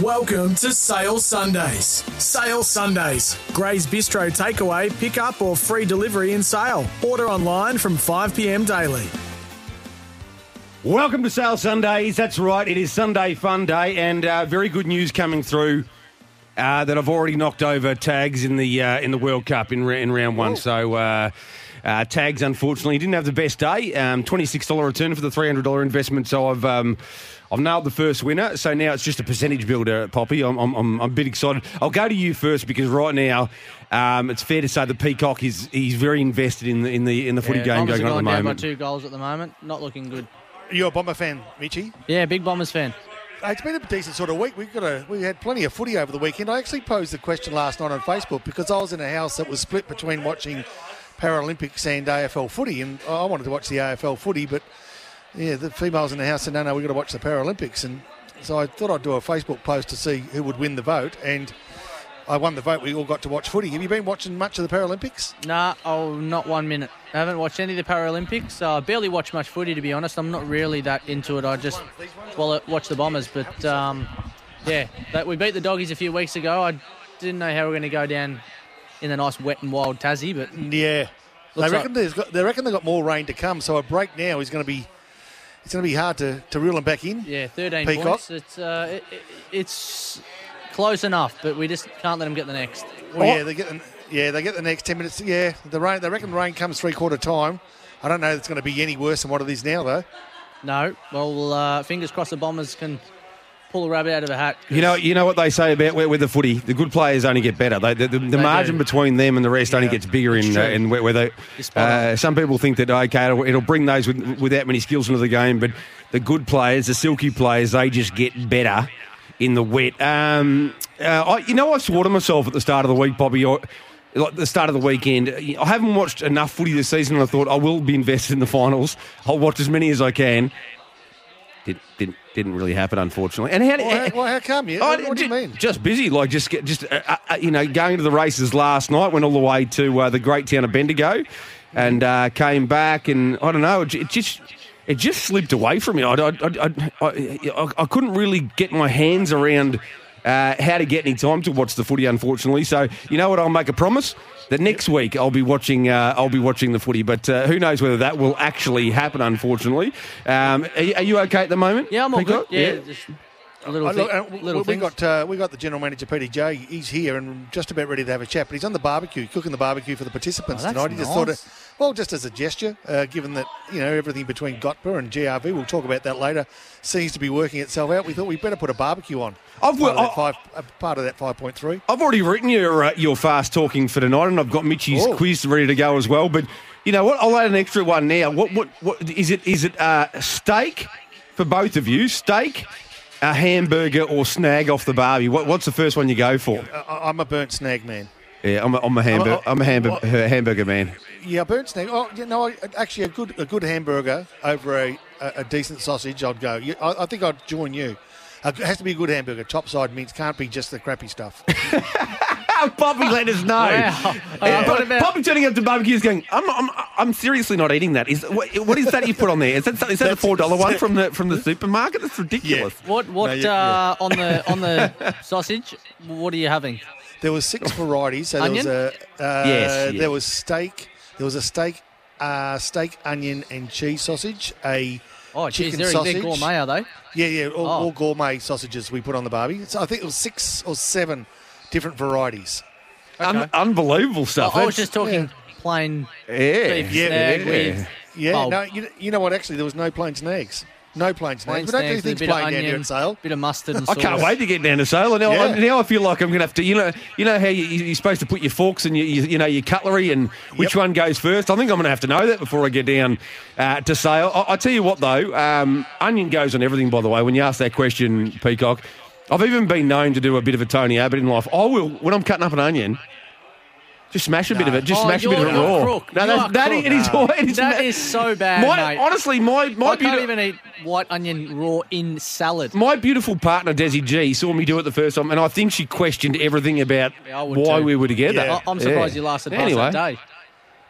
Welcome to Sale Sundays. Sale Sundays. Gray's Bistro takeaway, pick up or free delivery in sale. Order online from 5 p.m. daily. Welcome to Sale Sundays. That's right, it is Sunday Fun Day, and uh, very good news coming through uh, that I've already knocked over tags in the uh, in the World Cup in, in round one. So. Uh, tags, unfortunately, didn't have the best day. Um, Twenty-six dollar return for the three hundred dollar investment. So I've um, I've nailed the first winner. So now it's just a percentage builder, Poppy. I'm, I'm, I'm a bit excited. I'll go to you first because right now um, it's fair to say the Peacock is he's very invested in the in the in the footy game Bombers going are on at going the down by two goals at the moment. Not looking good. You're a Bomber fan, Mitchy. Yeah, big Bombers fan. Uh, It's been a decent sort of week. We've got a, we had plenty of footy over the weekend. I actually posed the question last night on Facebook because I was in a house that was split between watching Paralympics and AFL footy, and I wanted to watch the AFL footy, but yeah, the females in the house said, no, no, we've got to watch the Paralympics. And so I thought I'd do a Facebook post to see who would win the vote, and I won the vote. We all got to watch footy. Have you been watching much of the Paralympics? Nah, oh, not one minute. I haven't watched any of the Paralympics. I barely watch much footy, to be honest. I'm not really that into it. I just well, watch the Bombers. But um, yeah, that, we beat the Doggies a few weeks ago. I didn't know how we were going to go down in the nice wet and wild Tassie, but Yeah. They reckon, there's got, they reckon they've got more rain to come, so a break now is going to be it's going to be hard to, to reel them back in. yeah, 13 Peacock. points. It's uh, it, it, it's close enough, but we just can't let them get the next. Well, yeah, they get the, yeah they get the next ten minutes. Yeah, the rain. They reckon the rain comes three quarter time. I don't know if it's going to be any worse than what it is now, though. No, well, uh, fingers crossed the Bombers can pull a rabbit out of a hat. You know, you know what they say about with, with the footy. The good players only get better. They, the the, the They margin do. between them and the rest only gets bigger in uh, in where, where they. You're spot on. Uh, some people think that okay, it'll, it'll bring those with, without many skills into the game, but the good players, the silky players, they just get better in the wet. Um, uh, I, you know, I swore to myself at the start of the week, Bobby. I, like the start of the weekend, I haven't watched enough footy this season, and I thought I will be invested in the finals. I'll watch as many as I can. Did, didn't didn't really happen, unfortunately. And how, Well, how, well, how come you? Oh, what, what do you mean? Just busy, like just get just uh, uh, you know going to the races last night. Went all the way to uh, the great town of Bendigo, and uh, came back, and I don't know, it, it just it just slipped away from me. I, I, I, I, I, I couldn't really get my hands around uh, how to get any time to watch the footy, unfortunately. So you know what? I'll make a promise. That next week I'll be watching. Uh, I'll be watching the footy, but uh, who knows whether that will actually happen? Unfortunately, um, are, you- are you okay at the moment? Yeah, I'm all Peacock? good. Yeah, just a little, Oh, thi- look, uh, w- little we things. got uh, we got the general manager Peter J. He's here and just about ready to have a chat, but he's on the barbecue, cooking the barbecue for the participants Oh, tonight. He just thought, nice. it, well, just as a gesture, uh, given that you know everything between GOTBA and GRV, we'll talk about that later, seems to be working itself out. We thought we'd better put a barbecue on. I've part, of that five, uh, part of that five point three. I've already written your uh, your fast talking for tonight, and I've got Mitchy's Oh. quiz ready to go as well. But you know what? I'll add an extra one now. What what what is it? Is it uh, steak for both of you? Steak, a hamburger, or snag off the barbie? What, what's the first one you go for? I'm a burnt snag man. Yeah, I'm a, I'm a hamburger. Oh, oh, I'm a hamburger, what? hamburger man. Yeah, burnt snag. Oh, you know, actually, a good a good hamburger over a, a, a decent sausage, I'd go. I, I think I'd join you. Uh, It has to be a good hamburger. Topside mince can't be just the crappy stuff. Bobby, let us know. Wow. Uh, what about- Bobby turning up to barbecues, going, "I'm, I'm, I'm seriously not eating that. Is what, what is that you put on there? Is that is that a four dollar one from the from the supermarket? That's ridiculous. What what No, you- uh, on the on the sausage? What are you having? There was six varieties. So Onion? there was a uh, Yes, yeah. there was steak. There was a steak, uh, steak, onion, and cheese sausage. A Oh, geez, Chicken they're, sausage. they're gourmet, are they? yeah, yeah, all, Oh. all gourmet sausages we put on the barbie. So I think it was six or seven different varieties. Un- unbelievable stuff. I was just talking plain yeah, beef Yeah, snag yeah. with Yeah, Oh. no, you, you know what? Actually, there was no plain snags. No plain snags. Plain we don't do snags with a things bit of plain down here onion, at Sale. bit of mustard and I can't wait to get down to Sale. Now, Yeah. I, now I feel like I'm going to have to, you know, you know how you, you're supposed to put your forks and your, you, you know your cutlery and which Yep. one goes first. I think I'm going to have to know that before I get down uh, to Sale. I, I tell you what, though, um, onion goes on everything. By the way, when you ask that question, Peacock, I've even been known to do a bit of a Tony Abbott in life. I will when I'm cutting up an onion. Just smash a bit of it. Just Oh, smash a oh, bit of it you're raw. a crook. No, that's, that, crook. it is. It is That is so bad, my, mate. honestly, my my I can't even eat white onion raw in salad. my beautiful partner Desi G saw me do it the first time, and I think she questioned everything about Yeah, I would why too. we were together. I- I'm surprised you lasted past Anyway, that day.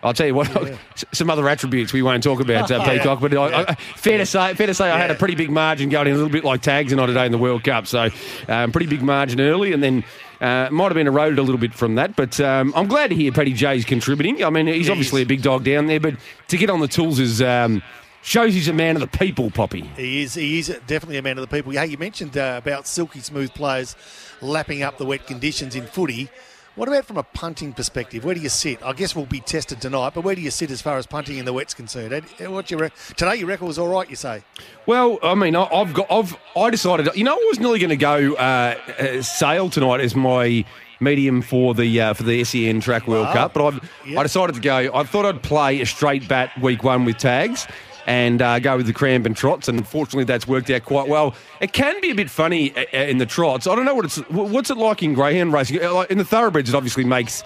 I'll tell you what. s- Some other attributes we won't talk about, uh, Peacock. But I, I, fair to say, fair to say, I had a pretty big margin going in, a little bit like Tags and I today in the World Cup. So, um, pretty big margin early, and then uh, might have been eroded a little bit from that. But um, I'm glad to hear Paddy J's contributing. I mean, he's obviously a big dog down there, but to get on the tools is. Um, Shows he's a man of the people, Poppy. He is. He is definitely a man of the people. Hey, you mentioned uh, about silky smooth players lapping up the wet conditions in footy. What about from a punting perspective? Where do you sit? I guess we'll be tested tonight, but where do you sit as far as punting in the wet's concerned? Ed, What your rec- today? Your record was all right, you say? Well, I mean, I- I've got, I've, I decided, you know, I was nearly going to go uh, uh, sail tonight as my medium for the uh, for the SEN Track World Wow. Cup, but I've, Yep. I decided to go. I thought I'd play a straight bat week one with tags. And uh, go with the cramp and trots, and fortunately that's worked out quite well. It can be a bit funny uh, uh, in the trots. I don't know what it's what's it like in greyhound racing. Uh, In the thoroughbreds, it obviously makes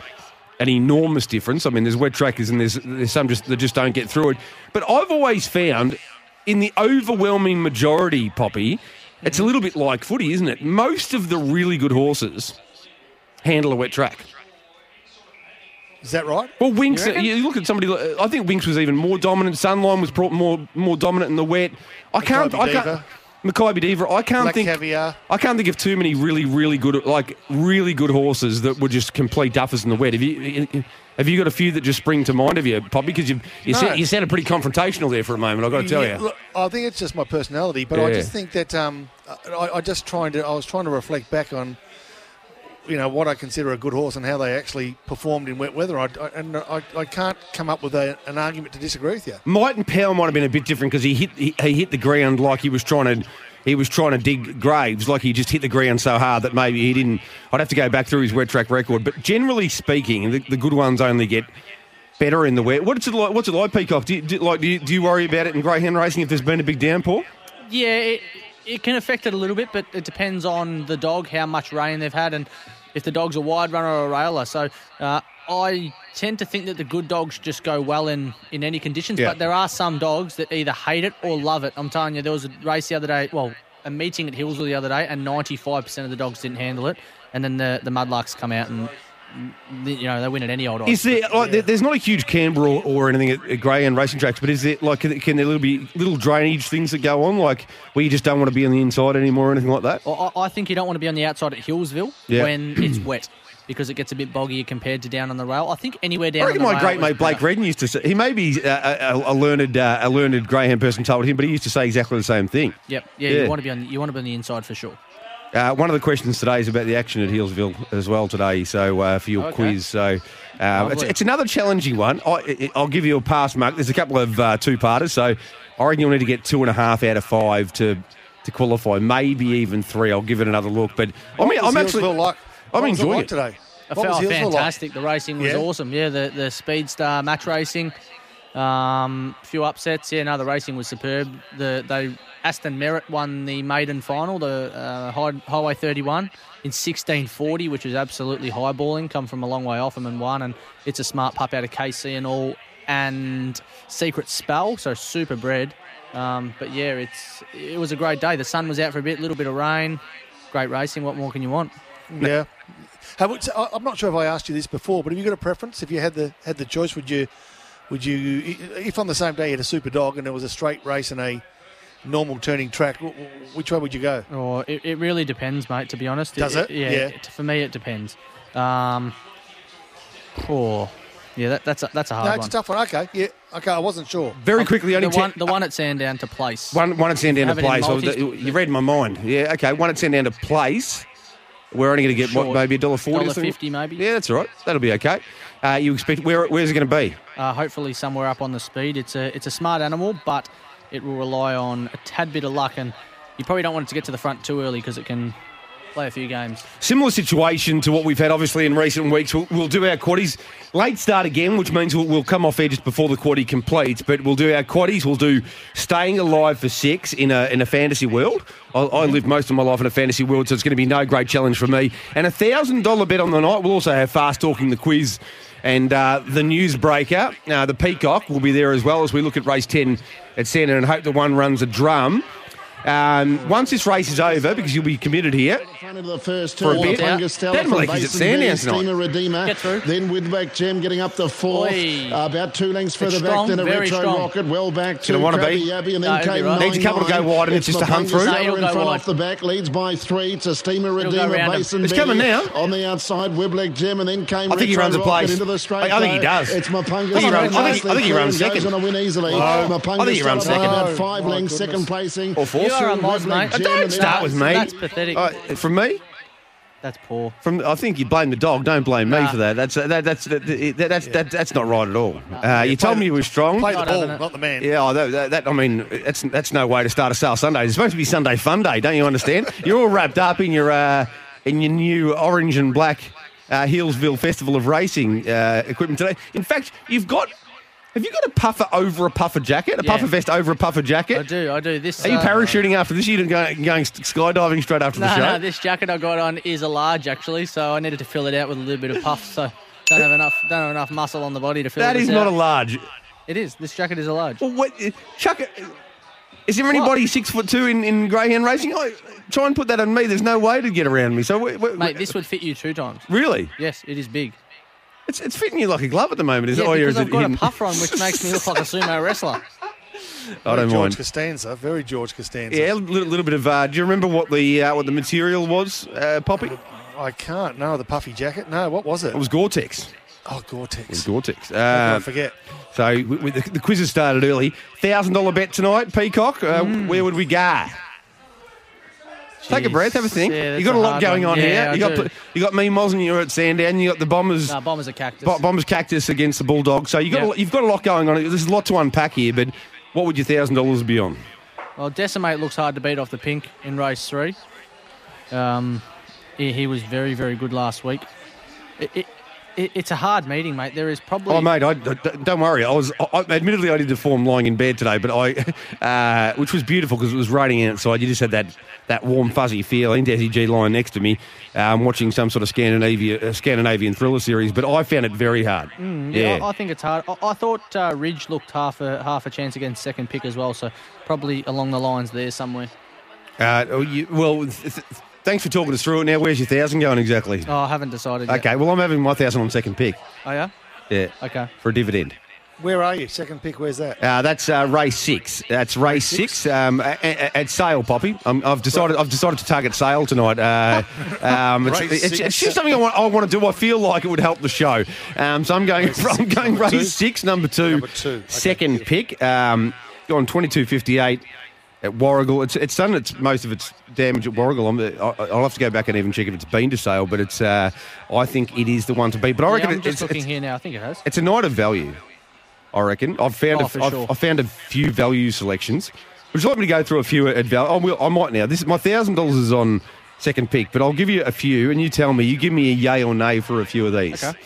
an enormous difference. I mean, there's wet trackers and there's, there's some just that just don't get through it. But I've always found, in the overwhelming majority, Poppy, it's a little bit like footy, isn't it? Most of the really good horses handle a wet track. Is that right? Well, Winks, You you, look at somebody. I think Winks was even more dominant. Sunline was pro- more more dominant in the wet. I can't. I can't. Makybe Diva. I can't Black think. caviar. I can't think of too many really, really good, like really good horses that were just complete duffers in the wet. Have you? Have you got a few that just spring to mind? of you, Poppy? Because you you, No. sound, you sounded pretty confrontational there for a moment. I've got to tell Yeah, you. Look, I think it's just my personality, but I just think that um, I, I just trying to. I was trying to reflect back on, you know, what I consider a good horse and how they actually performed in wet weather. I, I, and I, I can't come up with a, an argument to disagree with you. Might and Power might have been a bit different because he hit he, he hit the ground like he was trying to he was trying to dig graves, like he just hit the ground so hard that maybe he didn't. I'd have to go back through his wet track record, but generally speaking, the, the good ones only get better in the wet. What's it like? What's it like, Peacock? Do you, do, like do you, do you worry about it in greyhound racing if there's been a big downpour? Yeah, it, it can affect it a little bit, but it depends on the dog, how much rain they've had, and if the dog's a wide runner or a railer. So uh, I tend to think that the good dogs just go well in, in any conditions, Yeah. but there are some dogs that either hate it or love it. I'm telling you, there was a race the other day, well, a meeting at Healesville the other day, and 95% of the dogs didn't handle it, and then the, the mudlarks come out and. You know they win at any old odds. Is there like there, there's not a huge Canberra or, or anything at, at greyhound racing tracks, but is there like can, can there little be little drainage things that go on, like where you just don't want to be on the inside anymore or anything like that? Well, I I think you don't want to be on the outside at Healesville Yeah. when it's wet because it gets a bit boggier compared to down on the rail. I think anywhere down I reckon on the my great mate Blake. Redden used to say he may be uh, a, a learned uh, a learned greyhound person told him, but he used to say exactly the same thing. Yep, yeah, Yeah. you want to be on you want to be on the inside for sure. Uh, one of the questions today is about the action at Healesville as well today. So uh, for your Okay. quiz, so uh, it's, it's another challenging one. I, I'll give you a pass mark. There's a couple of uh, two parters, so I reckon you'll need to get two and a half out of five to to qualify. Maybe even three. I'll give it another look. But I mean, was I'm actually Healesville like? I'm What was it enjoying like it. today. I What felt Healesville like? fantastic. The racing was Yeah? awesome. Yeah, the the Speed Star match racing, um, few upsets. Yeah, no, the racing was superb. The they Aston Merritt won the maiden final, the uh, high, Highway 31 in 1640, which was absolutely highballing. Come from a long way off and won, and it's a smart pup out of KC and all, and Secret Spell, so super bred. Um, but yeah, it's it was a great day. The sun was out for a bit, little bit of rain. Great racing. What more can you want? Yeah. Have I'm not sure if I asked you this before, but have you got a preference? If you had the had the choice, would you would you if on the same day you had a super dog and there was a straight race and a normal turning track, wh- wh- which way would you go? Or it, it really depends, mate. To be honest, Does it? yeah, Yeah. it- for me, it depends. Um, oh, yeah, that, that's a, that's a hard no, one. it's a tough one. Okay, yeah, okay, I wasn't sure. Very quickly, only the ten- one, the one at Sandown to place. One, one at Sandown to Have it in place. Oh, multis. the- you read my mind. Yeah, okay. One at Sandown to place. We're only going to get what, maybe a dollar forty or fifty, maybe. Yeah, that's all right. That'll be okay. Uh, you expect? Where, where's it going to be? Uh, hopefully somewhere up on the speed. It's a it's a smart animal, but it will rely on a tad bit of luck, and you probably don't want it to get to the front too early because it can play a few games. Similar situation to what we've had, obviously, in recent weeks. We'll, we'll do our quaddies late start again, which means we'll, we'll come off air just before the quaddie completes. But we'll do our quaddies. We'll do staying alive for six in a in a fantasy world. I, I lived most of my life in a fantasy world, so it's going to be no great challenge for me. And a thousand dollar bet on the night. We'll also have fast talking the quiz. And uh, the newsbreaker, uh, the Peacock, will be there as well as we look at race 10 at Santa and hope the one runs a drum. Um, once this race is over, because you'll be committed here, Front of the first For a bit. Fungus Stella Dan Malik is at Basin Sandown Bear, tonight. Steamer Redeemer. Get through. Then Widback Gem getting up the fourth. Uh, about two lengths further back strong, than a Retro strong. Rocket. Well back to Gonna Krabby. Abbey and then it'll came right. Needs a couple to go 9-9. wide and it's just to hunt through. Stella No, in go front wide. off the back, leads by three to Steamer Redeemer. around him. Basin It's coming now. On the outside, Wibleck Gem and then came I think he runs a place. into the straight. I- I think he does. It's Mapunga I think he runs- I think- he runs second. Goes on a win easily. I think he runs second. About five lengths, second placing. Or fourth. You are a Two, Moz, mate. Gem Don't and then start with me. That's pathetic. Uh, from me, That's poor. from I think you blame the dog. Don't blame me Nah. for that. That's that, that's that, that, that's that, that's not right at all. Uh, you told me you were strong. Play the Not ball, having it. not the man. Yeah, oh, that, that, that- I mean, that's that's no way to start a sale Sunday. It's supposed to be Sunday Fun Day, don't you understand? You're all wrapped up in your uh, in your new orange and black uh, Healesville Festival of Racing uh, equipment today. In fact, you've got have you got a puffer over a puffer jacket, a Yeah. puffer vest over a puffer jacket? I do, I do. This. Are you uh, parachuting after this? You're going, going skydiving straight after the No, show? no, this jacket I got on is a large actually, so I needed to fill it out with a little bit of puff. So don't have enough, don't have enough muscle on the body to fill that this is not out. a large. It is. This jacket is a large. Well, what, Chuck, is there anybody six foot two in, in greyhound racing? I, try and put that on me. There's no way to get around me. So, Mate, this would fit you two times. really, Yes, it is big. It's, it's fitting you like a glove at the moment, is Yeah, it? Or because is I've it got hidden? a puffer on, which makes me look like a sumo wrestler. I don't George mind. George Costanza, very George Costanza. Yeah, a little, little bit of. Uh, do you remember what the uh, what the material was, uh, Poppy? I can't. No, the puffy jacket. No, what was it? It was Gore-Tex. oh, It was Gore-Tex. Gore-Tex. I Uh, forget. so we, we, the, the quiz has started early. Thousand dollar bet tonight, Peacock. Uh, Mm. Where would we go? Take a breath, have a think. Yeah, you got a a lot going one. on Yeah, here. I You got do. you got me, Moz, and you're at Sandown. You got the Bombers. No, bombers are cactus. Bo- Bombers cactus against the Bulldogs. So you got a Yeah. lot- you've got a lot going on. There's a lot to unpack here. But what would your thousand dollars be on? Well, Decimate looks hard to beat off the pink in race three. Um, he, he was very, very good last week. It, it, it, it's a hard meeting, mate. There is probably. Oh, mate, I, don't worry. I was, I, admittedly, I did the form lying in bed today, but I, uh, which was beautiful because it was raining outside. You just had that, that warm, fuzzy feeling. Desi G lying next to me, um, watching some sort of Scandinavia, uh, Scandinavian thriller series. But I found it very hard. Mm, yeah, I, I think it's hard. I, I thought uh, Ridge looked half a half a chance against second pick as well, so probably along the lines there somewhere. Uh, oh, you, well, th- th- thanks for talking us through it. Now, where's your thousand going exactly? Oh, I haven't decided yet. Okay, well, I'm having my thousand on second pick. Oh yeah. Yeah, Okay. for a dividend. Where are you? Second pick, where's that? Uh, that's uh, race six. That's race six, um, a- a- at Sale, Poppy. Um, I've decided. I've decided to target Sale tonight. Uh, um, it's, it's, it's just something I want, I want to do. I feel like it would help the show. Um, so I'm going. I'm going race two? six, number two, Number two. Okay, second pick. Um, going twenty two fifty eight. At Warragul, it's it's done its most of its damage at Warragul. I- I'll have to go back and even check if it's been to sale, but it's. Uh, I think it is the one to beat. But I Yeah, reckon I'm just it's, looking it's, here now. I think it has. it's a night of value. I reckon. I've found Oh, a, I've, sure. I've found a few value selections. Would you like me to go through a few at value? I, will, I might now. This my thousand dollars is on second pick, but I'll give you a few, and you tell me. You give me a yay or nay for a few of these. Okay.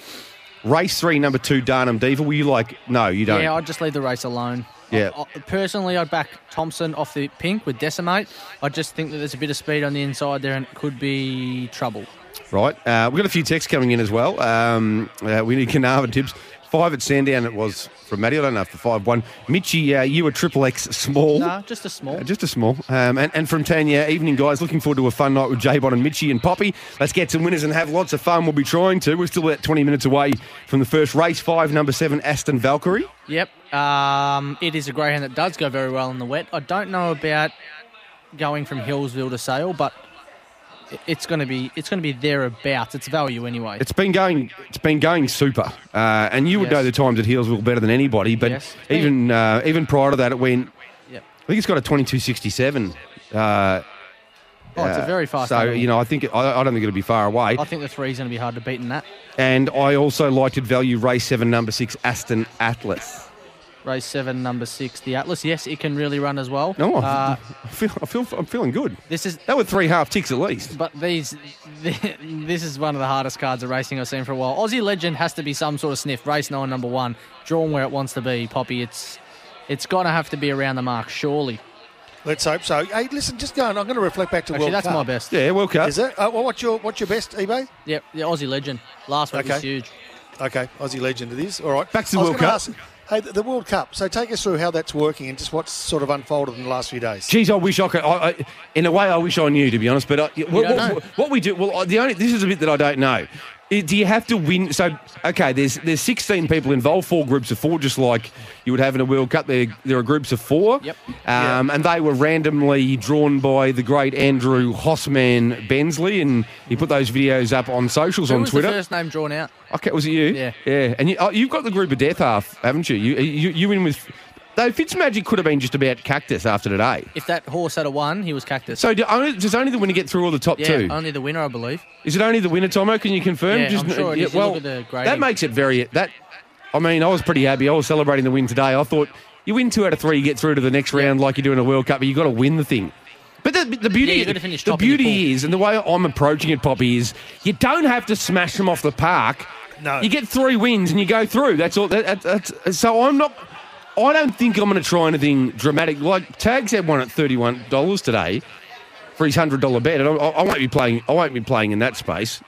Race three, number two, Darnham Diva. Will you like? No, you don't. Yeah, I'd just leave the race alone. Yeah. I, I- personally, I'd back Thompson off the pink with Decimate. I just think that there's a bit of speed on the inside there and it could be trouble. Right. Uh, we've got a few texts coming in as well. Um, uh, we need Carnarvon tips. Five at Sandown it was from Matty. I don't know if the five one. Mitchy, uh, you were triple X small. No, just a small. Uh, Just a small. Um, and, and from Tanya, evening, guys. Looking forward to a fun night with J-Bon and Mitchy and Poppy. Let's get some winners and have lots of fun. We'll be trying to. We're still about 20 minutes away from the first race. Five, number seven, Aston Valkyrie. Yep. Um, it is a greyhound that does go very well in the wet. I don't know about going from Healesville to Sale, but it's going to be it's going to be thereabouts. It's value anyway. It's been going. It's been going super. Uh, and you would Yes. know the times at Healesville better than anybody. But Yes. even uh, even prior to that, it went. Yep. I think it's got a 2267. Uh, Oh, it's a very fast So animal. you know, I think I, I don't think it'll be far away. I think the three's going to be hard to beat in that. And I also liked at value race seven, number six, Aston Atlas. Race seven, number six, the Atlas. Yes, it can really run as well. No, Uh, I, feel, I feel I'm feeling good. this is That were three half ticks at least. But these, this is one of the hardest cards of racing I've seen for a while. Aussie Legend has to be some sort of sniff. Race nine, number one, drawn where it wants to be. Poppy, it's it's going to have to be around the mark, surely. Let's hope so. Hey, listen, just going. I'm going to reflect back to Actually, World that's Cup. my best. Yeah, World Cup. Is it? Uh, well, what's your what's your best eBay? Yep, the Aussie Legend. Last week was Okay. huge. Okay, Aussie legend it is. All right. Back to the I was World gonna Cup. Ask, hey, the, the World Cup. So take us through how that's working and just what's sort of unfolded in the last few days. Geez, I wish I could. I, I, in a way, I wish I knew, to be honest. But I, what, what, what we do, well, the only this is a bit that I don't know. Do you have to win? So, okay, there's there's 16 people involved, four groups of four, just like you would have in a World Cup. There, there are groups of four. Yep. Um, And they were randomly drawn by the great Andrew Hossman Bensley, and he put those videos up on socials Who on was Twitter. the first name drawn out? Okay, was it you? Yeah. Yeah. And you, oh, you've got the group of death half, haven't you? You you, you in with. Though Fitzmagic could have been just about cactus after today. If that horse had a one, he was Cactus. So do only, does only the winner get through all the top yeah, two? only the winner, I believe. Is it only the winner, Tomo? Can you confirm? Yeah, I'm sure it is. You well, look at the that makes it very. That I mean, I was pretty happy. I was celebrating the win today. I thought you win two out of three, you get through to the next round like you do in a World Cup, but you got to win the thing. But the, the beauty, Yeah, you the top in your beauty is, and the way I'm approaching it, Poppy, is you don't have to smash them off the park. No. you get three wins and you go through. That's all. That, that, that's, so I'm not. I don't think I'm going to try anything dramatic. Like Tags had one at thirty-one dollars today for his hundred dollar bet, and I, I won't be playing. I won't be playing in that space.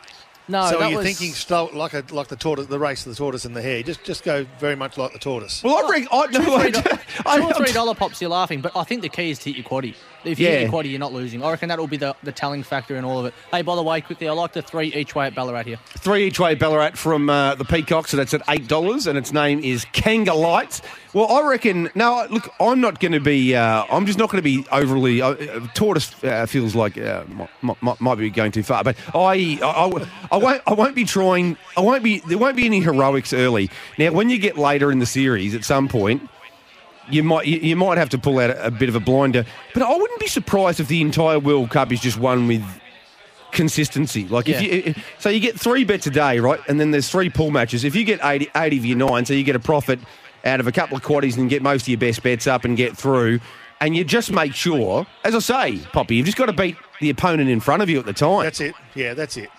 No, so that you're was, thinking slow, like a, like the tortoise, the race of the tortoise and the hare. Just just go very much like the tortoise. Well, I reckon. I, no, Two or three, do- I- two or three dollar pops, you're laughing, but I think the key is to hit your quaddy. If you Yeah. your quaddy, you're not losing. I reckon that will be the, the telling factor in all of it. Hey, by the way, quickly, I like the three each way at Ballarat here. Three each way Ballarat from uh, the Peacock, so that's at eight dollars, and its name is Kanga Lights. Well, I reckon. No, look, I'm not going to be. Uh, I'm just not going to be overly. Uh, tortoise uh, feels like uh, might, might, might be going too far, but I, I, I, I won't. I won't be trying. I won't be. There won't be any heroics early. Now, when you get later in the series, at some point. You might you, you might have to pull out a, a bit of a blinder, but I wouldn't be surprised if the entire World Cup is just won with consistency. Like if Yeah. you, so you get three bets a day, right? And then there's three pool matches. If you get 80, 80 of your nine, so you get a profit out of a couple of quaddies and get most of your best bets up and get through. And you just make sure, as I say, Poppy, you've just got to beat the opponent in front of you at the time. That's it. Yeah, that's it.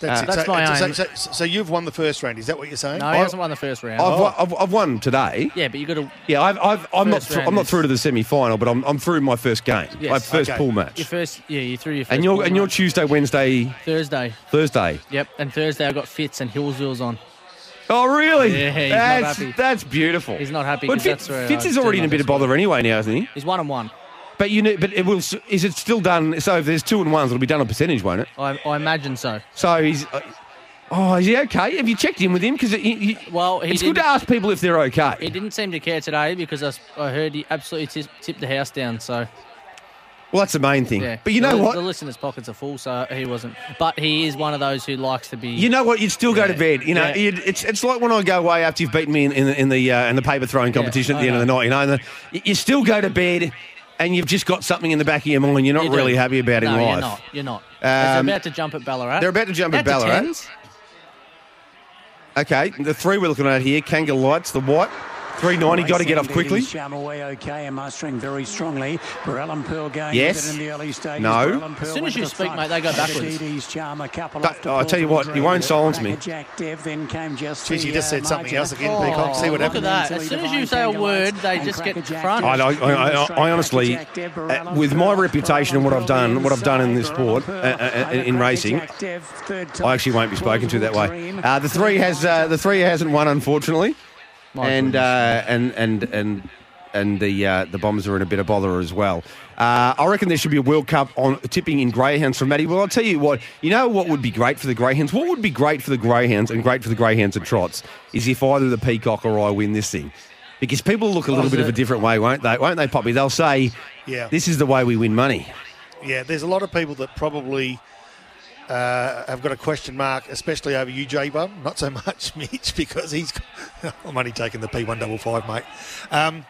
That's Uh, it. That's so, my so, aim. so, so you've won the first round. Is that what you're saying? No, he hasn't won the first round. I've, won, I've, I've won today. yeah, but you got to Yeah, I've, I've, I'm not. Th- I'm not through to the semi final, but I'm, I'm through my first game. Yes. my first Okay. pool match. your first. Yeah, you threw your first. and you're ball and you're. Tuesday, Wednesday, Thursday. Thursday. Yep, and Thursday I got Fitz and Healesville's on. Oh, really? Yeah, he's not that's, happy. That's beautiful. He's not happy But Fitz, that's Fitz is already in a bit of bother anyway now, isn't he? He's one and one. But you know, but it will. Is it still done? So if there's two and ones, it'll be done on percentage, won't it? I, I imagine so. So he's. Uh, oh, is he okay? Have you checked in with him? Because Well, he it's good to ask people if they're okay. He didn't seem to care today because I heard he absolutely tis- tipped the house down. So well, that's the main thing. yeah, But you know the, what? The listeners' pockets are full, so he wasn't. But he is one of those who likes to be. You know what? You'd still go to bed. You know, Yeah. it's it's like when I go away after you've beaten me in, in the in the, uh, in the paper throwing competition at the I end of the night. You know, you still go to bed, and you've just got something in the back of your mind. You're not You really happy about no, in life. you're not. You're not. Um, They're about to jump at Ballarat. they're about to jump at Out to Ballarat. Okay, the three we're looking at here: Kanga Lights, the white, three ninety. Got to get off quickly. Shamaway okay and mustering very strongly. Barellum Pearl going Yes. in the early stages. No. As soon as you speak, mate, they go backwards. Adedi's charm a couple But, to oh, I'll tell you what, you won't silence me. Jack Dev then came just Geez, the, you just uh, said something else again, Oh, Peacock. See what look happens. at that. As soon as you say a word, they just get front. I, I, I, I honestly, uh, with my reputation and what I've done, what I've done in this sport, uh, uh, uh, in racing, I actually won't be spoken to that way. Uh, the three has uh, the three hasn't won, unfortunately, My and uh, and and and and the uh, the Bombers are in a bit of bother as well. Uh, I reckon there should be a World Cup on tipping in greyhounds from Matty. Well, I'll tell you what. You know what would be great for the greyhounds? What would be great for the greyhounds and great for the greyhounds and trots is if either the Peacock or I win this thing. Because people look a little is bit of a different way, won't they? Won't they, Poppy? They'll say, Yeah. this is the way we win money." Yeah, there's a lot of people that probably uh, have got a question mark, especially over you, J Bum. Not so much Mitch because he's. I'm only taking the P155, mate. Um,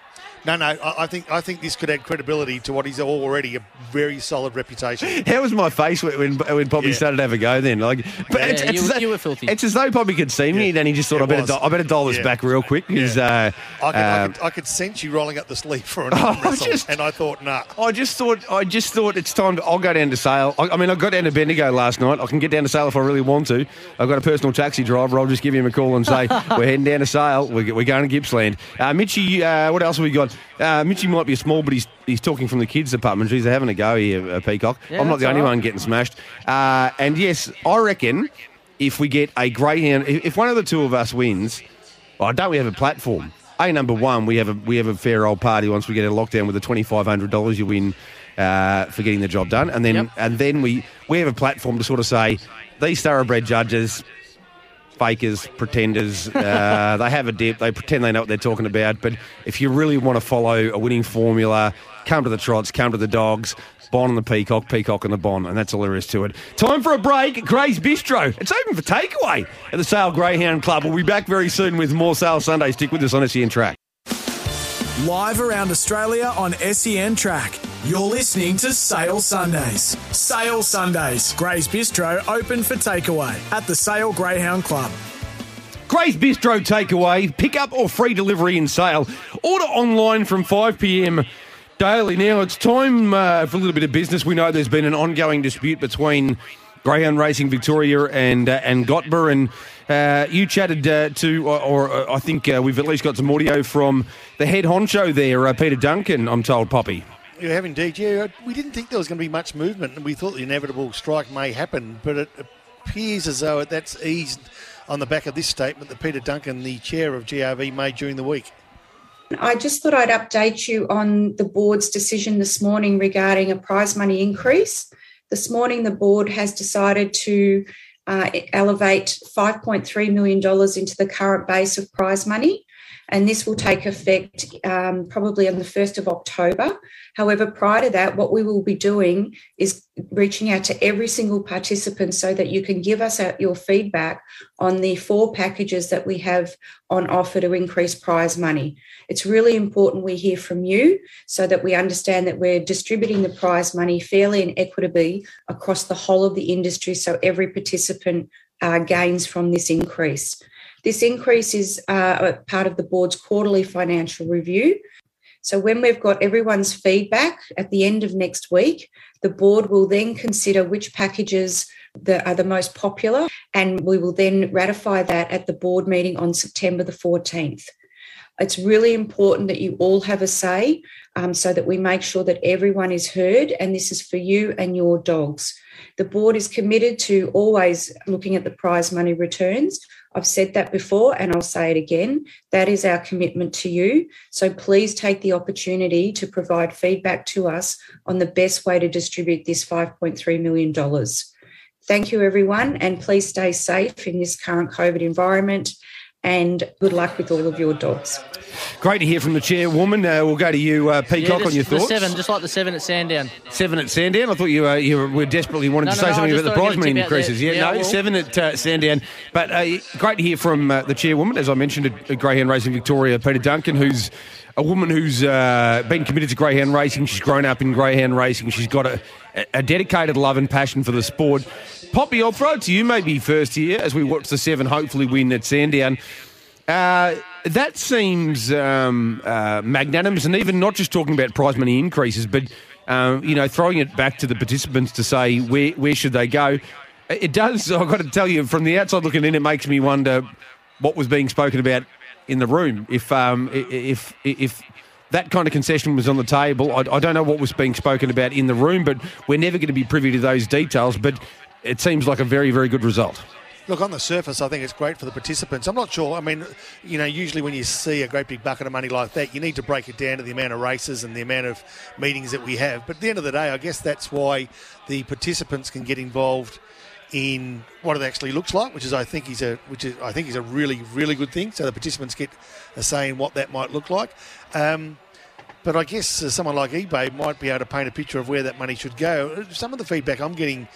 No, no. I, I think I think this could add credibility to what is already a very solid reputation. How was my face when when, Poppy Yeah. started to have a go? Then, like, but Yeah, it's, it's you- as though, you were filthy. It's as though Poppy could see me, Yeah. and he just thought, It I better, di- I better dial this back real quick because. Uh, I could, I, um, could, I could sense you rolling up the sleeve for an arm wrestle, just- and I thought, nah. I just thought I just thought it's time. To, I'll go down to Sale. I, I mean, I got down to Bendigo last night. I can get down to Sale if I really want to. I've got a personal taxi driver. I'll just give him a call and say we're heading down to Sale. We're, we're going to Gippsland. Uh, Mitchy, uh, what else have we got? Uh, Mitchy might be small, but he's he's talking from the kids' department. Geez, they're having a go here, uh, Peacock. Yeah, I'm not the only right. one getting smashed. Uh, and yes, I reckon if we get a greyhound, if one of the two of us wins, oh, don't we have a platform? A number one, we have a we have a fair old party once we get a lockdown with the twenty five hundred dollars you win uh, for getting the job done, and then Yep. and then we we have a platform to sort of say these thoroughbred judges, fakers, pretenders, uh, they have a dip, they pretend they know what they're talking about, but if you really want to follow a winning formula, come to the trots, come to the dogs. Bon and the peacock, peacock and the bon, and that's all there is to it. Time for a break. Gray's Bistro. It's open for takeaway at the Sale Greyhound Club. We'll be back very soon with more Sale Sunday. Stick with us on SEN Track. Live around Australia on SEN Track. You're listening to Sale Sundays. Sale Sundays. Gray's Bistro open for takeaway at the Sale Greyhound Club. Gray's Bistro takeaway, pick up or free delivery in sale. Order online from 5 pm daily. Now it's time uh, for a little bit of business. We know there's been an ongoing dispute between Greyhound Racing Victoria and uh, and GOTBA, and uh, you chatted uh, to, or, or uh, I think uh, we've at least got some audio from the head honcho there, uh, Peta Duncan. I'm told, Poppy. You have indeed. Yeah, we didn't think there was going to be much movement, and we thought the inevitable strike may happen, but it appears as though that's eased on the back of this statement that Peta Duncan, the chair of GRV, made during the week. I just thought I'd update you on the board's decision this morning regarding a prize money increase. This morning, the board has decided to uh, elevate $5.3 million into the current base of prize money, and this will take effect um, probably on the 1st of October. However, prior to that, what we will be doing is reaching out to every single participant so that you can give us out your feedback on the four packages that we have on offer to increase prize money. It's really important we hear from you so that we understand that we're distributing the prize money fairly and equitably across the whole of the industry so every participant uh, gains from this increase. This increase is uh, part of the board's quarterly financial review. So, when we've got everyone's feedback at the end of next week, the board will then consider which packages that are the most popular, and we will then ratify that at the board meeting on September the 14th. It's really important that you all have a say um, so that we make sure that everyone is heard, and this is for you and your dogs. The board is committed to always looking at the prize money returns. I've said that before and I'll say it again. That is our commitment to you. So please take the opportunity to provide feedback to us on the best way to distribute this $5.3 million. Thank you, everyone, and please stay safe in this current COVID environment. And good luck with all of your dogs. Great to hear from the chairwoman. Uh, we'll go to you, uh, Peacock, Yeah, on your the thoughts. seven, just like the seven at Sandown. Seven at Sandown. I thought you uh, you were desperately wanted No, to no, say no, something about the prize money tip there. increases. Yeah, Yeah, no, I will. seven at uh, Sandown. But uh, great to hear from uh, the chairwoman, as I mentioned, at, at Greyhound Racing Victoria, Peta Duncan, who's a woman who's uh, been committed to greyhound racing. She's grown up in greyhound racing. She's got a, a dedicated love and passion for the sport. Poppy, I'll throw it to you maybe first here as we watch the seven hopefully win at Sandown. Uh, that seems um, uh, magnanimous, and even not just talking about prize money increases, but um, you know, throwing it back to the participants to say where where should they go. It does. I've got to tell you, from the outside looking in, it makes me wonder what was being spoken about in the room. If um, if if that kind of concession was on the table, I, I don't know what was being spoken about in the room, but we're never going to be privy to those details. But it seems like a very very good result. Look, on the surface, I think it's great for the participants. I'm not sure. I mean, you know, usually when you see a great big bucket of money like that, you need to break it down to the amount of races and the amount of meetings that we have. But at the end of the day, I guess that's why the participants can get involved in what it actually looks like, which is I think is a which is I think is a really really good thing. So the participants get a say in what that might look like. Um, but I guess uh, someone like eBay might be able to paint a picture of where that money should go. Some of the feedback I'm getting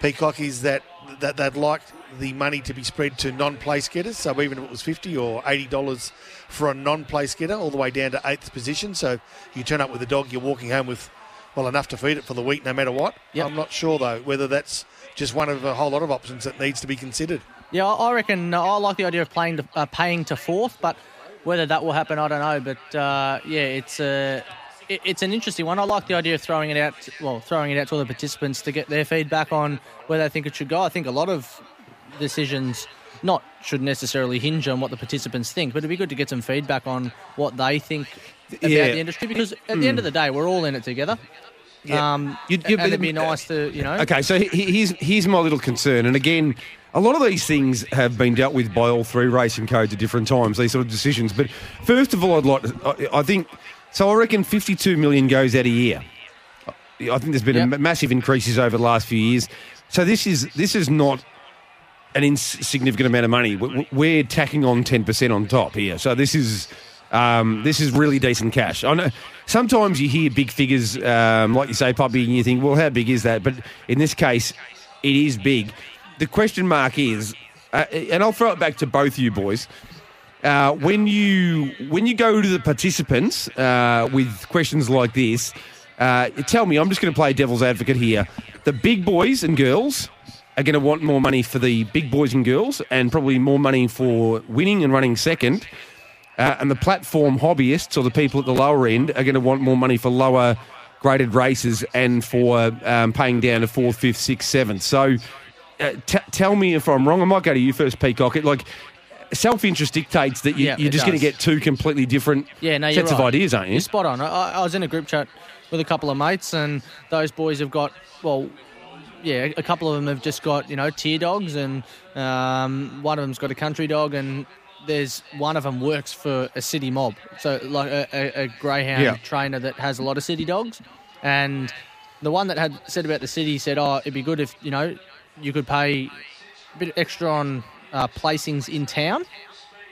Peacock is that, that they'd like the money to be spread to non-place getters. So even if it was fifty or eighty dollars for a non-place getter, all the way down to eighth position. So you turn up with a dog, you're walking home with well enough to feed it for the week, no matter what. Yep. I'm not sure though whether that's just one of a whole lot of options that needs to be considered. Yeah, I I reckon uh, I like the idea of playing to, uh, paying to fourth, but whether that will happen, I don't know. But uh, yeah, it's a it, it's an interesting one. I like the idea of throwing it out. Well, throwing it out to all the participants to get their feedback on where they think it should go. I think a lot of decisions not should necessarily hinge on what the participants think, but it'd be good to get some feedback on what they think about Yeah. the industry because at the end of the day, we're all in it together. Yeah. Um, You- you- and it'd be nice to, you know. Okay, so he- he- here's here's my little concern, and again, a lot of these things have been dealt with by all three racing codes at different times. These sort of decisions, but first of all, I'd like to, I, I think so. I reckon 52 million goes out a year. I think there's been a Yep. ma- massive increases over the last few years. So this is this is not an insignificant amount of money. We're tacking on 10% on top here. So this is um, this is really decent cash. I know sometimes you hear big figures, um, like you say, puppy, and you think, well, how big is that? But in this case, it is big. The question mark is, uh, and I'll throw it back to both you boys. Uh, when you when you go to the participants uh, with questions like this, uh, tell me. I'm just going to play devil's advocate here. The big boys and girls are going to want more money for the big boys and girls, and probably more money for winning and running second. Uh, and the platform hobbyists or the people at the lower end are going to want more money for lower graded races and for um, paying down to fourth, fifth, sixth, seventh. So uh, t- tell me if I'm wrong. I might go to you first, Peacock. It, like self interest dictates that you, Yeah, it just going to get two completely different Yeah, no, sets you're of ideas, aren't you? You're spot on. I, I was in a group chat with a couple of mates, and those boys have got well, yeah, a couple of them have just got you know tier dogs, and um, one of them's got a country dog, and there's one of them works for a city mob, so like a, a, a greyhound Yeah. trainer that has a lot of city dogs, and the one that had said about the city said, oh, it'd be good if you know you could pay a bit extra on uh, placings in town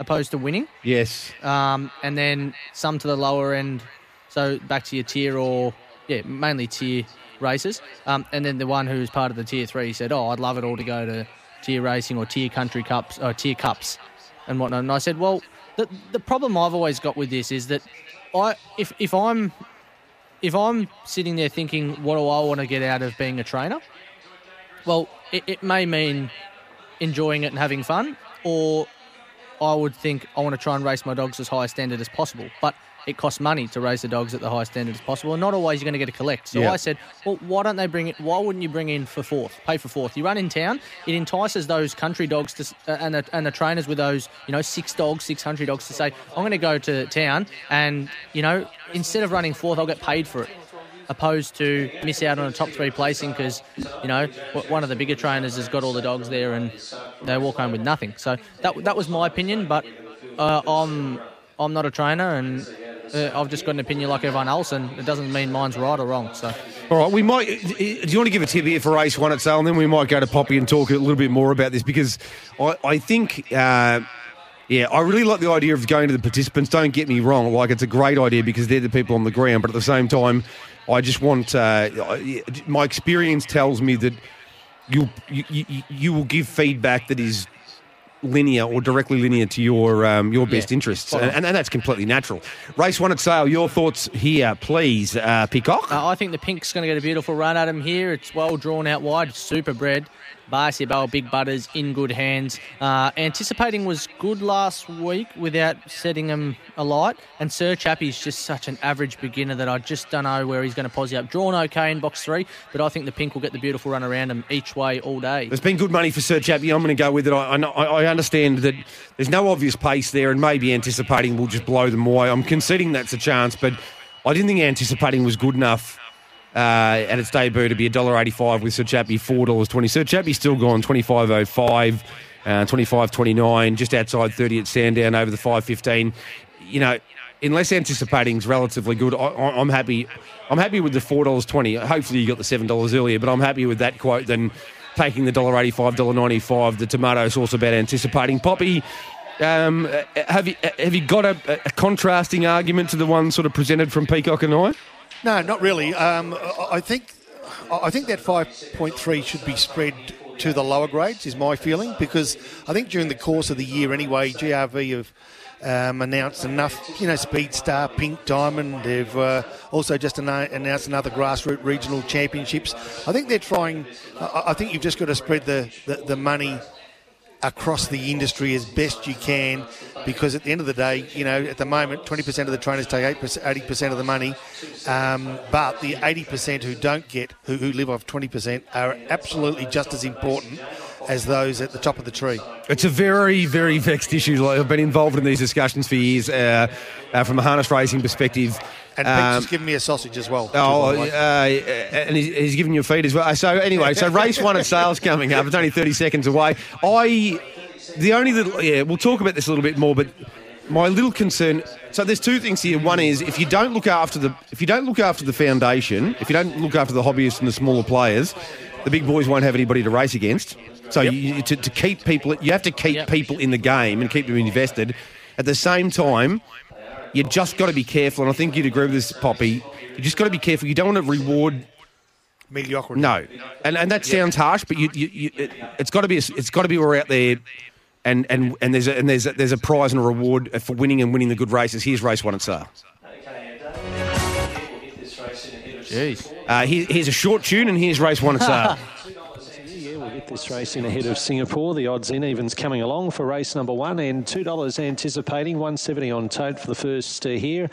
opposed to winning yes. um, and then some to the lower end. So back to your tier or yeah, mainly tier races. Um, and then the one who's part of the tier three said, "Oh, I'd love it all to go to tier racing or tier country cups or tier cups and whatnot." And I said, "Well, the the problem I've always got with this is that I if if I'm if I'm sitting there thinking, what do I want to get out of being a trainer? Well, it, it may mean enjoying it and having fun, or I would think I want to try and race my dogs as high a standard as possible. But it costs money to raise the dogs at the highest standard as possible, and not always you're going to get a collect. So Yeah. I said, well, why don't they bring it? Why wouldn't you bring in for fourth? Pay for fourth. You run in town. It entices those country dogs to, uh, and the, and the trainers with those you know six dogs, six country dogs to say, I'm going to go to town, and you know instead of running fourth, I'll get paid for it. Opposed to miss out on a top three placing because you know one of the bigger trainers has got all the dogs there and they walk home with nothing. So that that was my opinion, but uh, I'm I'm not a trainer and uh, I've just got an opinion like everyone else, and it doesn't mean mine's right or wrong. So All right, we might. Do you want to give a tip here for race one at sale, and then we might go to Poppy and talk a little bit more about this because I, I think, uh, yeah, I really like the idea of going to the participants. Don't get me wrong; like it's a great idea because they're the people on the ground. But at the same time, I just want. Uh, my experience tells me that you'll, you you you will give feedback that is linear or directly linear to your um, your best Yeah, interests, spot on. and, and that's completely natural. Race one at sale. Your thoughts here, please, uh, Peacock. uh, I think the pink's going to get a beautiful run at him here. It's well drawn out wide, super bred. Barcia Bell, Big Butters in good hands. Uh, anticipating was good last week without setting him alight. And Sir Chappie's just such an average beginner that I just don't know where he's going to posse up. Drawn okay in box three, but I think the pink will get the beautiful run around him each way all day. There's been good money for Sir Chappie. I'm going to go with it. I, I I understand that there's no obvious pace there, and maybe anticipating will just blow them away. I'm conceding that's a chance, but I didn't think anticipating was good enough uh, at its debut to be $1.85 with Sir Chappie $4.20. Sir Chappie's still gone 25.05, uh, 25.29, just outside 30 at Sandown over the 5.15. You know, unless anticipating is relatively good, I, I'm happy. I'm happy with the four dollars twenty. Hopefully, you got the seven dollars earlier, but I'm happy with that quote than taking the dollar eighty-five, dollar ninety-five. The tomato sauce about anticipating. Poppy, um, have you have you got a, a contrasting argument to the one sort of presented from Peacock and I? No, not really. Um, I- think I think that 5.3 should be spread to the lower grades, is my feeling, because I think during the course of the year anyway, GRV have um, announced enough, you know, Speed Star, Pink Diamond. They've uh, also just annou- announced another grassroots regional championships. I think they're trying. I, I think you've just got to spread the, the, the money across the industry as best you can because at the end of the day, you know, at the moment, 20% of the trainers take 80% of the money, um, but the 80% who don't get, who, who live off 20%, are absolutely just as important as those at the top of the tree. It's a very, very vexed issue. Like, I've been involved in these discussions for years uh, uh, from a harness racing perspective. And Pete's Um, just giving me a sausage as well. Oh, way. uh, and he's, he's giving you a feed as well. So anyway, so race one at sales coming up. It's only thirty seconds away. I, the only little, yeah, we'll talk about this a little bit more, but my little concern. So there's two things here. One is if you don't look after the, if you don't look after the foundation, if you don't look after the hobbyists and the smaller players, the big boys won't have anybody to race against. So you, to, to keep people, you have to keep Yep. people in the game and keep them invested. At the same time, you just got to be careful, and I think you'd agree with this, Poppy. You just got to be careful. You don't want to reward Mediocrity. no, and and that sounds harsh, but you, you, you it, it's got to be a, it's got to be we're out there, and and and there's a, and there's a, there's a prize and a reward for winning and winning the good races. Here's race one at Sale. Jeez. Uh, here, here's a short tune, and here's race one at Sale. Yeah, we'll get this race in ahead of Singapore. The odds in evens coming along for race number one, and two dollars anticipating one seventy on tote for the first uh, here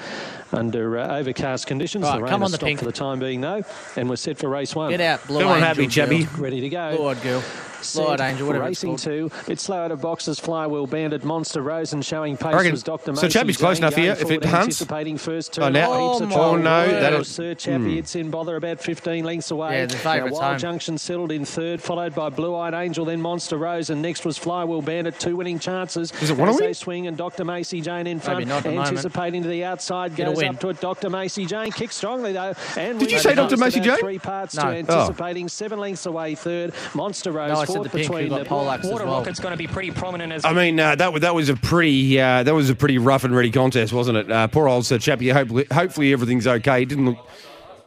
under uh, overcast conditions. Right, the rain come has on the stopped pink. for the time being, though, and we're set for race one. Get out, Blue Come on, Angel. happy chubby. Ready to go. Blue Eyed Girl. Eyed Angel, whatever Racing called. two. It's slow out of boxes. Flywheel Bandit, Monster Rose, and showing pace I reckon- was Dr. so Chubby's close enough here, if it hunts. First Oh, turn. now- Heaps of Oh, oh no, that'll- Sir Chappie, hmm. it's in bother about 15 lengths away. Yeah, the favourite's Now, Wild home. Junction settled in third, followed by Blue Eyed Angel, then Monster Rose, and next was Flywheel Bandit. Two winning chances. Does it wanna As win? swing, and Dr. Macy Jane in front. Maybe not moment. anticipating to the outside, goes up to it. Dr. Macy Jane kicks strongly though. And Did you say Dr. Macy Jane? Three parts No. to Oh. anticipating seven lengths away third. Monster Rose said fourth the pink, between got the poleaxed as Water well. Rocket's going to be pretty prominent as I mean, uh, that was that was a pretty uh, that was a pretty rough and ready contest, wasn't it? Uh, poor old Sir Chappie. Hopefully, hopefully everything's okay. It didn't look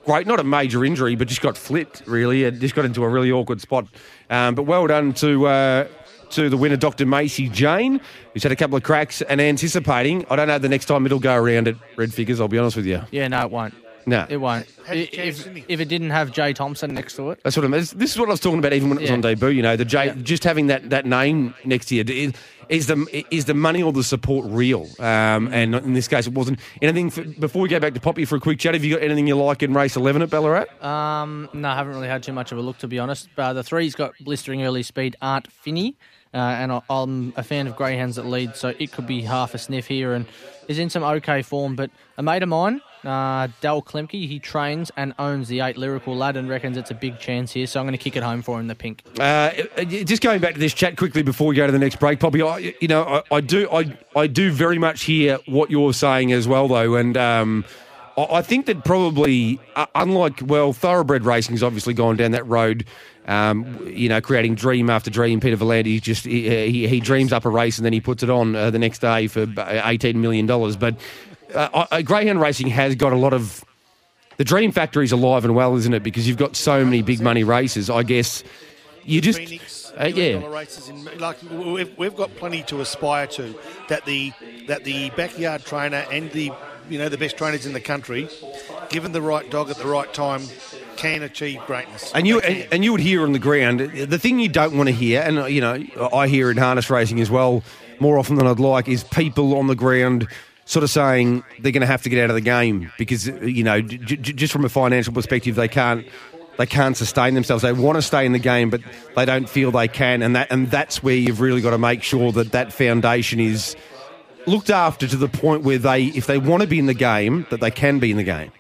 great, not a major injury, but just got flipped. Really, it just got into a really awkward spot. Um, but well done to. Uh, to the winner, Dr. Macy Jane, who's had a couple of cracks and anticipating. I don't know the next time it'll go around at Red Figures, I'll be honest with you. Yeah, no, it won't. No. It won't. Had a I- chance, If, if it didn't have Jay Thompson next to it, That's what I mean. This this is what I was talking about even when it was Yeah. on debut. You know, the J, Yeah. just having that, that name next to you is, is the is the money or the support real? Um, and in this case, it wasn't. Anything for, before we go back to Poppy for a quick chat? Have you got anything you like in race eleven at Ballarat? Um, no, I haven't really had too much of a look to be honest. Uh, the three's got blistering early speed, aren't Finney, uh, and I- I'm a fan of greyhounds that lead, so it could be half a sniff here, and is in some okay form. But a mate of mine, uh, Dal Klemke, he trains and owns the eight lyrical lad, and reckons it's a big chance here. So I'm going to kick it home for him, the pink. Uh, just going back to this chat quickly before we go to the next break, Poppy. I, you know, I, I do, I, I do very much hear what you're saying as well, though, and um, I, think that probably, uh, unlike well, thoroughbred racing has obviously gone down that road. Um, you know, creating dream after dream. Peter V'landys just he, he, he dreams up a race and then he puts it on uh, the next day for eighteen million dollars. But uh, uh, greyhound racing has got a lot of the dream factory is alive and well, isn't it? Because you've got so many big money races. I guess you just Phoenix, uh, yeah. races in, like we've, we've got plenty to aspire to. That the that the backyard trainer and the you know the best trainers in the country, given the right dog at the right time, can achieve greatness. And you and, and you would hear on the ground the thing you don't want to hear, and uh, you know I hear in harness racing as well more often than I'd like, is people on the ground sort of saying they're going to have to get out of the game because uh, you know j- j- just from a financial perspective they can't they can't sustain themselves. They want to stay in the game, but they don't feel they can, and that and that's where you've really got to make sure that that foundation is looked after to the point where they, if they want to be in the game, that they can be in the game.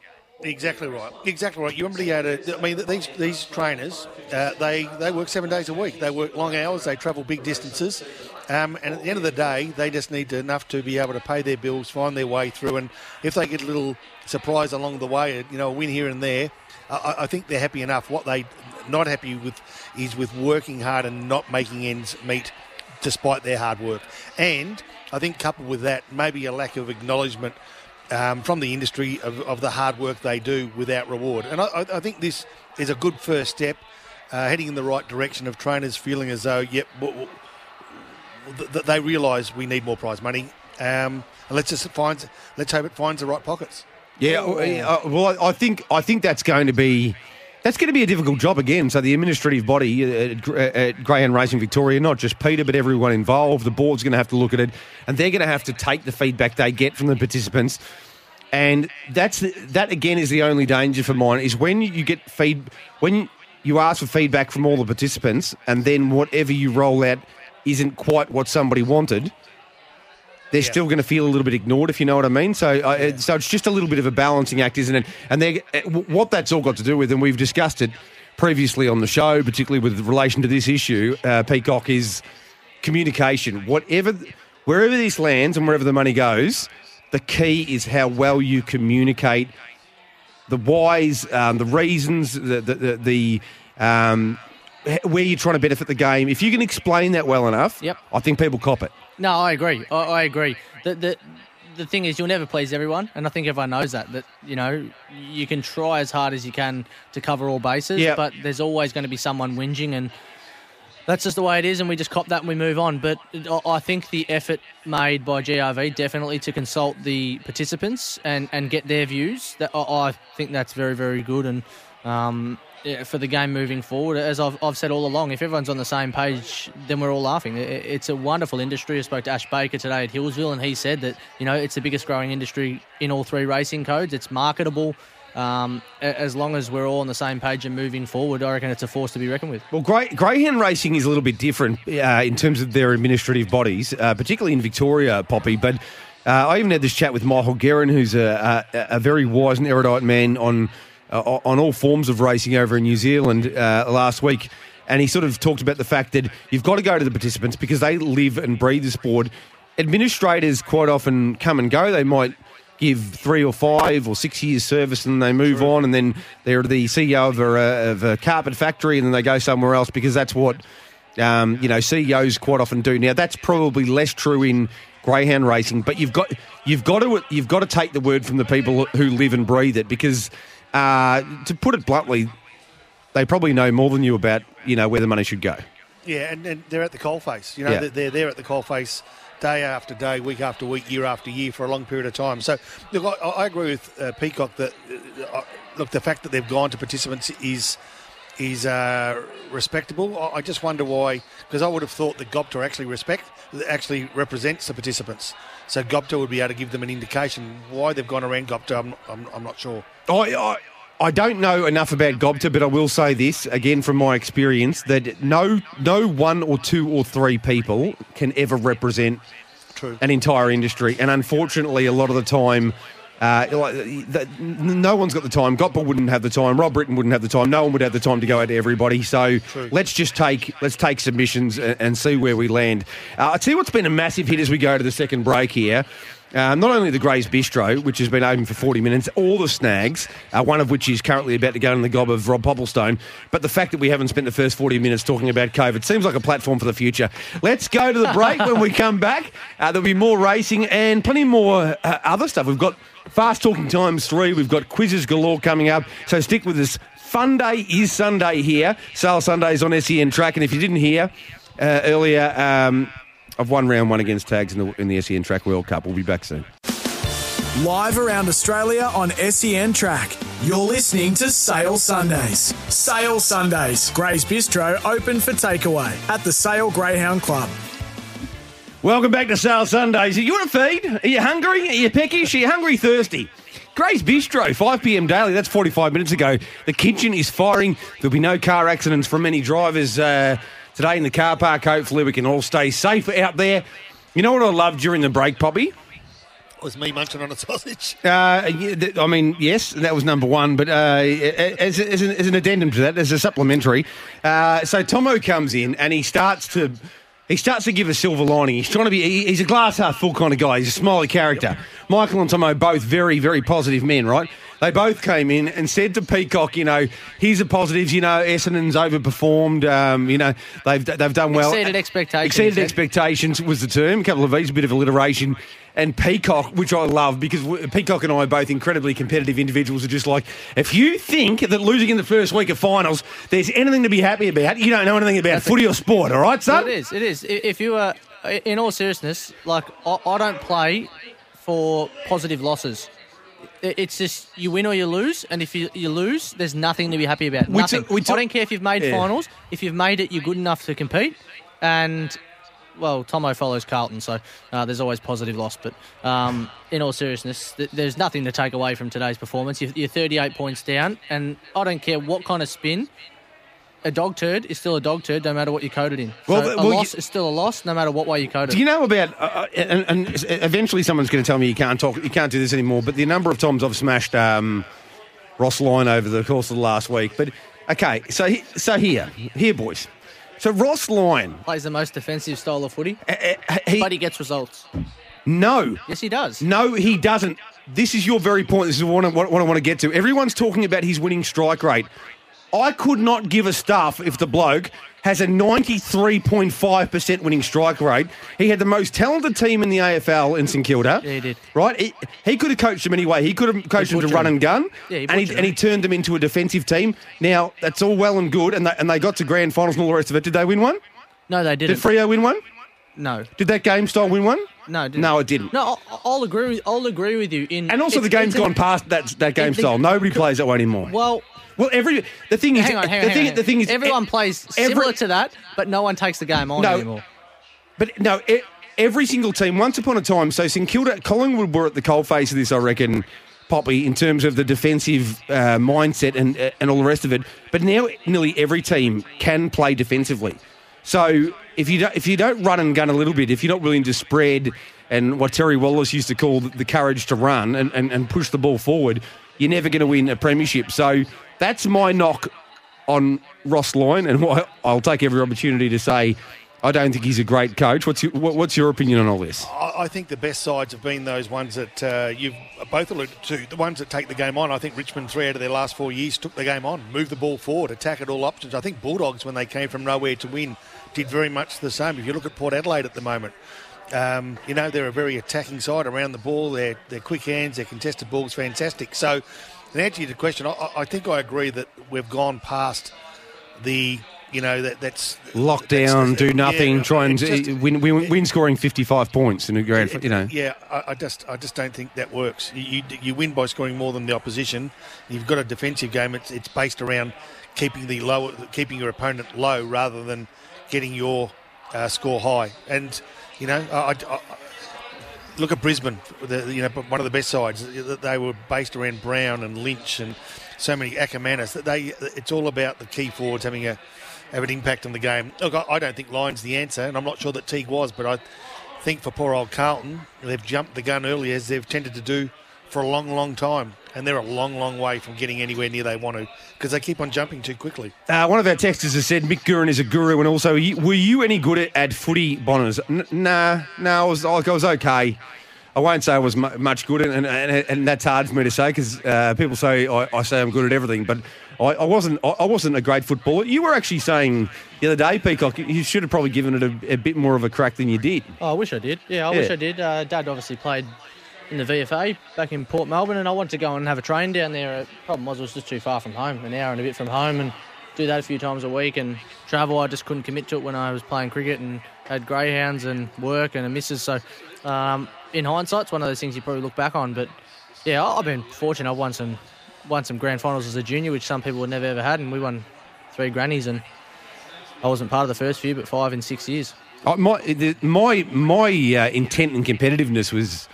Exactly right. Exactly right. You want to able to. I mean, these these trainers, uh, they they work seven days a week. They work long hours. They travel big distances, um, and at the end of the day, they just need to, enough to be able to pay their bills, find their way through, and if they get a little surprise along the way, you know, a win here and there, I, I think they're happy enough. What they not happy with is with working hard and not making ends meet, despite their hard work. And I think coupled with that, maybe a lack of acknowledgement um, from the industry of, of the hard work they do without reward. And I, I- think this is a good first step, uh, heading in the right direction of trainers feeling as though, yep, th- th- they realise we need more prize money. Um, and let's just find, let's hope it finds the right pockets. Yeah, uh, well, I I think I think that's going to be that's going to be a difficult job again. So the administrative body uh, at, uh, at Greyhound Racing Victoria, not just Peter, but everyone involved, the board's going to have to look at it, and they're going to have to take the feedback they get from the participants. And that's the, that again is the only danger for mine is when you get feed when you ask for feedback from all the participants, and then whatever you roll out isn't quite what somebody wanted they're still going to feel a little bit ignored, if you know what I mean. So, uh, so it's just a little bit of a balancing act, isn't it? And they, uh, what that's all got to do with, and we've discussed it previously on the show, particularly with relation to this issue, uh, Peacock is communication. Whatever, wherever this lands and wherever the money goes, the key is how well you communicate the whys, um, the reasons, the the, the, the um, where you're trying to benefit the game. If you can explain that well enough, Yep. I think people cop it. No, I agree. I, I agree. The, the the thing is, you'll never please everyone, and I think everyone knows that. That you know, you can try as hard as you can to cover all bases, Yeah. but there's always going to be someone whinging, and that's just the way it is. And we just cop that and we move on. But I- I think the effort made by GRV definitely to consult the participants and and get their views. That I, think that's very very good and. Um, for the game moving forward, as I've, I've said all along, if everyone's on the same page, then we're all laughing. It's a wonderful industry. I spoke to Ash Baker today at Healesville, and he said that you know it's the biggest growing industry in all three racing codes. It's marketable. Um, as long as we're all on the same page and moving forward, I reckon it's a force to be reckoned with. Well, Grey, Greyhound Racing is a little bit different uh, in terms of their administrative bodies, uh, particularly in Victoria, Poppy. But uh, I even had this chat with Michael Guerin, who's a, a, a very wise and erudite man on uh, on all forms of racing over in New Zealand uh, last week. And he sort of talked about the fact that you've got to go to the participants because they live and breathe the sport. Administrators quite often come and go. They might give three or five or six years service and they move on and then they're the CEO of a, of a carpet factory and then they go somewhere else because that's what um, you know CEOs quite often do. Now that's probably less true in greyhound racing, but you've got you've got to you've got to take the word from the people who live and breathe it because uh, to put it bluntly, they probably know more than you about you know where the money should go. Yeah, and, and they're at the coalface. You know, Yeah. they're, they're there at the coalface day after day, week after week, year after year for a long period of time. So, look, I, I agree with uh, Peacock that, uh, uh, look, the fact that they've gone to participants is is uh, respectable. I, I just wonder why, because I would have thought that GOTBA actually respect, actually represents the participants. So GOTBA would be able to give them an indication why they've gone around GOTBA. I'm, I'm, I'm not sure. I, I I don't know enough about GOTBA, but I will say this again from my experience that no no one or two or three people can ever represent True. an entire industry, and unfortunately, a lot of the time. Uh, no one's got the time. Gopper wouldn't have the time. Rob Britton wouldn't have the time. No one would have the time to go out to everybody. So let's just take let's take submissions and, and see where we land. Uh, I you what's been a massive hit as we go to the second break here. Uh, not only the Grays Bistro, which has been open for 40 minutes, all the snags, uh, one of which is currently about to go in the gob of Rob Popplestone, but the fact that we haven't spent the first 40 minutes talking about COVID seems like a platform for the future. Let's go to the break when we come back. Uh, there'll be more racing and plenty more uh, other stuff. We've got Fast Talking Times 3, we've got quizzes galore coming up, so stick with us. Fun day is Sunday here. Sale Sundays on SEN track, and if you didn't hear uh, earlier, um, I've won round one against Tags in the, in the SEN Track World Cup. We'll be back soon. Live around Australia on SEN Track. You're listening to Sale Sundays. Sale Sundays. Gray's Bistro open for takeaway at the Sale Greyhound Club. Welcome back to Sale Sundays. You want a feed? Are you hungry? Are you peckish? Are you hungry, thirsty? Gray's Bistro, 5 p.m. daily. That's 45 minutes ago. The kitchen is firing. There'll be no car accidents from any drivers uh, today in the car park. Hopefully, we can all stay safe out there. You know what I love during the break, Poppy? was me munching on a sausage. Uh, I mean, yes, that was number one, but uh, as, as, an, as an addendum to that, as a supplementary, uh, so Tomo comes in and he starts to. He starts to give a silver lining. He's trying to be, he- he's a glass half full kind of guy. He's a smiley character. Michael and Tomo, both very, very positive men, right? They both came in and said to Peacock, you know, here's the positives, you know, Essendon's overperformed, um, you know, they've, they've done well. Exceeded expectations, Exceeded expectations was the term. A couple of these, a bit of alliteration. And Peacock, which I love because Peacock and I are both incredibly competitive individuals. Are just like, if you think that losing in the first week of finals, there's anything to be happy about, you don't know anything about footy or sport, all right, Well, son? it is. It is. If you are, in all seriousness, like I, I don't play for positive losses. It's just you win or you lose, and if you, you lose, there's nothing to be happy about. We Nothing. took- we took- I don't care if you've made Yeah. finals. If you've made it, you're good enough to compete. And well, Tomo follows Carlton, so uh, there's always positive loss. But um, in all seriousness, th- there's nothing to take away from today's performance. You're, you're 38 points down, and I don't care what kind of spin. A dog turd is still a dog turd, no matter what you coded in. Well, so th- a loss you- is still a loss, no matter what way you coded. it. Do you know about? Uh, uh, and, and eventually, someone's going to tell me you can't talk, you can't do this anymore. But the number of times I've smashed um, Ross Lyon over the course of the last week. But okay, so he, so here, here, boys. So Ross Lyon, plays the most defensive style of footy, he- but he gets results. no, Yes, he does. no, he doesn't. This is your very point. This is what I, what I want to get to. Everyone's talking about his winning strike rate. I could not give a stuff if the bloke has a 93.5% winning strike rate. He had the most talented team in the AFL in St Kilda. Yeah, he did. Right? He, he could have coached them anyway. He could have coached them to run and gun. Yeah, he and, he, and he turned them into a defensive team. Now, that's all well and good. And they, and they got to grand finals and all the rest of it. Did they win one? No, they didn't. didn't. Frio win one? No, Did that game style win one? no, it didn't. No, it didn't. No, I'll, I'll agree. With, I'll agree with you. In And also, the game's gone past that, that game the- style. Nobody plays that way anymore. Well, Well, every the thing is, hang on, hang the on, thing, on. the thing is, everyone e- plays every- similar to that, but no one takes the game on No. anymore. But no, e- every single team. Once upon a time, so St Kilda, Collingwood were at the cold face of this, I reckon, Poppy, in terms of the defensive uh, mindset and uh, and all the rest of it. But now, nearly every team can play defensively. So if you don't, if you don't run and gun a little bit, if you're not willing to spread and what Terry Wallace used to call the courage to run and, and, and push the ball forward, you're never going to win a premiership. So that's my knock on Ross Lyon, and why I'll take every opportunity to say I don't think he's a great coach. What's your, what's your opinion on all this? I think the best sides have been those ones that uh, you've both alluded to. The ones that take the game on. I think Richmond, three out of their last four years, took the game on, moved the ball forward, attack at all options. I think Bulldogs, when they came from nowhere to win, did very much the same. If you look at Port Adelaide at the moment, um, you know they're a very attacking side around the ball. Their their quick hands, their contested balls, fantastic. So, in answer to your question, I, I think I agree that we've gone past the. You know that that's Lockdown, that's- do nothing, yeah, try and just- win, win, win scoring 55 points in a grand, you know. Yeah, I, I just I just don't think that works. You, you, you win by scoring more than the opposition. You've got a defensive game. It's it's based around keeping the low, keeping your opponent low rather than getting your uh, score high. And you know, I, I- look at Brisbane. The, you know, one of the best sides. They were based around Brown and Lynch and so many Akermanis. That they it's all about the key forwards having a have an impact on the game. Look, I, I don't think Lyon's the answer, and I'm not sure that Teague was, but I think for poor old Carlton, they've jumped the gun early as they've tended to do for a long, long time. And they're a long, long way from getting anywhere near they want to because they keep on jumping too quickly. Uh, one of our texters has said Mick Guerin is a guru, and also, were you any good at, at footy, Bonners? N- nah, no, I was, I was okay. I won't say I was mu- much good, and, and, and that's hard for me to say because uh, people say I, I say I'm good at everything, but I, I wasn't. I, I wasn't a great footballer. You were actually saying the other day, Peacock, you should have probably given it a, a bit more of a crack than you did. Oh, I wish I did. Yeah, I Yeah. wish I did. Uh, Dad obviously played in the VFA back in Port Melbourne, and I wanted to go and have a train down there. The problem was it was just too far from home, an hour and a bit from home, and do that a few times a week and travel. I just couldn't commit to it when I was playing cricket and had greyhounds and work and a missus. So, um, in hindsight, it's one of those things you probably look back on. But yeah, I've been fortunate. I've won some won some grand finals as a junior, which some people would never ever had, and we won three grannies and. I wasn't part of the first few, but five in six years. Uh, my the, my my uh, intent and competitiveness was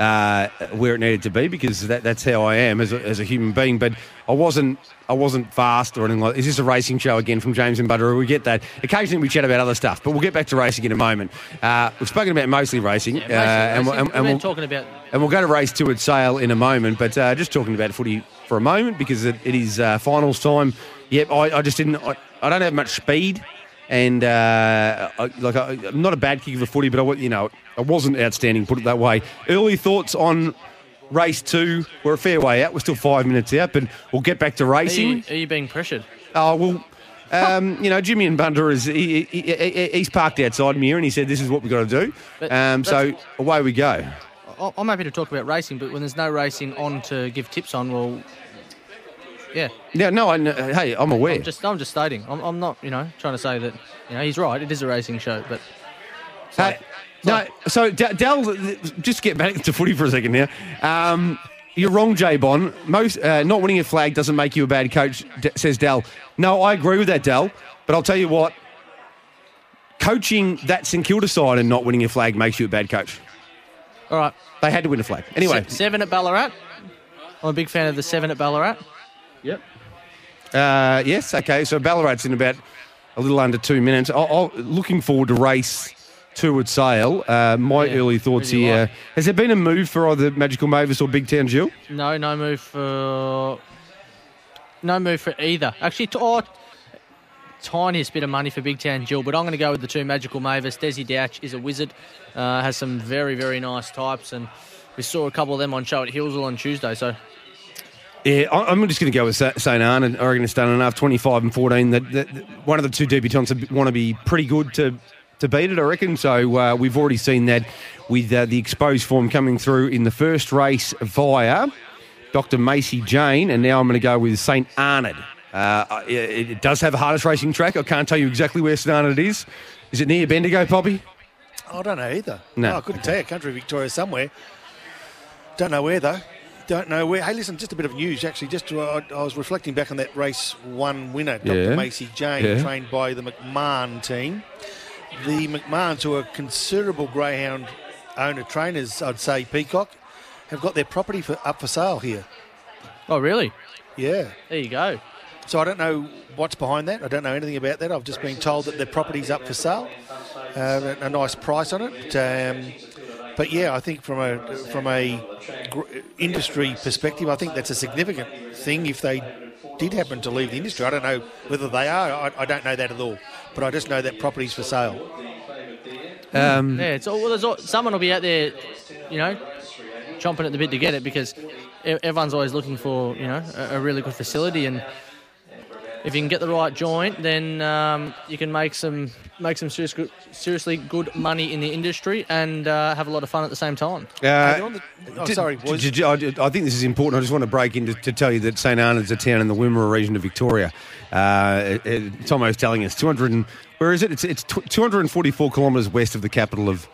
uh, where it needed to be because that, that's how I am as a, as a human being. But I wasn't I wasn't fast or anything like. Is this a racing show again from James and Butter? We get that. Occasionally we chat about other stuff, but we'll get back to racing in a moment. Uh, we've spoken about mostly racing, Yeah, mostly uh, and, we'll, racing. and, and We're we'll talking about and we'll go to race two at Sale in a moment. But uh, just talking about footy for a moment because it, it is uh, finals time. Yep, I, I just didn't. I, I don't have much speed. And uh, I, like, I, I'm not a bad kick of a footy, but I, you know, I wasn't outstanding. Put it that way. Early thoughts on race two. We're a fair way out. We're still five minutes out, but we'll get back to Are racing. you, are you being pressured? Oh well, um, you know, Jimmy and Bunter is he, he, he, he's parked outside me here, and he said, "This is what we've got to do." Um, so away we go. I- I'm happy to talk about racing, but when there's no racing on to give tips on, well, yeah. Yeah, no, I know, hey, I'm aware. I'm just, I'm just stating. I'm, I'm not, you know, trying to say that, you know, he's right. It is a racing show, but Hey, no, so D- Dell, just get back to footy for a second here. Um, you're wrong, Jay Bond. Most uh, not winning a flag doesn't make you a bad coach, D- says Dell. No, I agree with that, Dell. But I'll tell you what, coaching that St Kilda side and not winning a flag makes you a bad coach. all right. They had to win a flag anyway. Se- seven at Ballarat. I'm a big fan of the seven at Ballarat. Yep. Uh, yes. Okay. So Ballarat's in about a little under two minutes. I'll, I'll, looking forward to race two at Sale. Uh, my Yeah, early thoughts really here. like. Has there been a move for either Magical Mavis or Big Town Jill? No, no move for. No move for either. Actually, t- oh, tiniest bit of money for Big Town Jill, but I'm going to go with the two Magical Mavis. Desi Douch is a wizard, uh, has some very, very nice types, and we saw a couple of them on show at Healesville on Tuesday. So, Yeah, I'm just going to go with St. Arn and Oregon has done enough, 25 and 14. That, that, one of the two debutants want to be pretty good to, to beat it, I reckon. So uh, we've already seen that with uh, the exposed form coming through in the first race via Dr. Macy Jane, and now I'm going to go with St. Arnaud. Uh, it, it does have a hardest racing track. I can't tell you exactly where St. Arnaud is. Is it near Bendigo, Poppy? I don't know either. No. I couldn't tell you. Country Victoria somewhere. Don't know where though. Don't know where. Hey, listen, just a bit of news actually. Just to, I, I was reflecting back on that race one winner, Dr. Yeah. Macy Jane, Yeah. trained by the McMahon team. The McMahons, who are considerable greyhound owner trainers, I'd say Peacock, have got their property for, up for sale here. oh really? Yeah. There you go. So I don't know what's behind that. I don't know anything about that. I've just been told that their property's up for sale, uh, a, a nice price on it. Um, but yeah, I think from a from a gr- industry perspective, I think that's a significant thing. If they did happen to leave the industry, I don't know whether they are. I, I don't know that at all. But I just know that property's for sale. Um, Yeah, it's all, well, there's all, someone will be out there, you know, chomping at the bit to get it because everyone's always looking for, you know, a, a really good facility and if you can get the right joint, then um, you can make some make some serious, seriously good money in the industry and uh, have a lot of fun at the same time. Uh, on the- oh, d- sorry, d- boys. d- d- I I think this is important. I just want to break in to, to tell you that St Arnaud's a town in the Wimmera region of Victoria. Uh, it, it, Tomo's telling us 200. And, where is it? It's, it's 244 kilometres west of the capital of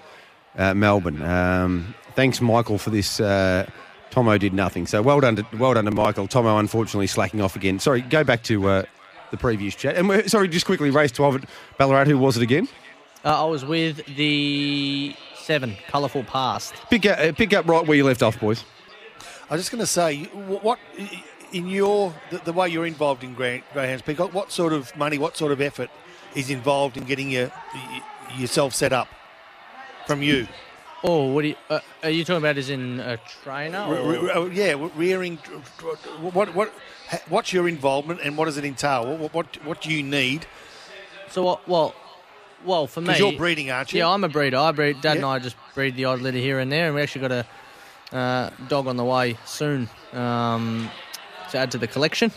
uh, Melbourne. Um, thanks, Michael, for this. Uh, Tomo did nothing. So well done, to, well done to Michael. Tomo unfortunately slacking off again. Sorry, go back to uh, the previous chat. And we're, sorry, just quickly, race 12 at Ballarat. Who was it again? Uh, I was with the seven, colourful past. Pick up, uh, pick up right where you left off, boys. I was just going to say, wh- what in your the, the way you're involved in grey, greyhounds, Peacock, what sort of money, what sort of effort is involved in getting your, yourself set up from you? Oh, what do you, uh, are you talking about? As in a trainer? Or- re- oh, yeah, rearing. What what ha- what's your involvement and what does it entail? What what, what do you need? So what? Well, well, for me, 'Cause you're breeding, aren't you? Yeah, I'm a breeder. I breed. Dad and I just breed the odd litter here and there, and we actually got a uh, dog on the way soon um, to add to the collection.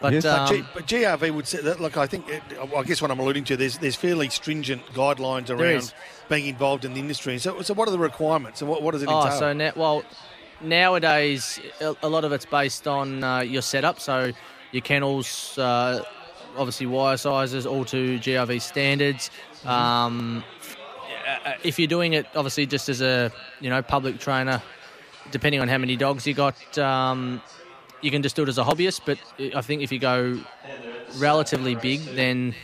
But Yes. But, um, G, but GRV would say that. Look, I think. It, I guess what I'm alluding to, there's there's fairly stringent guidelines around being involved in the industry. So, so what are the requirements and what, what does it oh, entail? so now, well, nowadays a, lot of it's based on uh, your setup. So your kennels, uh, obviously wire sizes, all to GRV standards. Mm-hmm. Um, if you're doing it, obviously just as a you know public trainer, depending on how many dogs you got, um, you can just do it as a hobbyist. But I think if you go relatively big, then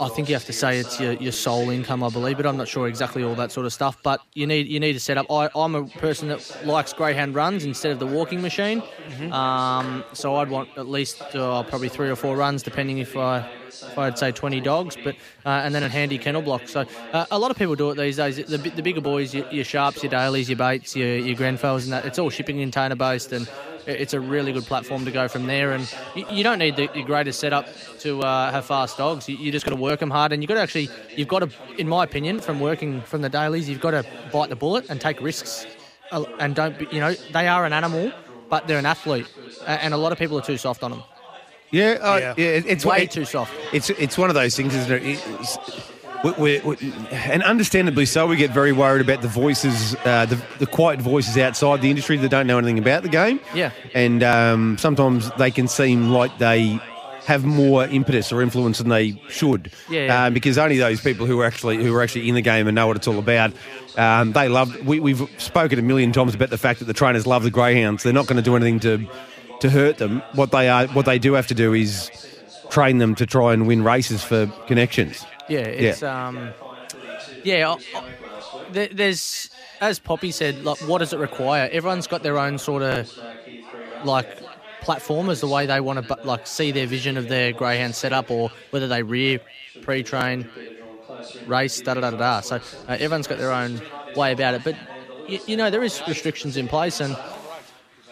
I think you have to say it's your, your sole income, I believe, but I'm not sure exactly all that sort of stuff. But you need you need to set up. I, I'm a person that likes greyhound runs instead of the walking machine, um, so I'd want at least uh, probably three or four runs, depending if I if I'd say 20 dogs, but uh, and then a handy kennel block. So uh, a lot of people do it these days. The, the bigger boys, your, your sharps, your dailies, your baits, your your and that it's all shipping container based and. It- It's a really good platform to go from there, and you, you don't need the, the greatest setup to uh, have fast dogs. You, you just got to work them hard, and you've got to actually, you've got to, in my opinion, from working from the dailies, you've got to bite the bullet and take risks, Uh, and don't, be, you know, they are an animal, but they're an athlete, and a lot of people are too soft on them. Yeah, uh, Yeah. yeah. it's Way it- too soft. It's it's one of those things, isn't it? It's, we, we, we, and understandably so, we get very worried about the voices, uh, the, the quiet voices outside the industry that don't know anything about the game. Yeah. And um, sometimes they can seem like they have more impetus or influence than they should. Yeah, yeah. Um, because only those people who are actually who are actually in the game and know what it's all about, um, they love. We, we've spoken a million times about the fact that the trainers love the greyhounds. They're not going to do anything to to hurt them. What they are, what they do have to do is train them to try and win races for connections. Yeah, it's um, yeah. I- I- There's as Poppy said, like, what does it require? Everyone's got their own sort of like platform as the way they want to like see their vision of their greyhound setup, or whether they rear, pre-train, race, da da da da. da. So uh, everyone's got their own way about it, but you, you know there is restrictions in place, and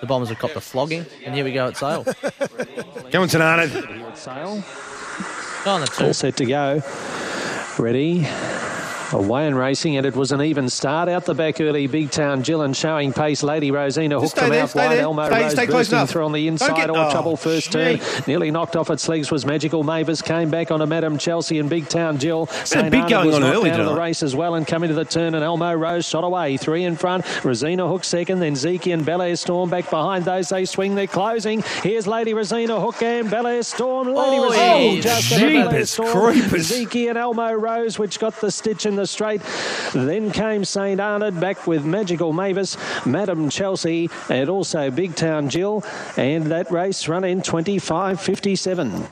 the Bombers have copped a flogging, and here we go at Sale. Come on, Tanana. Here Sale. Go on the two. All set to go. Ready. Away and racing, and it was an even start out the back early. Big Town Gillen showing pace. Lady Rosina hooked stay him out stay wide. there. Elmo Stay- Rose stay bursting enough. through on the inside. get- All oh, trouble first turn. Nearly knocked off its legs was Magical Mavis. Came back on a Madam Chelsea and Big Town Jill. St. big Arnold going was on knocked early out of the race as well and coming to the turn. And Elmo Rose shot away. Three in front. Rosina Hook second. Then Zeke and Bel Air Storm back behind those. They swing. They're closing. Here's Lady Rosina Hook and Bel Air Storm. Lady Oh, Rosina yeah. just ahead of Bel Air Jeepers Storm. creepers. Zeke and Elmo Rose, which got the stitch in the straight. Then came St. Arnaud back with Magical Mavis, Madam Chelsea, and also Big Town Jill. And that race run in 25.57.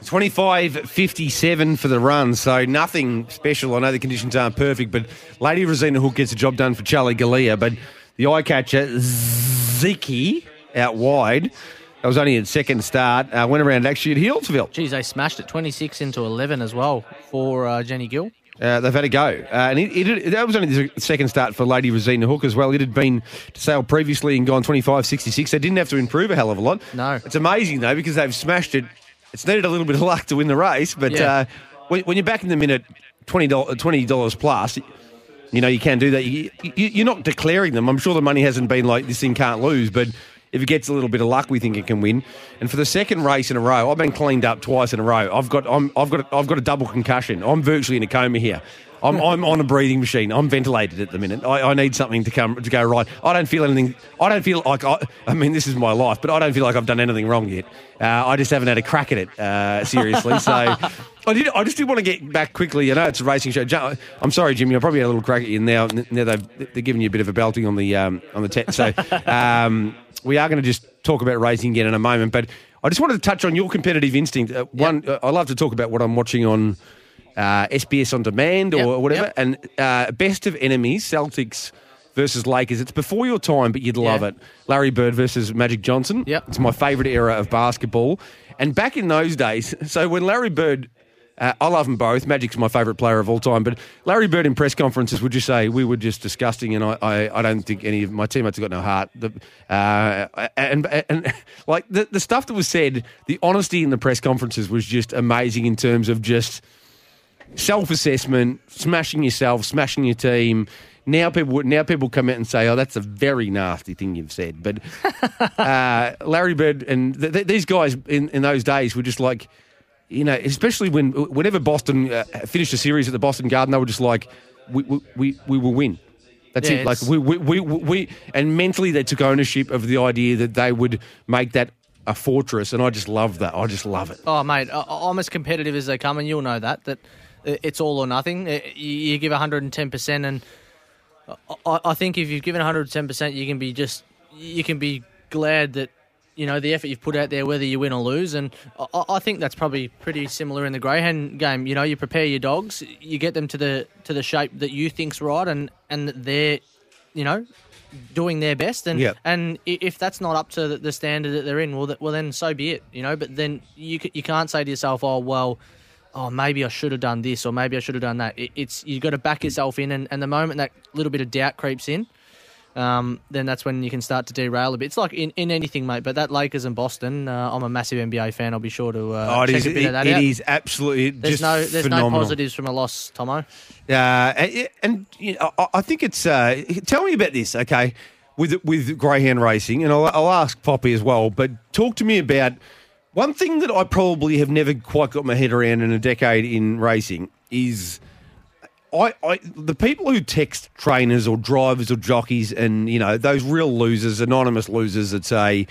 25.57 for the run, so nothing special. I know the conditions aren't perfect, but Lady Rosina Hook gets the job done for Charlie Galea. But the eye catcher, Ziki, out wide. That was only its second start. Uh, went around actually at Healesville. Geez, they smashed it 26 into 11 as well for uh, Jenny Gill. Uh, they've had a go. Uh, and it, it, that was only the second start for Lady Rosina Hook as well. It had been to sale previously and gone 25 66. They didn't have to improve a hell of a lot. No. It's amazing, though, because they've smashed it. It's needed a little bit of luck to win the race, but Yeah. uh, when, when you're back in the minute $20, $20 plus, you know, you can do that. You, you, you're not declaring them. I'm sure the money hasn't been like this thing can't lose, but if it gets a little bit of luck, we think it can win. And for the second race in a row, I've been cleaned up twice in a row. I've got, I'm, I've got, I've got a double concussion. I'm virtually in a coma here. I'm, I'm on a breathing machine. I'm ventilated at the minute. I, I need something to come to go right. I don't feel anything. I don't feel like I. I mean, this is my life, but I don't feel like I've done anything wrong yet. Uh, I just haven't had a crack at it uh, seriously. So I did. I just did want to get back quickly. You know it's a racing show. I'm sorry, Jimmy. I probably had a little crack at you now. Now they've they're giving you a bit of a belting on the um, on the tech. So um, we are going to just talk about racing again in a moment. But I just wanted to touch on your competitive instinct. Uh, one, uh, I love to talk about what I'm watching on uh, SBS on demand or Yep, whatever. yep. And uh, best of enemies, Celtics versus Lakers. It's before your time, but you'd love Yeah. it. Larry Bird versus Magic Johnson. Yep. It's my favourite era of basketball. And back in those days, so when Larry Bird. Uh, I love them both. Magic's my favourite player of all time. But Larry Bird in press conferences would just say we were just disgusting, and I, I, I don't think any of my teammates have got no heart. The, uh, and and like the the stuff that was said, the honesty in the press conferences was just amazing in terms of just self assessment, smashing yourself, smashing your team. Now people now people come out and say, "Oh, that's a very nasty thing you've said." But uh, Larry Bird and th- th- these guys in, in those days were just like, you know, especially when whenever Boston uh, finished a series at the Boston Garden, they were just like, "We we we, we will win." That's Yeah, it. Like we, we, we, we, and mentally they took ownership of the idea that they would make that a fortress, and I just love that. I just love it. Oh, mate, I'm as competitive as they come, and you'll know that. That it's all or nothing. You give 110 percent, and I, I think if you've given 110 percent, you can be just you can be glad that you know the effort you've put out there, whether you win or lose. And I, I think that's probably pretty similar in the greyhound game. You know, you prepare your dogs, you get them to the to the shape that you think's right, and and they're you know doing their best and Yep. and if that's not up to the- standard that they're in well well then so be it you know but then you you can't say to yourself oh well oh maybe I should have done this or maybe I should have done that it, it's you've got to back yourself in and, and the moment that little bit of doubt creeps in um, then that's when you can start to derail a bit. It's like in, in anything, mate. But that Lakers and Boston, uh, I'm a massive NBA fan. I'll be sure to uh, Oh, it check is. a bit It, of that it out. is absolutely There's no there's phenomenal. no positives from a loss, Tomo. Uh, and and, you know, I, I think it's. Uh, tell me about this, okay? With with greyhound racing, and I'll, I'll ask Poppy as well. But talk to me about one thing that I probably have never quite got my head around in a decade in racing is I, I, the people who text trainers or drivers or jockeys and you know those real losers, anonymous losers that say,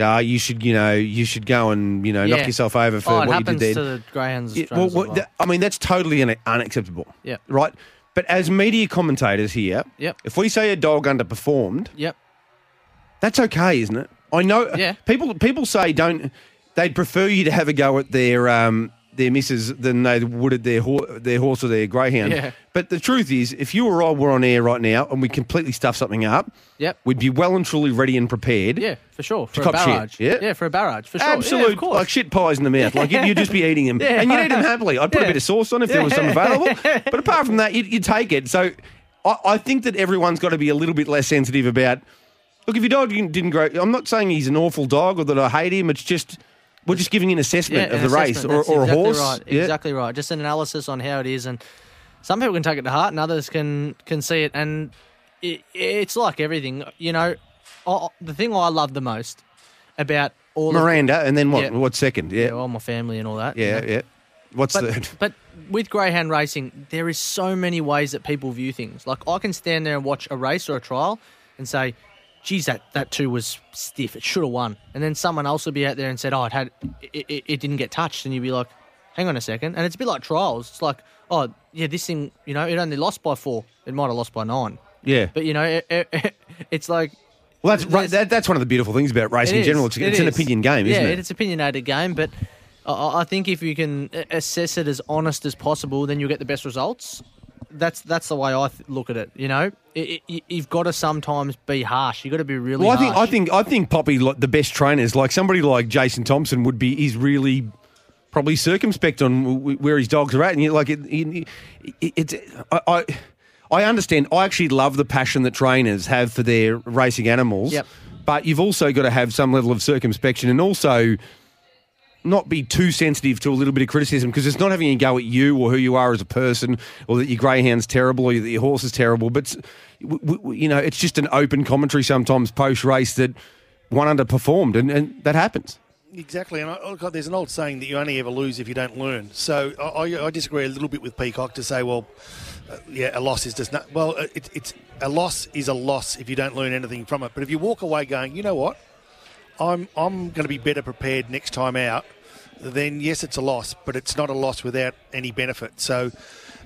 uh, you should, you know, you should go and you know Yeah. knock yourself over for oh, what you did to the greyhounds. Well, well. I mean, that's totally un- unacceptable. Yeah. Right. But as media commentators here, Yep. if we say a dog underperformed, Yep. that's okay, isn't it? I know. Yeah. People people say don't. They'd prefer you to have a go at their um, their misses than they would at their ho- their horse or their greyhound. Yeah. But the truth is, if you or I were on air right now and we completely stuff something up, Yep. we'd be well and truly ready and prepared. Yeah, for sure. For a cop shit, barrage. yeah? for a barrage. For sure. Yeah, Absolute, of like shit pies in the mouth. Like you'd, you'd just be eating them, Yeah. and you'd eat them happily. I'd put a bit of sauce on if there was some available. But apart from that, you'd, you'd take it. So I, I think that everyone's got to be a little bit less sensitive about. Look, if your dog didn't grow, I'm not saying he's an awful dog or that I hate him. It's just we're just giving an assessment Yeah, of an the race assessment. or, That's or a exactly horse. Right. Yeah. Exactly right. Just an analysis on how it is, and some people can take it to heart, and others can can see it. And it, it's like everything, you know. I, the thing I love the most about all Miranda, and then what? Yeah. What's second? yeah, Yeah, all my family and all that. you yeah, know. yeah. What's But, third? but with greyhound racing, there is so many ways that people view things. Like I can stand there and watch a race or a trial and say, "Geez, that that two was stiff. It should have won." And then someone else would be out there and said, "Oh, it had, it, it, it didn't get touched," and you'd be like, "Hang on a second. And it's a bit like trials. It's like, "Oh, yeah, this thing, you know, it only lost by four. It might have lost by nine. Yeah. But you know, it, it, it's like." Well, that's right. That, that's one of the beautiful things about racing in general. It's, It it's an opinion game, isn't yeah, it? it's an opinionated game, but I, I think if you can assess it as honest as possible, then you'll get the best results. That's that's the way I th- look at it. You know, it, it, you've got to sometimes be harsh. You've got to be really. Well, I think I think I think Poppy, like, the best trainers, like somebody like Jason Thompson, would be. is really probably circumspect on w- where his dogs are at, and you like it. it, it it's I, I I understand. I actually love the passion that trainers have for their racing animals. Yep. But you've also got to have some level of circumspection, and also not be too sensitive to a little bit of criticism because it's not having a go at you or who you are as a person or that your greyhound's terrible or that your horse is terrible. But, you know, it's just an open commentary sometimes post race that one underperformed and, and that happens. Exactly, and I, oh God, there's an old saying that you only ever lose if you don't learn. So I, I- I disagree a little bit with Peacock to say, well, uh, yeah, a loss is just not. Well, uh, it, it's a loss is a loss if you don't learn anything from it. But if you walk away going, you know what, I'm I'm going to be better prepared next time out. Then yes, it's a loss, but it's not a loss without any benefit. So.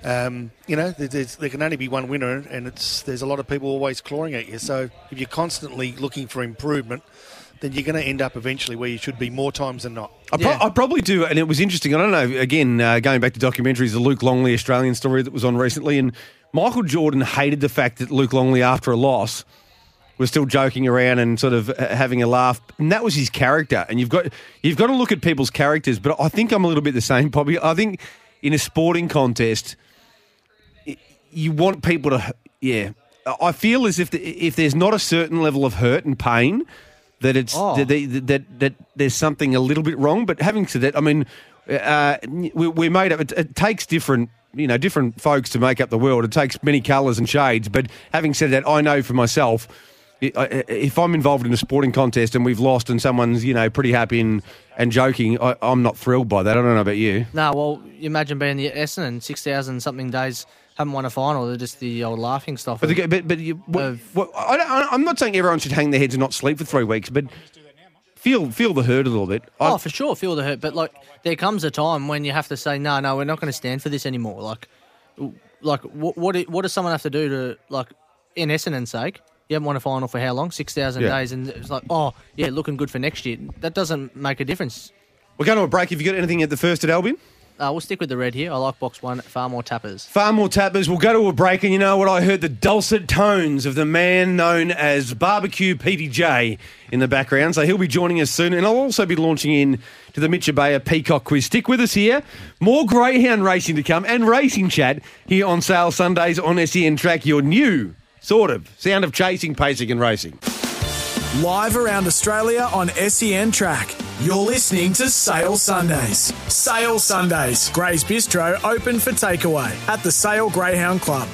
Um, you know, there- there's, there can only be one winner, and it's there's a lot of people always clawing at you. So if you're constantly looking for improvement, then you're going to end up eventually where you should be more times than not. I, pro- I probably do, and it was interesting. I don't know. Again, uh, going back to documentaries, the Luke Longley Australian story that was on recently, and Michael Jordan hated the fact that Luke Longley, after a loss, was still joking around and sort of uh, having a laugh, and that was his character. And you've got you've got to look at people's characters, but I think I'm a little bit the same, Bobby. I think in a sporting contest, you want people to, yeah. I feel as if the, if there's not a certain level of hurt and pain, that it's Oh. that, they, that that there's something a little bit wrong. But having said that, I mean, uh, we, we made up. It, it takes different. You know, different folks to make up the world. It takes many colours and shades. But having said that, I know for myself, if I'm involved in a sporting contest and we've lost and someone's you know pretty happy and, and joking, I, I'm not thrilled by that. I don't know about you. No, well, you imagine being the Essendon, 6,000 something days, haven't won a final. They're just the old laughing stuff. But, the, but, but you, what, what, I I'm not saying everyone should hang their heads and not sleep for three weeks, but feel feel the hurt a little bit. Oh, for sure, feel the hurt. But like, there comes a time when you have to say, no, no, we're not going to stand for this anymore. Like, like what what, what does someone have to do to like, in Essendon's sake? You haven't won a final for how long? Six thousand Yeah. days, and it's like, oh yeah, looking good for next year. That doesn't make a difference. We're going to a break. Have you got anything at the first at Albion? Uh, we'll stick with the red here. I like box one. Far more tappers. Far more tappers. We'll go to a break, and you know what? I heard the dulcet tones of the man known as Barbecue PDJ in the background, so he'll be joining us soon. And I'll also be launching in to the Mitch Ebeyer Peacock Quiz. Stick with us here. More greyhound racing to come and racing chat here on Sale Sundays on SEN Track. Your new sort of sound of chasing, pacing, and racing. Live around Australia on SEN Track. You're listening to Sale Sundays. Sale Sundays. Grey's Bistro open for takeaway at the Sale Greyhound Club.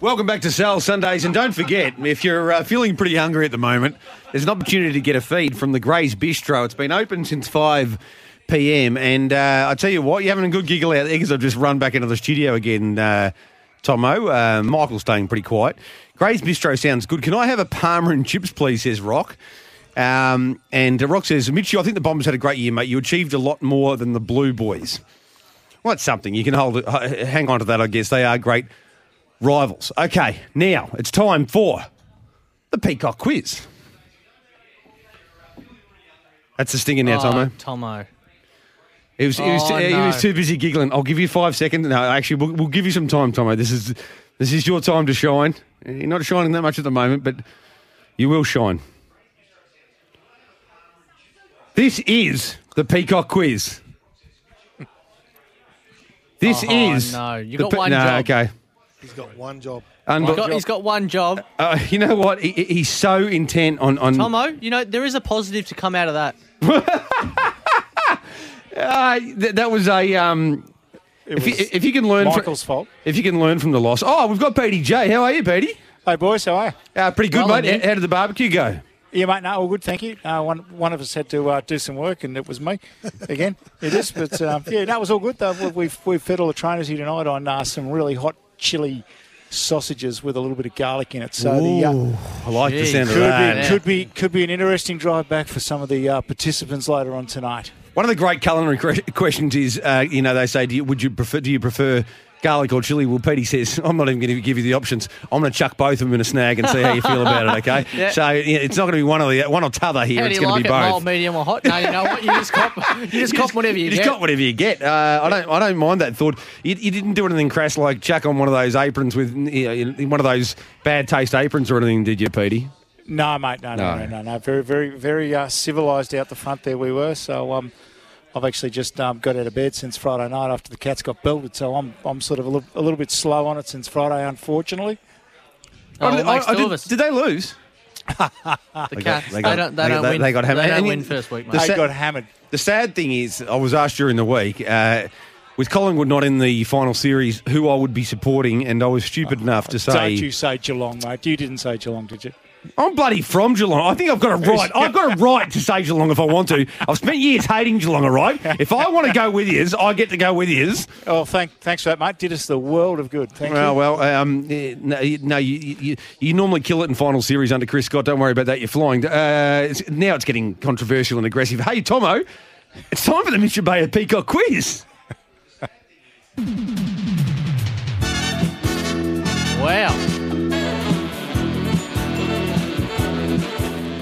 Welcome back to Sale Sundays, and don't forget, if you're uh, feeling pretty hungry at the moment, there's an opportunity to get a feed from the Grey's Bistro. It's been open since 5 p.m. And uh, I tell you what, you're having a good giggle out there because I've just run back into the studio again, uh, Tomo. Uh, Michael's staying pretty quiet. Gray's Bistro sounds good. Can I have a Palmer and chips, please? Says Rock. Um, and uh, Rock says, Mitchy, I think the Bombers had a great year, mate. You achieved a lot more than the Blue Boys. Well, that's something. You can hold it, hang on to that, I guess. They are great rivals. Okay, now it's time for the Peacock Quiz. That's the stinger now, Oh, Tomo. Tomo. He was, he, was, Oh, he no. was too busy giggling. I'll give you five seconds. No, actually, we'll, we'll give you some time, Tomo. This is this is your time to shine. You're not shining that much at the moment, but you will shine. This is the Peacock Quiz. This Oh, is no. You the got pe- one no, job. okay. He's got one job. Unbe- He's got, he's got one job. Uh, you know what? He, he's so intent on on. Tomo, you know, there is a positive to come out of that. Uh, th- that was a um. If you, if you can learn Michael's from, fault. If you can learn from the loss. Oh, we've got Petey J. How are you, Petey? Hey, boys, how are you? Uh, pretty good, Well mate. done, How, how did the barbecue go? Yeah, mate, no, all good, thank you. Uh, one one of us had to uh, do some work, and it was me again. it is, but um, yeah, no, was all good. Though. We- We've we've fed all the trainers here tonight on uh, some really hot chili sausages with a little bit of garlic in it. So the uh, I like the Jeez. sound of could that. be could be could be an interesting drive back for some of the uh, participants later on tonight. One of the great culinary questions is, uh, you know, they say, do you, would you prefer? Do you prefer garlic or chili? Well, Petey says, I'm not even going to give you the options. I'm going to chuck both of them in a snag and see how you feel about it. Okay, Yeah. so yeah, it's not going to be one or the one or t'other here. How it's you going like to it? be both. Mild, medium, or hot? No, you know what? You just cop, you just cop whatever you, you get. just got whatever you get. Uh, I don't. I don't mind that thought. You, you didn't do anything crass like chuck on one of those aprons with you know, one of those bad taste aprons or anything, did you, Petey? No, mate, no, no, No. no, no, no. Very, very, very uh, civilised out the front there we were. So um, I've actually just um, got out of bed since Friday night after the cats got belted. So I'm, I'm sort of a little, a little bit slow on it since Friday, unfortunately. Oh, did, it I- I did- of us. did they lose? The got- cats, they they, got- don't, they, they don't win. they got hammered. They don't win first week, the mate. They sa- got hammered. The sad thing is, I was asked during the week, uh, with Collingwood not in the final series, who I would be supporting, and I was stupid enough to say, Don't you say Geelong, mate. You didn't say Geelong, did you? I'm bloody from Geelong. I think I've got a right. I've got a right to say Geelong if I want to. I've spent years hating Geelong, all right? If I want to go with yous, I get to go with yous. Oh, thank, thanks for that, mate. Did us the world of good. Thank Well, you. well, um, eh, no, you- no you, you, you normally kill it in final series under Chris Scott. Don't worry about that. You're flying. Uh, it's, now it's getting controversial and aggressive. Hey, Tomo, it's time for the Mitch Ebeyer Peacock quiz. Wow.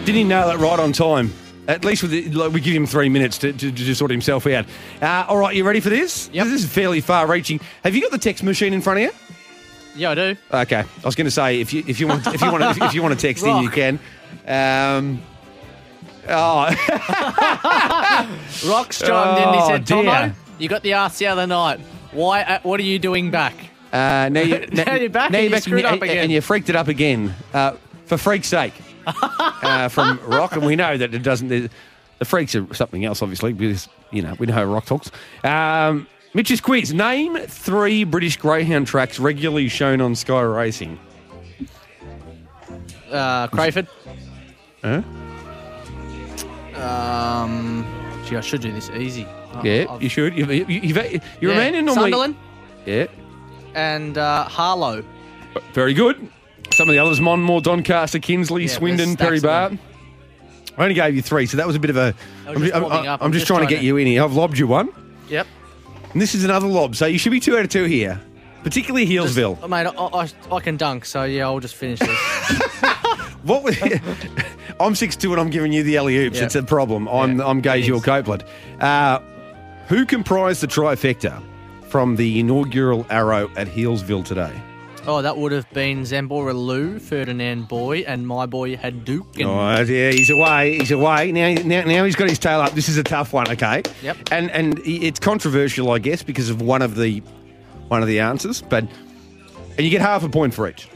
Didn't he nail it right on time? At least with the, like, we give him three minutes to, to, to sort himself out. Uh, all right, you ready for this? Yep. This is fairly far-reaching. Have you got the text machine in front of you? Yeah, I do. Okay, I was going to say if you if you want if you want to, if you want to text in, you can. Um, oh, Rock's chimed in. He Oh, said, dear. Tomo, you got the ass the other night. Why? Uh, what are you doing back? uh, now, you, Now you're back now and you're back screwed and, up you- again. and you freaked it up again. Uh, for freak's sake, uh, from Rock, and we know that it doesn't. The, freaks are something else, obviously, because you know we know how Rock talks. Um, Mitch's quiz: Name three British Greyhound tracks regularly shown on Sky Racing. Uh, Crayford. Huh? Um, gee, I should do this easy. Yeah, I've- you should. You've, you- you've, you're yeah. a man normally. Sunderland Yeah, and uh, Harlow. very good. Some of the others: Monmore, Doncaster, Kinsley, Yeah, Swindon, Perry stacks Bar. of I only gave you three, so that was a bit of a. I was I'm, just I'm- warming up. I'm I'm just just trying to get to- you in here. I've lobbed you one, Yep. and this is another lob. So you should be two out of two here, particularly Healesville. Oh, mate, I, I, I can dunk, so yeah, I'll just finish this. What was? I'm six two, and I'm giving you the alley oops. Yeah. It's a problem. I'm Yeah, I'm it Gaziel. Copeland. Uh, who comprised the trifecta from the inaugural Arrow at Healesville today? Oh, that would have been Zambora Lou, Ferdinand Boy, and my boy had Duke. And Oh, yeah, he's away. He's away. Now, now, now he's got his tail up. This is a tough one, okay? Yep. And and it's controversial, I guess, because of one of the one of the answers. But and you get half a point for each.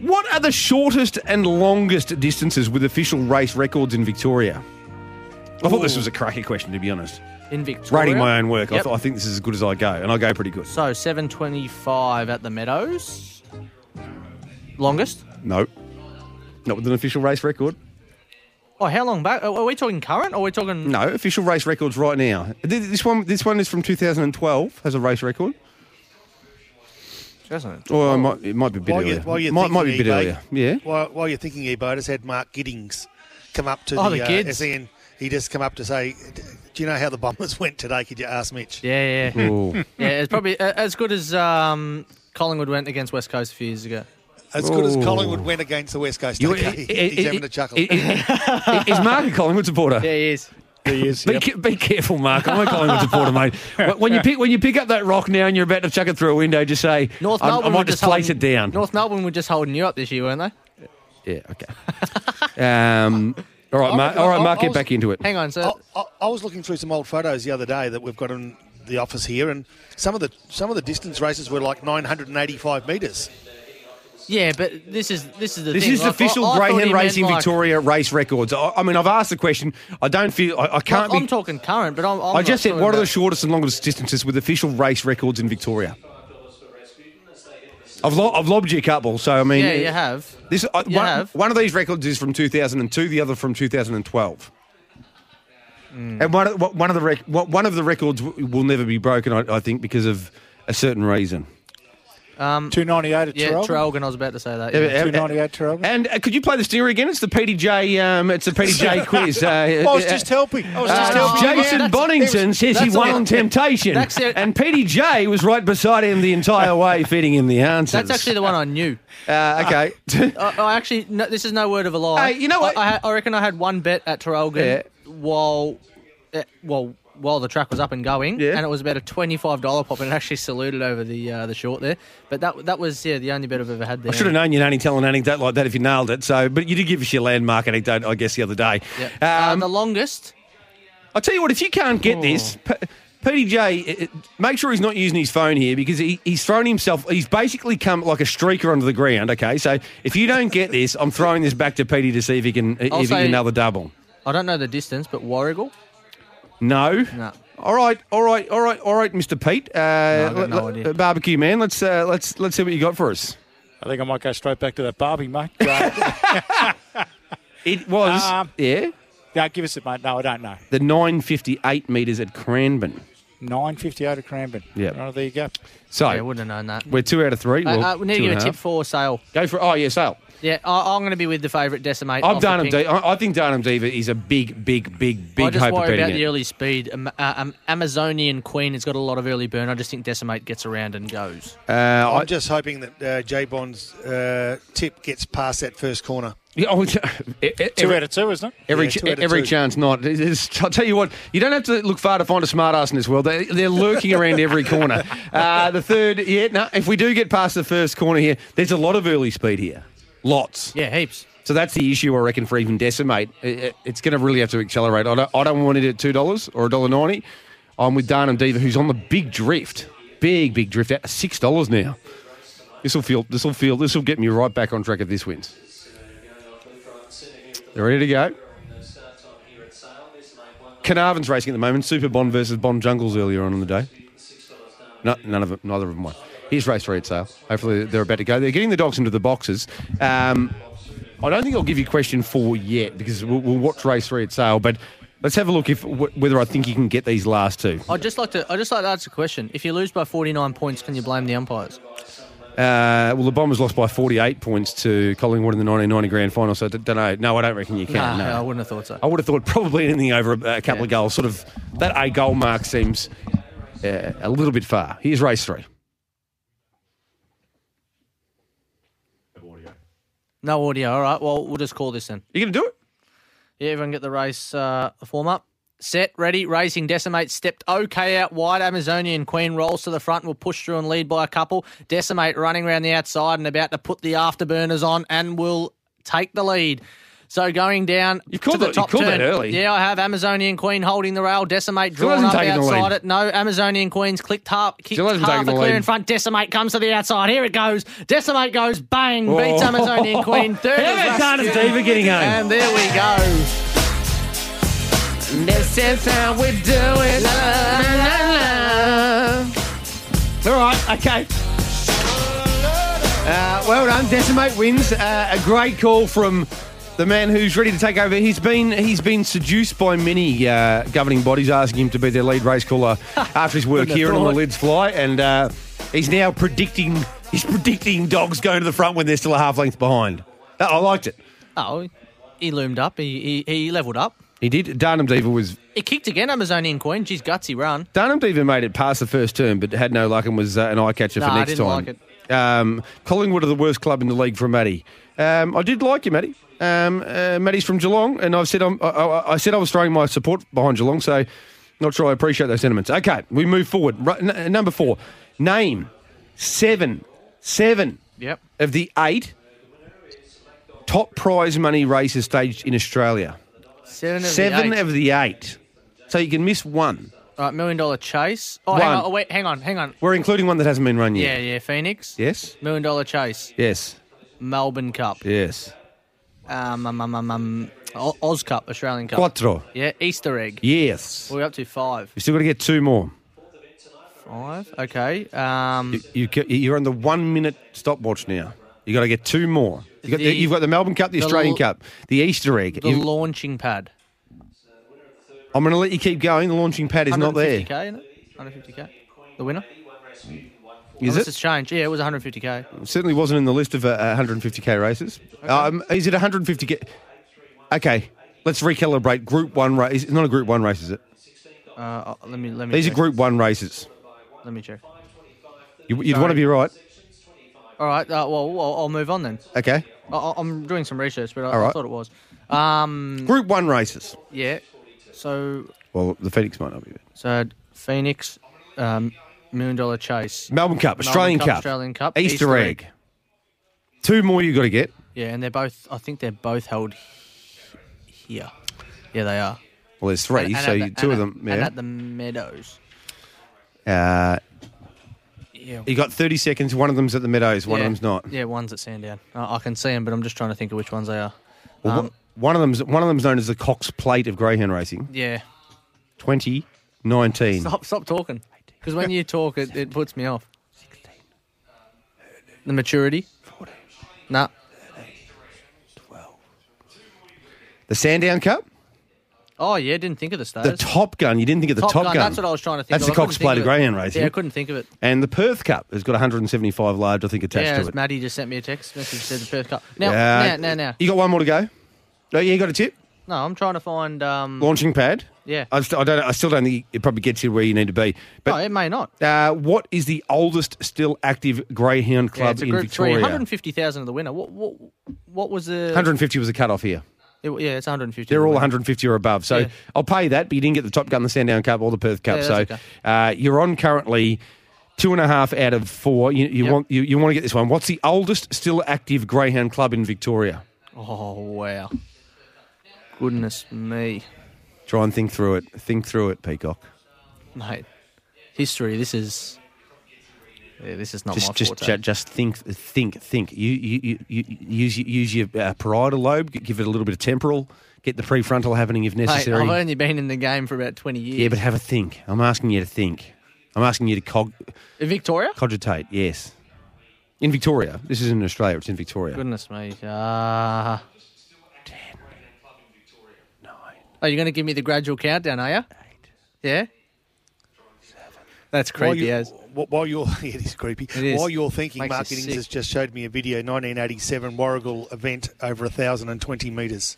What are the shortest and longest distances with official race records in Victoria? I thought this was a cracky question, to be honest. In Victoria. Rating my own work, I, Yep. th- I think this is as good as I go, and I go pretty good. So 725 at the Meadows. Longest? No, not with an official race record. Oh, how long back? Are we talking current or are we talking? No, official race records right now. Th- This one, this one is from 2012. Has a race record. Hasn't it? Or it might, it might be a bit While earlier. you're, while you're might, might be a thinking, bit Ebeyer, earlier. Yeah. While, while you're thinking Ebeyer, I just had Mark Giddings come up to Oh, the, the uh, kids. SEN. He just come up to say, "Do you know how the Bombers went today? Could you ask Mitch?" Yeah, yeah. Yeah, it's probably uh, as good as um, Collingwood went against West Coast a few years ago. As good as Ooh. Collingwood went against the West Coast. You- okay, i- i- he's i- having a chuckle. i- i- Is Mark a Collingwood supporter? Yeah, he is. He is. Be, yep. ca- be careful, Mark. I'm a Collingwood supporter, mate. When- When you pick when you pick up that rock now and you're about to chuck it through a window, just say, North I, I Melbourne might were just just place it down. North Melbourne were just holding you up this year, weren't they? Yeah, okay. um, all right, I Mark. reckon- All right, I- Mark. Get was- back into it. Hang on, sir. I, I, I was looking through some old photos the other day that we've got in the office here, and some of the some of the distance races were like 985 metres. Yeah, but this is this is the This thing. is like, official I- I Greyhound meant, Racing like- Victoria race records. I, I mean, I've asked the question. I don't feel I, I can't Well, I'm be. talking current, but I'm. I'm I just not said, talking what are the shortest and longest distances with official race records in Victoria? I've, lo- I've lobbed you a couple, so I mean, Yeah, you have. This uh, You one, have. one of these records is from 2002, the other from 2012. Hmm. And one of, one of the rec- one of the records w- will never be broken, I, I think, because of a certain reason. Um, 298 at yeah, Traralgon. Traralgon. I was about to say that. Uh, yeah. uh, 298 Traralgon. And uh, could you play the steer again? It's the PDJ. Um, it's the PDJ quiz. Uh, I was just helping. I was just uh, helping. Jason that's- Bonnington says he won on Temptation, and PDJ was right beside him the entire way, feeding him the answers. That's actually the one I knew. uh, okay. I, I actually, no, this is no word of a lie. Hey, you know what? I, I, I reckon I had one bet at Traralgon Yeah. while, uh, well, while the track was up and going, Yeah. and it was about a twenty-five dollar pop, and it actually saluted over the uh, the short there. But that that was yeah the only bet I've ever had there. I should have known you'd only tell an anecdote like that if you nailed it. So, but you did give us your landmark anecdote, I guess, the other day. Uh, Um, the longest. I'll tell you what, if you can't get this, Oh. P- PDJ, make sure he's not using his phone here because he, he's thrown himself, he's basically come like a streaker onto the ground, okay? So if you don't get this, I'm throwing this back to Petey to see if he can, if he can the double. I don't know the distance, but Warragul. No? No. All right, all right, all right, all right, Mr. Pete. Uh, I've got let- no let- idea. barbecue man, let's, uh, let's, let's see what you got for us. I think I might go straight back to that Barbie, mate. It was, Um, yeah, no, give us it, mate. No, I don't know. the 958 metres at Cranbourne. 958 at Cranbourne. Yeah. Oh, there you go. So, Yeah, I wouldn't have known that. we're two out of three. Uh, Well, uh, we need to give a a tip half. for sale. Go for Oh, yeah, Sale. Yeah, I, I'm going to be with the favourite Decimate. I've off the done him. pink. Diva. I I think Darnum Diva is a big, big, big, big I just hope worry betting about the early speed. Um, uh, um, Amazonian Queen has got a lot of early burn. I just think Decimate gets around and goes. Uh, I, I'm just hoping that uh, J Bond's uh, tip gets past that first corner. Yeah, oh, e- e- Two every, out of two, isn't it? every, Yeah, ch- out of every two. chance not. It is- I'll tell you what, you don't have to look far to find a smart ass in this world. They, they're lurking around every corner. Uh, the third, yeah, no, if we do get past the first corner here, there's a lot of early speed here. Lots. Yeah, heaps. So that's the issue, I reckon, for even Decimate. It- it- It's going to really have to accelerate. I don't, I don't want it at $2 or $1.90. I'm with Darnum Diva, who's on the big drift. Big, big drift out. $6 now. This will feel, this will feel, this will get me right back on track if this wins. They're ready to go. Carnarvon's racing at the moment. Super Bond versus Bond Jungles earlier on in the day. No, none of them, neither of them won. Here's race three at sale. Hopefully they're about to go. They're getting the dogs into the boxes. Um, I don't think I'll give you question four yet because we'll, we'll watch race three at sale. But let's have a look if whether I think you can get these last two. I'd just like to. I just like to ask a question. If you lose by 49 points, can you blame the umpires? Uh, well, the Bombers lost by 48 points to Collingwood in the 1990 grand final, so I don't know. No, I don't reckon you can. Nah, no. I wouldn't have thought so. I would have thought probably anything over a, a couple Yeah. of goals. Sort of that a goal mark seems uh, a little bit far. Here's race three. No audio. All right. Well, we'll just call this then. You going to do it? Yeah, everyone get the race uh, form up. Set, ready, racing, Decimate stepped okay out wide. Amazonian Queen rolls to the front and will push through and lead by a couple. Decimate running around the outside and about to put the afterburners on and will take the lead. So going down You called to the that- you top called turn. that early. Yeah, I have Amazonian Queen holding the rail. Decimate Still drawn up the lead. outside it. No, Amazonian Queen's clicked half, kicked Still hasn't half taken a the clear lead. in front. Decimate comes to the outside. Here it goes. Decimate goes bang, oh. beats Oh. Amazonian Queen. Third How is about Darnum Diva getting home? And there we go. This is how we do it. All right, okay. Uh, well done. Decimate wins. Uh, a great call from the man who's ready to take over. He's been he's been seduced by many uh, governing bodies asking him to be their lead race caller after his work here and on the thought. Lids Fly, and uh, he's now predicting he's predicting dogs going to the front when they're still a half length behind. Uh, I liked it. Oh, he loomed up. He he, he levelled up. He did. Darnum Diva was He kicked again, Amazonian Queen. She's gutsy run. Darnum Diva made it past the first term, but had no luck and was uh, an eye catcher for I next didn't time. like Um, Collingwood are the worst club in the league for Matty. Um, I did like you, Matty. Um, uh, Matty's from Geelong, and I've said I'm, I, I, I said I was throwing my support behind Geelong, so not sure I appreciate those sentiments. Okay, we move forward. Ru- n- number four, name seven, seven Yep. of the eight top prize money races staged in Australia. Seven of seven the eight. of the eight. So you can miss one. All right, million dollar chase. Oh, hang One. on. Oh, wait, hang on, hang on. We're including one that hasn't been run Yeah, yet. yeah. Yeah. Phoenix. Yes. Million dollar chase. Yes. Melbourne Cup. Yes. Um, um, um, um, um O- Oz Cup, Australian Cup. Quattro. Yeah, Easter egg. Yes. We're up to five. You've still got to get two more. Five. Okay. Um, You, you, you're on the one minute stopwatch now. You got to get two more. You got, The- you've got the Melbourne Cup, the the Australian l- Cup, the Easter egg. the You- launching pad. I'm going to let you keep going. The launching pad is not there. 150k, isn't it? 150k. The winner. Is Unless it? it's changed. Yeah, it was 150k. Certainly wasn't in the list of uh, 150k races. Um, is it 150k? Okay, let's recalibrate. Group one race. It's not a Group one race, is it? Uh, let me let me. These check. are Group one races. Let me check. You, you'd want to be right. All right. Uh, well, well, I'll move on then. Okay. I- I'm doing some research, but I, All I right. thought it was. Um, Group one races. yeah. So Well, the Phoenix might not be. so Phoenix, um, million dollar chase. Melbourne Cup, Australian Cup, Australian Cup, Easter, egg. Two more you got to get. Yeah, and they're both. I think they're both held he- here. Yeah, they are. Well, there's three, And- and so at you, the- two and of at- them. And Yeah. at the Meadows. Uh, Yeah. you got 30 seconds. One of them's at the Meadows. One yeah. of them's not. Yeah, one's at Sandown. I, I can see them, but I'm just trying to think of which ones they are. Well, Um, one of them's one of them's known as the Cox Plate of greyhound racing. yeah. 2019. Stop, stop talking. Because when you talk, it, it puts me off. The maturity. Nah. Twelve. The Sandown Cup. Oh yeah, didn't think of the The. Top Gun. You didn't think of the Top, Gun. That's what I was trying to think. That's of. the I Cox couldn't think Plate of it. greyhound racing. Yeah, I couldn't think of it. And the Perth Cup has got 175 large, I think, attached yeah, to as it. Maddie just sent me a text message said the Perth Cup. Now, Uh, now, now, now. You got one more to go. Oh, yeah, you got a tip. No, I'm trying to find. Um, Launching pad. Yeah. I, st- I don't. I still don't think it probably gets you where you need to be. But no, it may not. Uh, what is the oldest still active greyhound Yeah, club it's a in group three. Victoria? 150,000 of the winner. What, what, what was the? 150 was the cut off here. It- yeah, it's 150. They're all 150 or above. So Yeah. I'll pay that, but you didn't get the Top Gun, the Sandown Cup, or the Perth Cup. Yeah, so that's uh, you're on currently two and a half out of four. You, you Yep. want you, you want to get this one. What's the oldest still active greyhound club in Victoria? Oh wow! Goodness me, Try and think through it. Think through it, Peacock. mate. History. This is. Yeah, this is not just my just forte. ju- just think think think. You you, you, you use use your uh, parietal lobe. Give it a little bit of temporal. Get the prefrontal happening if Mate, necessary. I've only been in the game for about 20 years. yeah, but have a think. I'm asking you to think. I'm asking you to cog- in Victoria. cogitate. Yes. In Victoria. This is in Australia. It's in Victoria. Goodness me. Uh, Are you going to give me the gradual countdown? Are you? Eight. Yeah. That's While you- as. While you're, it is creepy. It is. While you're thinking, Makes you Mark Innings has just showed me a video, 1987 Warragul event over 1,020 metres.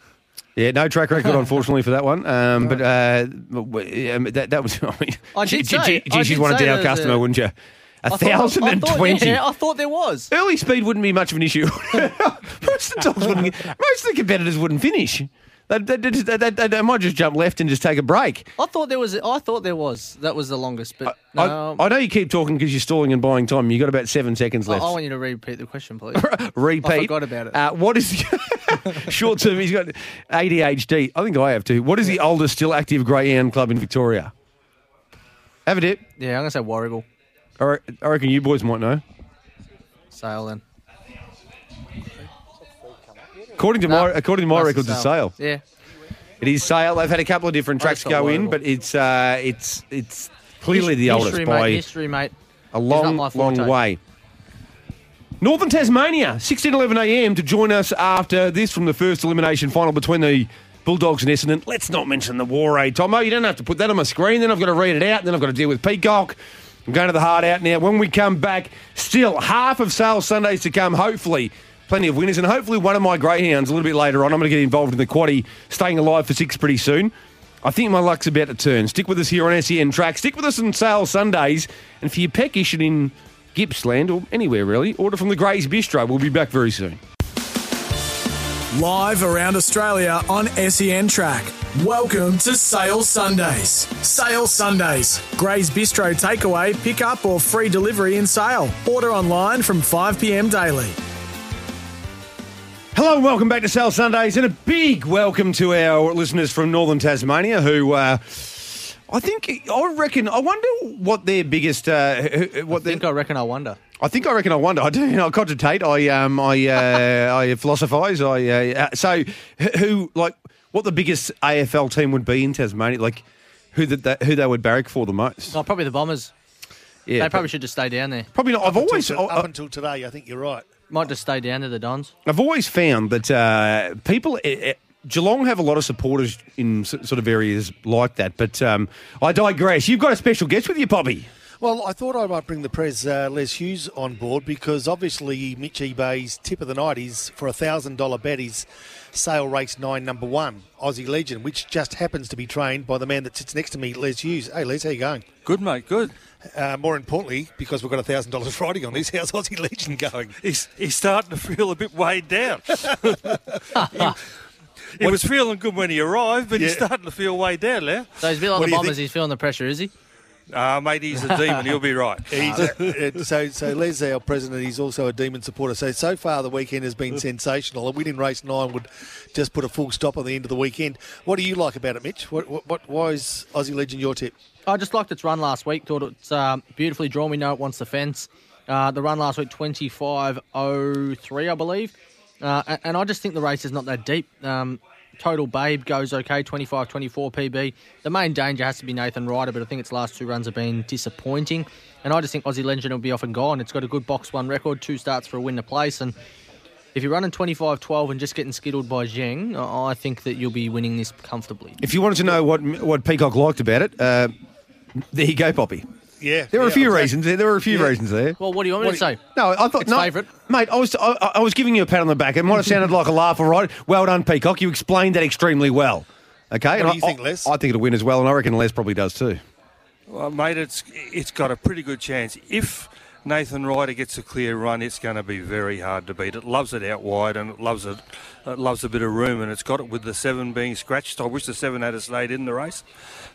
Yeah, no track record, unfortunately, for that one. Um, but uh, um, that, that was. I mean, I did gee, say- gee, I gee, she's did one say down there customer, a- wouldn't you? A thought- thousand I thought- Yeah, I thought there was. Early speed wouldn't be much of an issue. most of the dogs wouldn't. Most of the competitors wouldn't finish. They, might just jump left and just take a break. I thought there was. I thought there was. That was the longest, but no. I, I know you keep talking because you're stalling and buying time. You got about seven seconds left. I want you to repeat the question, please. Repeat. I forgot about it. Uh, what is short term? He's got ADHD. I think I have too. What is the oldest still active greyhound club in Victoria? Have a dip. yeah, I'm gonna say Warragul. I I reckon you boys might know. Sale then. According to No, my according to my records, it's Sale. sale. Yeah. It is sale. They've had a couple of different I tracks go in, but it's uh, it's it's clearly His- the oldest history, by mate, history, mate. a long, long way. Northern Tasmania, 16:11 a.m. to join us after this from the first elimination final between the Bulldogs and Essendon. Let's not mention the war aid, Tomo. You don't have to put that on my screen. Then I've got to read it out. Then I've got to deal with Peacock. I'm going to the hard out now. When we come back, still half of Sales Sundays to come. Hopefully, plenty of winners, and hopefully one of my greyhounds a little bit later on. I'm going to get involved in the quaddy, staying alive for six pretty soon. I think my luck's about to turn. Stick with us here on SEN Track. Stick with us on Sale Sundays. And for your peckish and in Gippsland or anywhere really, order from the Grays Bistro. We'll be back very soon. Live around Australia on SEN Track. Welcome to Sale Sundays. Sale Sundays. Gray's Bistro takeaway, pick up or free delivery in sale. Order online from 5 p.m. daily. Hello and welcome back to Sale Sundays, and a big welcome to our listeners from Northern Tasmania who. Uh, I think I reckon. I wonder what their biggest. Uh, what I think I reckon I wonder. I think I reckon I wonder. I do. You know, I cogitate. I um. I uh, I philosophise. I uh, uh, so who- who like what the biggest AFL team would be in Tasmania? Like who that that- who they would barrack for the most? Oh, probably the Bombers. Yeah, they probably should just stay down there. Probably not. I've Up always until, I- up until today, I think you're right. Might just stay down to the Dons. I've always found that uh, people. Uh, Geelong have a lot of supporters in sort of areas like that, but um, I digress. You've got a special guest with you, Poppy. Well, I thought I might bring the Prez uh, Les Hughes on board because obviously Mitch Ebeyer's tip of the night is for a thousand dollar bet is sale race nine number one Aussie Legend, which just happens to be trained by the man that sits next to me, Les Hughes. Hey, Les, how you going? Good, mate. Good. Uh, more importantly, because we've got a thousand dollars riding on this, how's Aussie Legend going? He's, he's starting to feel a bit weighed down. he, he was feeling good when he arrived, but he's starting to feel weighed down now. So he's a bit like What the Bombers. He's feeling the pressure, is he? Uh, mate, he's a demon. He'll be right. He's uh, so so Les, our president, he's also a demon supporter. So so far the weekend has been sensational. A win in race nine would just put a full stop on the end of the weekend. What do you like about it, Mitch? What what, what why is Aussie Legend your tip? I just liked its run last week. Thought it's um, beautifully drawn. We know it wants the fence. Uh, the run last week, 25.03, I believe. Uh, a- and I just think the race is not that deep. Um, total Babe goes okay, 25 24 PB. The main danger has to be Nathan Ryder, but I think its last two runs have been disappointing. And I just think Aussie Legend will be off and gone. It's got a good box one record, two starts for a win to place. And if you're running 25 12 and just getting skittled by Zheng, I think that you'll be winning this comfortably. If you wanted to know what what Peacock liked about it, uh, there you go, Poppy. Yeah, There were a yeah, few okay. reasons. There, there were a few Yeah. reasons there. Well, what do you want me to say? No, I thought Its no, favourite. mate. I was I, I was giving you a pat on the back. It might have sounded like a laugh, all right. Well done, Peacock. You explained that extremely well. Okay, What and do you I, think, Les? I, I think it'll win as well, and I reckon Les probably does too. Well, mate, it's it's got a pretty good chance. If Nathan Ryder gets a clear run, it's going to be very hard to beat. It loves it out wide and it loves it. It loves a bit of room, and it's got it with the seven being scratched. I wish the seven had stayed in the race,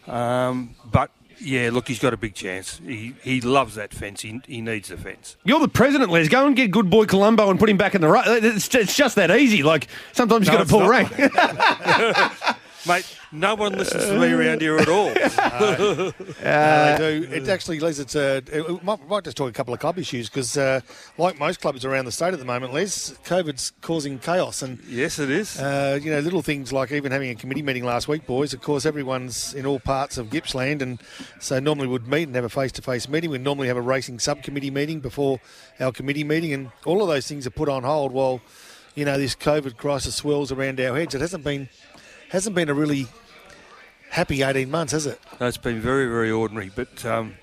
um, but yeah, look, he's got a big chance. He he loves that fence. He, he needs the fence. You're the president, Les. Go and get good boy Colombo and put him back in the right. It's, it's just that easy. Like sometimes you No, got to pull rank. Mate, no one listens to me around here at all. No, they do. It's actually, Les, it's uh, it might, might just talk a couple of club issues because, uh, like most clubs around the state at the moment, Les, COVID's causing chaos. And, yes, it is. uh, you know, little things like even having a committee meeting last week, boys. Of course, everyone's in all parts of Gippsland. And so normally would meet and have a face to face meeting. We normally have a racing subcommittee meeting before our committee meeting. And all of those things are put on hold while, you know, this COVID crisis swirls around our heads. It hasn't been, hasn't been a really happy 18 months, has it? No, it's been very, very ordinary. But um,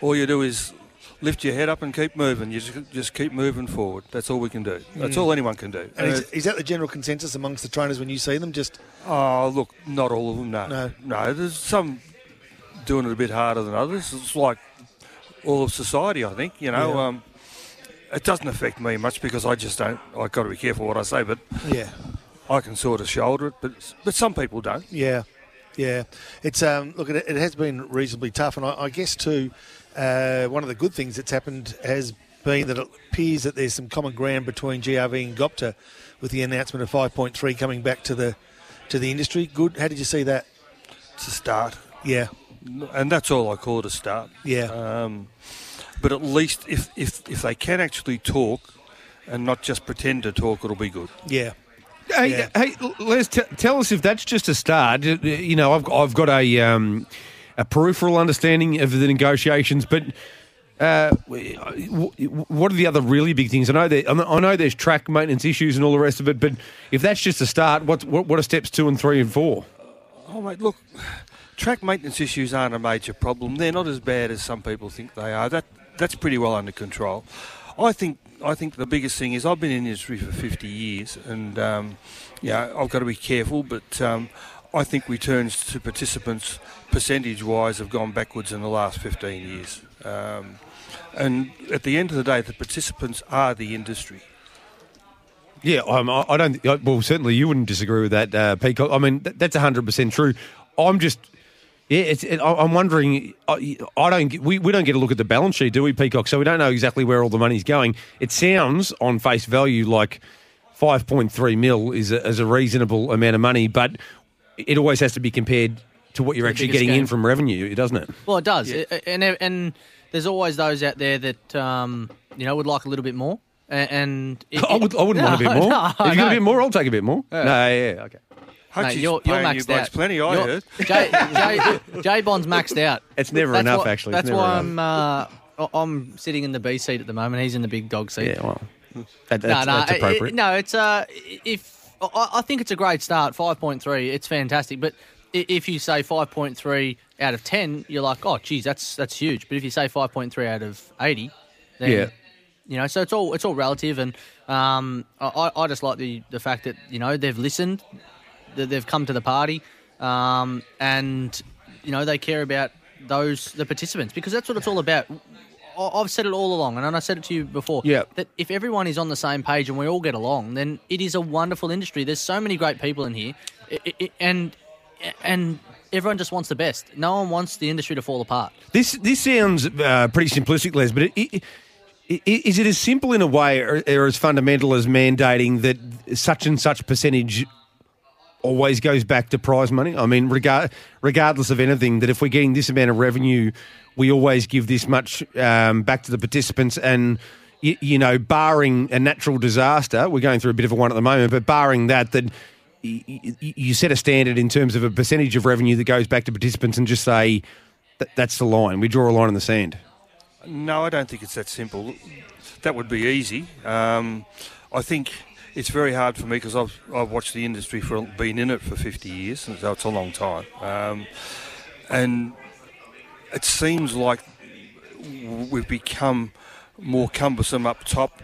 all you do is lift your head up and keep moving. You just, just keep moving forward. That's all we can do. That's Mm. all anyone can do. And Uh, is, is that the general consensus amongst the trainers when you see them? Just oh, look, not all of them. No, No. no. There's some doing it a bit harder than others. It's like all of society, I think. You know, Yeah. um, it doesn't affect me much because I just don't. I've got to be careful what I say, but yeah, I can sort of shoulder it. But but some people don't. yeah, yeah. It's um, look, it, it has been reasonably tough, and I, I guess too, uh, one of the good things that's happened has been that it appears that there's some common ground between GRV and GOTBA with the announcement of 5.3 coming back to the to the industry. Good. How did you see that? It's a start. Yeah, and that's all I call it a start. Yeah. Um, but at least if, if if they can actually talk and not just pretend to talk, it'll be good. yeah. Hey, Yeah. hey, Les, t- tell us if that's just a start. Uh, You know, I've I've got a um, a peripheral understanding of the negotiations, but Uh, what are the other really big things? I know that I know there's track maintenance issues and all the rest of it, but if that's just a start, what what, what are steps two and three and four? Oh, mate, look, track maintenance issues aren't a major problem. They're not as bad as some people think they are. That that's pretty well under control. I think I think the biggest thing is I've been in the industry for 50 years, and um, yeah, I've got to be careful, but. Um, I think returns to participants, percentage-wise, have gone backwards in the last 15 years. Um, and at the end of the day, the participants are the industry. Yeah, um, I, don't. Well, certainly you wouldn't disagree with that, uh, Peacock. I mean, that, that's hundred percent true. I'm just, yeah, it's. It, I- I'm wondering. I, I don't. We, we don't get a look at the balance sheet, do we, Peacock? So we don't know exactly where all the money's going. It sounds on face value like five point three mil is a, is a reasonable amount of money, but it always has to be compared to what you're actually biggest getting in from revenue, doesn't it? Well, it does, I- and and there's always those out there that um, you know would like a little bit more, A- and it, I, would, I wouldn't want a bit more. No, if you got no. a bit more, I'll take a bit more. Yeah. No, yeah, okay. Mate, you're, you're paying you maxed out. plenty, I You're- heard. Jay, Jay, Jay Bond's maxed out. It's never That's enough, why- actually. That's why enough. I'm uh, I- I'm sitting in the B seat at the moment. He's in the big dog seat. Yeah, well, that, that's, no, that's it- appropriate. no, it's uh, if I, I think it's a great start, five point three, it's fantastic. But if you say five point three out of ten, you're like, oh, geez, that's that's huge. But if you say five point three out of eighty, then Yeah. you know, so it's all it's all relative, and um, I, I just like the the fact that you know they've listened, that they've come to the party, um, and you know they care about those the participants because that's what it's all about. I've said it all along, and I said it to you before. Yeah. That if everyone is on the same page and we all get along, then it is a wonderful industry. There's so many great people in here, I- I- I- and and everyone just wants the best. No one wants the industry to fall apart. This this sounds uh, pretty simplistic, Les, but it, it, is it as simple in a way or, or as fundamental as mandating that such and such percentage always goes back to prize money? I mean, regard, regardless of anything, that if we're getting this amount of revenue, we always give this much um, back to the participants and. You, you know, barring a natural disaster, we're going through a bit of a one at the moment, but barring that, that you set a standard in terms of a percentage of revenue that goes back to participants and just say that, that's the line. We draw a line in the sand. No, I don't think it's that simple. That would be easy. Um, I think it's very hard for me because I've, I've watched the industry for been in it for 50 years, so it's a long time. Um, and it seems like we've become more cumbersome up top,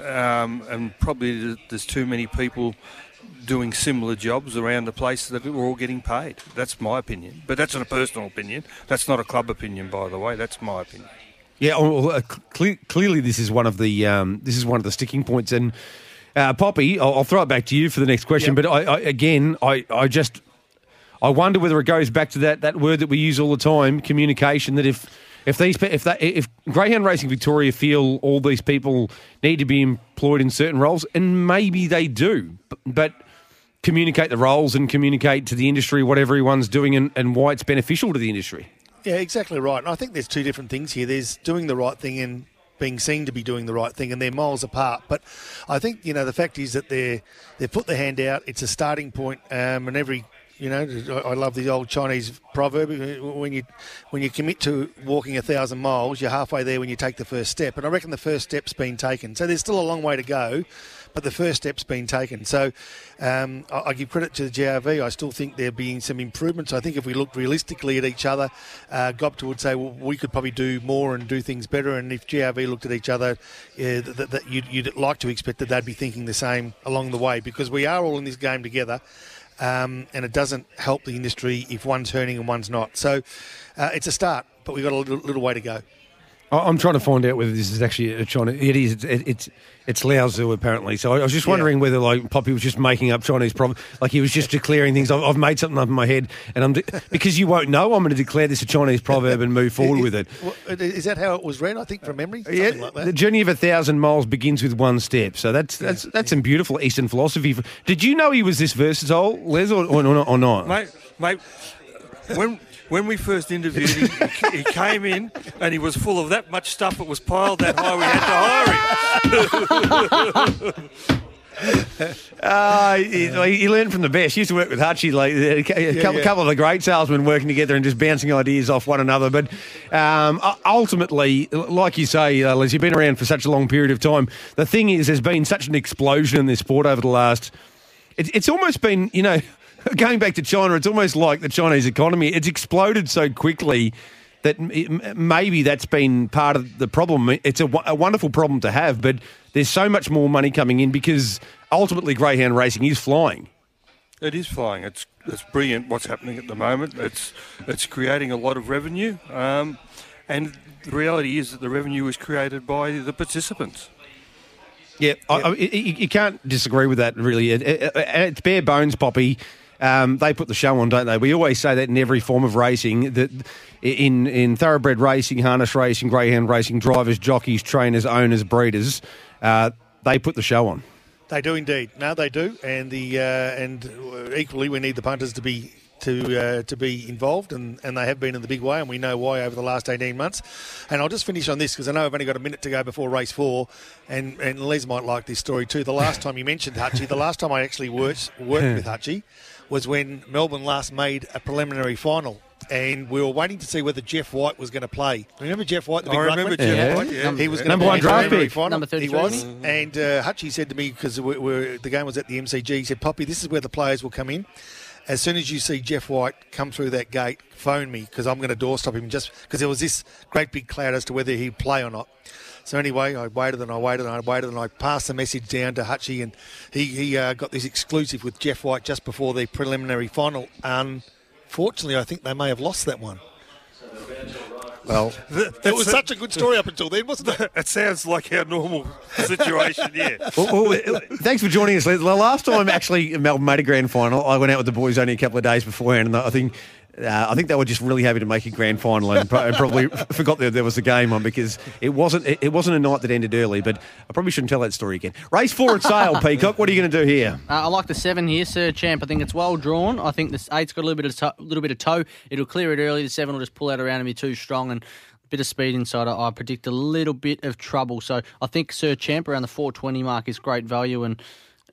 um, and probably there's too many people doing similar jobs around the place that we're all getting paid. That's my opinion, but that's a personal opinion. That's not a club opinion, by the way. That's my opinion. Yeah, oh, well, uh, cle clearly this is one of the um, this is one of the sticking points. And uh, Poppy, I'll, I'll throw it back to you for the next question. But I, I, again, I, I just I wonder whether it goes back to that, that word that we use all the time, communication. That if if these if that if Greyhound Racing Victoria feel all these people need to be employed in certain roles, and maybe they do, but, but communicate the roles and communicate to the industry what everyone's doing and, and why it's beneficial to the industry. Yeah, exactly right. And I think there's two different things here. There's doing the right thing and being seen to be doing the right thing, and they're miles apart. But I think you know the fact is that they're they've put their hand out. It's a starting point, um, and every you know I love the old Chinese proverb: when you when you commit to walking a thousand miles, you're halfway there when you take the first step. And I reckon the first step's been taken. So there's still a long way to go. But the first step's been taken. So um, I, I give credit to the GRV. I still think there being some improvements. I think if we looked realistically at each other, uh, GOTBA would say, well, we could probably do more and do things better. And if GRV looked at each other, uh, that, that you'd, you'd like to expect that they'd be thinking the same along the way because we are all in this game together. Um, and it doesn't help the industry if one's hurting and one's not. So uh, it's a start, but we've got a little, little way to go. I- I'm trying to find out whether this is actually a Chinese. It is. It's it's, it's Lao Tzu apparently. So I was just wondering whether like Poppy was just making up Chinese proverb, like he was just declaring things. I've, I've made something up in my head, and I'm de- because you won't know. I'm going to declare this a Chinese proverb and move forward with it. Well, Is that how it was read? I think from memory, something Yeah, like that. the journey of a thousand miles begins with one step. So that's that's that's some beautiful Eastern philosophy. Did you know he was this versatile, Les, or, or, not- or not? Mate, mate, when when we first interviewed him, he, he came in and he was full of that much stuff. that was piled that high. We had to hire him. Uh, he, he learned from the best. He used to work with Hutchie, like a couple, yeah. couple of the great salesmen working together and just bouncing ideas off one another. But um, ultimately, like you say, uh, Liz, you've been around for such a long period of time. The thing is, there's been such an explosion in this sport over the last. It, it's almost been, you know, going back to China. It's almost like the Chinese economy. It's exploded so quickly. That maybe that's been part of the problem. It's a, a wonderful problem to have, but there's so much more money coming in because ultimately greyhound racing is flying. It is flying. It's it's brilliant what's happening at the moment. It's it's creating a lot of revenue, um, and the reality is that the revenue is created by the participants. Yeah, I, I, you, you can't disagree with that. Really, it, it- it's bare bones, Poppy. Um, they put the show on, don't they? We always say that in every form of racing. That in in thoroughbred racing, harness racing, greyhound racing, drivers, jockeys, trainers, owners, breeders, uh, they put the show on. They do indeed. No, they do, and the uh, and uh, equally we need the punters to be to uh, to be involved, and, and they have been in the big way, and we know why over the last eighteen months. And I'll just finish on this because I know I've only got a minute to go before race four, and and Les might like this story too. The last time you mentioned Hutchie, the last time I actually worked worked with Hutchie was when Melbourne last made a preliminary final. And we were waiting to see whether Jeff White was going to play. Remember Jeff White, the big I remember? Jeff Yeah. White. Yeah, He was going Number to one play draft preliminary pick. final. Number He 33. was. And uh, Hutchie said to me because we, we, the game was at the MCG, he said, "Poppy, this is where the players will come in. As soon as you see Jeff White come through that gate, phone me because I'm going to doorstop him just because there was this great big cloud as to whether he'd play or not." So anyway, I waited and I waited and I waited and I passed the message down to Hutchie, and he he uh, got this exclusive with Jeff White just before the preliminary final. Unfortunately, I think they may have lost that one. Well, It was such a good story up until then, wasn't it? It sounds like our normal situation. Yeah. well, well, thanks for joining us. The last time actually Melbourne made a grand final, I went out with the boys only a couple of days beforehand, and I think. Uh, I think they were just really happy to make a grand final and, pro- and probably forgot that there was a game on because it wasn't it, it wasn't a night that ended early. But I probably shouldn't tell that story again. Race four at Sale, Peacock. What are you going to do here? Uh, I like the seven here, Sir Champ. I think it's well drawn. I think this eight's got a little bit of to- little bit of toe. It'll clear it early. The seven will just pull out around and be too strong and. a Bit of speed inside. I I predict a little bit of trouble. So I think Sir Champ around the 420 mark is great value, and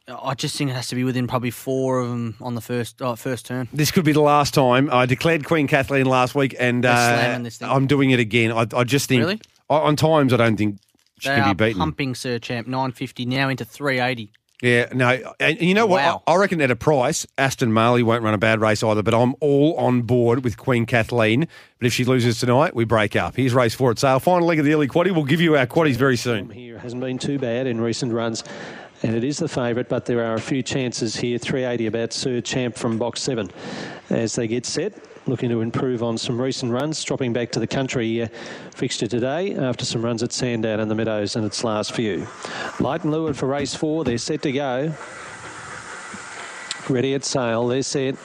I just think it has to be within probably four of them on the first uh, first turn. This could be the last time. I declared Queen Kathleen last week, and uh, slamming this thing. I'm doing it again. I, I just think Really? on on times I don't think she They can are be beaten. pumping Sir Champ 950 now into 380. Yeah, no, and you know what? Wow. I I reckon at a price, Aston Marley won't run a bad race either. But I'm all on board with Queen Kathleen. But if she loses tonight, we break up. Here's race four at sale. Final leg of the early quaddy. We'll give you our quaddies very soon. Here hasn't been too bad in recent runs. And it is the favourite, but there are a few chances here. 380 about Sir Champ from box seven as they get set. Looking to improve on some recent runs, dropping back to the country uh, fixture today after some runs at Sandown and the Meadows in its last few. Light and lured for race four. They're set to go. Ready at sail. They're set.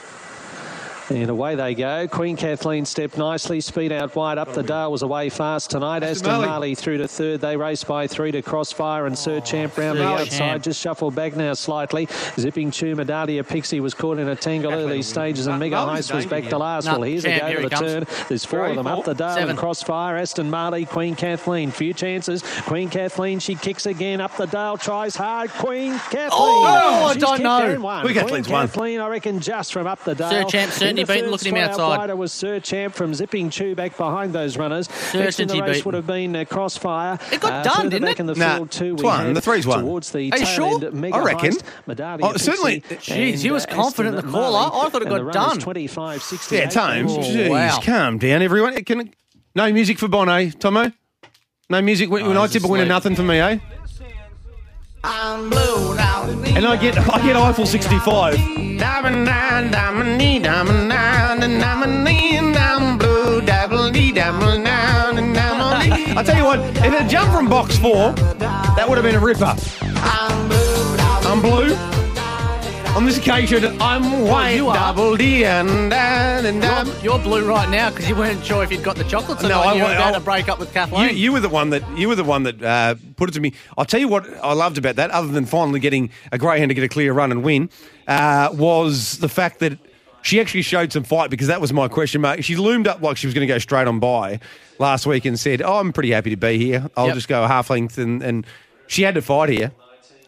And away they go. Queen Kathleen stepped nicely. Speed out wide up the dale was away fast tonight. Aston Marley. Marley through to third. They race by three to Crossfire and Sir Champ round the outside. Champ. Just shuffled back now slightly. Zipping to Medalia Pixie was caught in a tangle early stages and uh, Mega Marley's Heist was back to last. No, well, here's Champ, a go here to the comes. turn. There's four of them up the dale Seven. and Crossfire. Aston Marley, Queen Kathleen. Few chances. Queen Kathleen, she kicks again up the dale. Tries hard. Queen Kathleen. Oh, I don't kicked know. her in one. Queen Kathleen's won. Kathleen, I reckon, just from up the dale. Sir Champ certainly In the beaten. third Look at him out outside. wider was Sir Champ from Zipping Chew back behind those runners. Next in the Certainty race beaten. would have been uh, Crossfire. It got Uh, done, didn't back it? in the Nah, field too, it's we one. The three's one. Towards the Are you sure? end, Mega I reckon. Heist, Oh, certainly- Jeez, and, you was uh, confident in the caller. Marley. I thought it got done. 25, 68. Yeah, times. Oh, Jeez, wow. calm down, everyone. Can, no music for Bono, Tomo? No music when, when I he's tip a winner, nothing for me, eh? And I get I get Eiffel 65. Diamond nine, diamond knee, diamond nine, and diamond knee, and diamond blue, diamond knee, diamond nine, and diamond knee. I tell you what, if it jumped from box four, that would have been a ripper. I'm blue. On this occasion, I'm white, you are. double D, and and and um, You're, you're blue right now because you weren't sure if you'd got the chocolates or No, not. I you were wa- about I- to break up with Kathleen. you were the one that you were the one that uh, put it to me. I'll tell you what I loved about that, other than finally getting a greyhound to get a clear run and win, uh, was the fact that she actually showed some fight because that was my question mark. She loomed up like she was going to go straight on by last week and said, "Oh, I'm pretty happy to be here. I'll Yep. just go half length," and, and she had to fight here.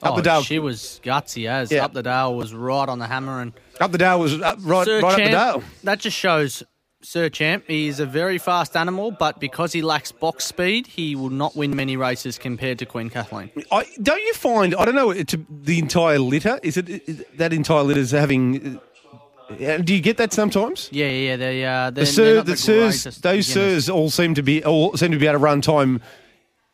Up oh, the dale. She was gutsy as. Yeah. Up the Dale was right on the hammer. and Up the dale was up, right, Sir right Champ, up the dale. That just shows Sir Champ. is a very fast animal, but because he lacks box speed, he will not win many races compared to Queen Kathleen. I, don't you find? I don't know. The entire litter. Is it is that entire litter is having? uh, Do you get that sometimes? Yeah, yeah. They, uh, they're, The, sir, the the sirs, those beginners. sirs all seem to be all seem to be able to run time.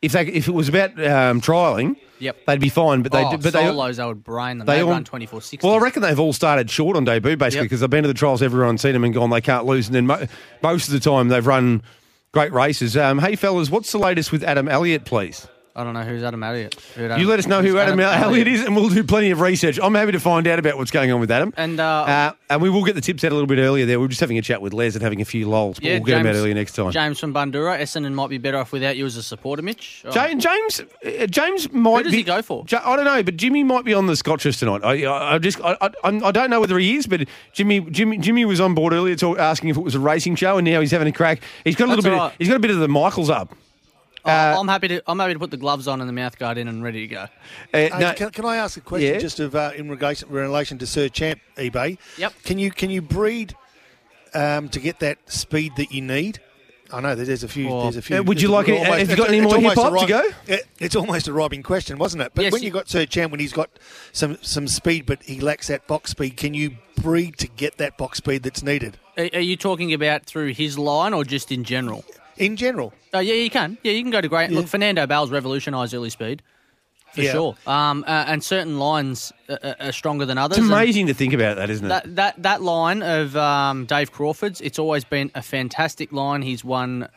If they if it was about um, trialing, Yep. they'd be fine. But they oh, but they solos, I would brain them. they They, all- run 24 60. Well, I reckon they've all started short on debut, basically, Yep. because they've been to the trials, everyone's seen them and gone, they can't lose. And then mo- most of the time, they've run great races. Um, hey, fellas, what's the latest with Adam Elliott, please? I don't know who's Adam Elliott. Who You let us know who who's Adam, Elliott is, and we'll do plenty of research. I'm happy to find out about what's going on with Adam. And uh, Uh, and we will get the tips out a little bit earlier there. We We're just having a chat with Les and having a few lols, but we'll get them out earlier next time. James from Bundura. Essendon might be better off without you as a supporter, Mitch. Oh. James, James, uh, James might Who does be. he go for? Ja- I don't know, but Jimmy might be on the Scotchers tonight. I, I, I just, I, I, I don't know whether he is, but Jimmy, Jimmy, Jimmy was on board earlier, talk, asking if it was a racing show, and now he's having a crack. He's got a little That's bit. all Of, he's got a bit of the Michaels up. Oh, I'm happy to. I'm happy to put the gloves on and the mouth guard in and ready to go. Uh, Hey, no- can, can I ask a question Yeah. just of uh, in relation, relation to Sir Champ Ebeyer? Yep. Can you can you breed um, to get that speed that you need? I know there's a few. Well, there's a few. Uh, would you like any- almost- have you got any more hip-hop to go? it- it's almost a robbing question, wasn't it? But Yes, when you- you got Sir Champ, when he's got some some speed, but he lacks that box speed, can you breed to get that box speed that's needed Are, are you talking about through his line or just in general? In general? Oh yeah, you can. Yeah, you can go to great. Look, Fernando Bale's revolutionised early speed for Yeah. sure. Um, uh, and certain lines are, are- are stronger than others. It's and amazing to think about that, isn't it? That that that line of um, Dave Crawford's, it's always been a fantastic line. He's won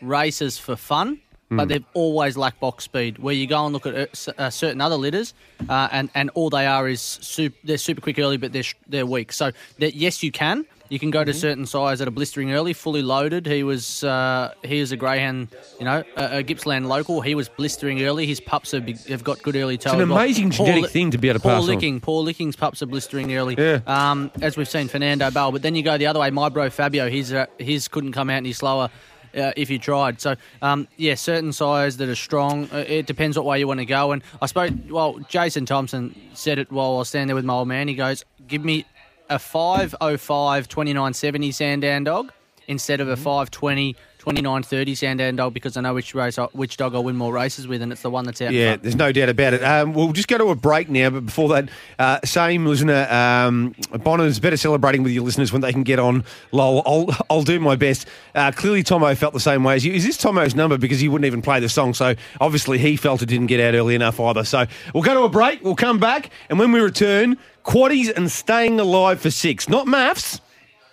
races for fun. Hmm. But they've always lacked box speed. Where you go and look at uh, uh, certain other litters, uh, and and all they are is super, they're super quick early, but they're sh- they're weak. So that yes, you can. You can go Mm-hmm. to certain size that are blistering early, fully loaded. He was uh, he is a greyhound, you know, a, a Gippsland local. He was blistering early. His pups have, be, have got good early toe. It's an as well. amazing Paul genetic Li- thing to be able to Paul pass on. Licking, Paul Licking's pups are blistering early. Yeah. Um, as we've seen Fernando Bale, but then you go the other way. My bro Fabio, his uh, his couldn't come out any slower. Uh, if you tried, so um, yeah, certain size that are strong. Uh, it depends what way you want to go. And I suppose, well, Jason Thompson said it while I was standing there with my old man. He goes, "Give me a 505 2970 Sandown dog instead of a 520 2930 Sandown dog because I know which race I, which dog I'll win more races with, and it's the one that's out. Yeah, front. there's no doubt about it. Um, we'll just go to a break now, but before that, uh, same listener, um, Bonner's better celebrating with your listeners when they can get on. Lol, I'll, I'll do my best. Uh, clearly, Tomo felt the same way as you. Is this Tomo's number? Because he wouldn't even play the song, so obviously he felt it didn't get out early enough either. So we'll go to a break, we'll come back, and when we return, quaddies and staying alive for six. Not maths,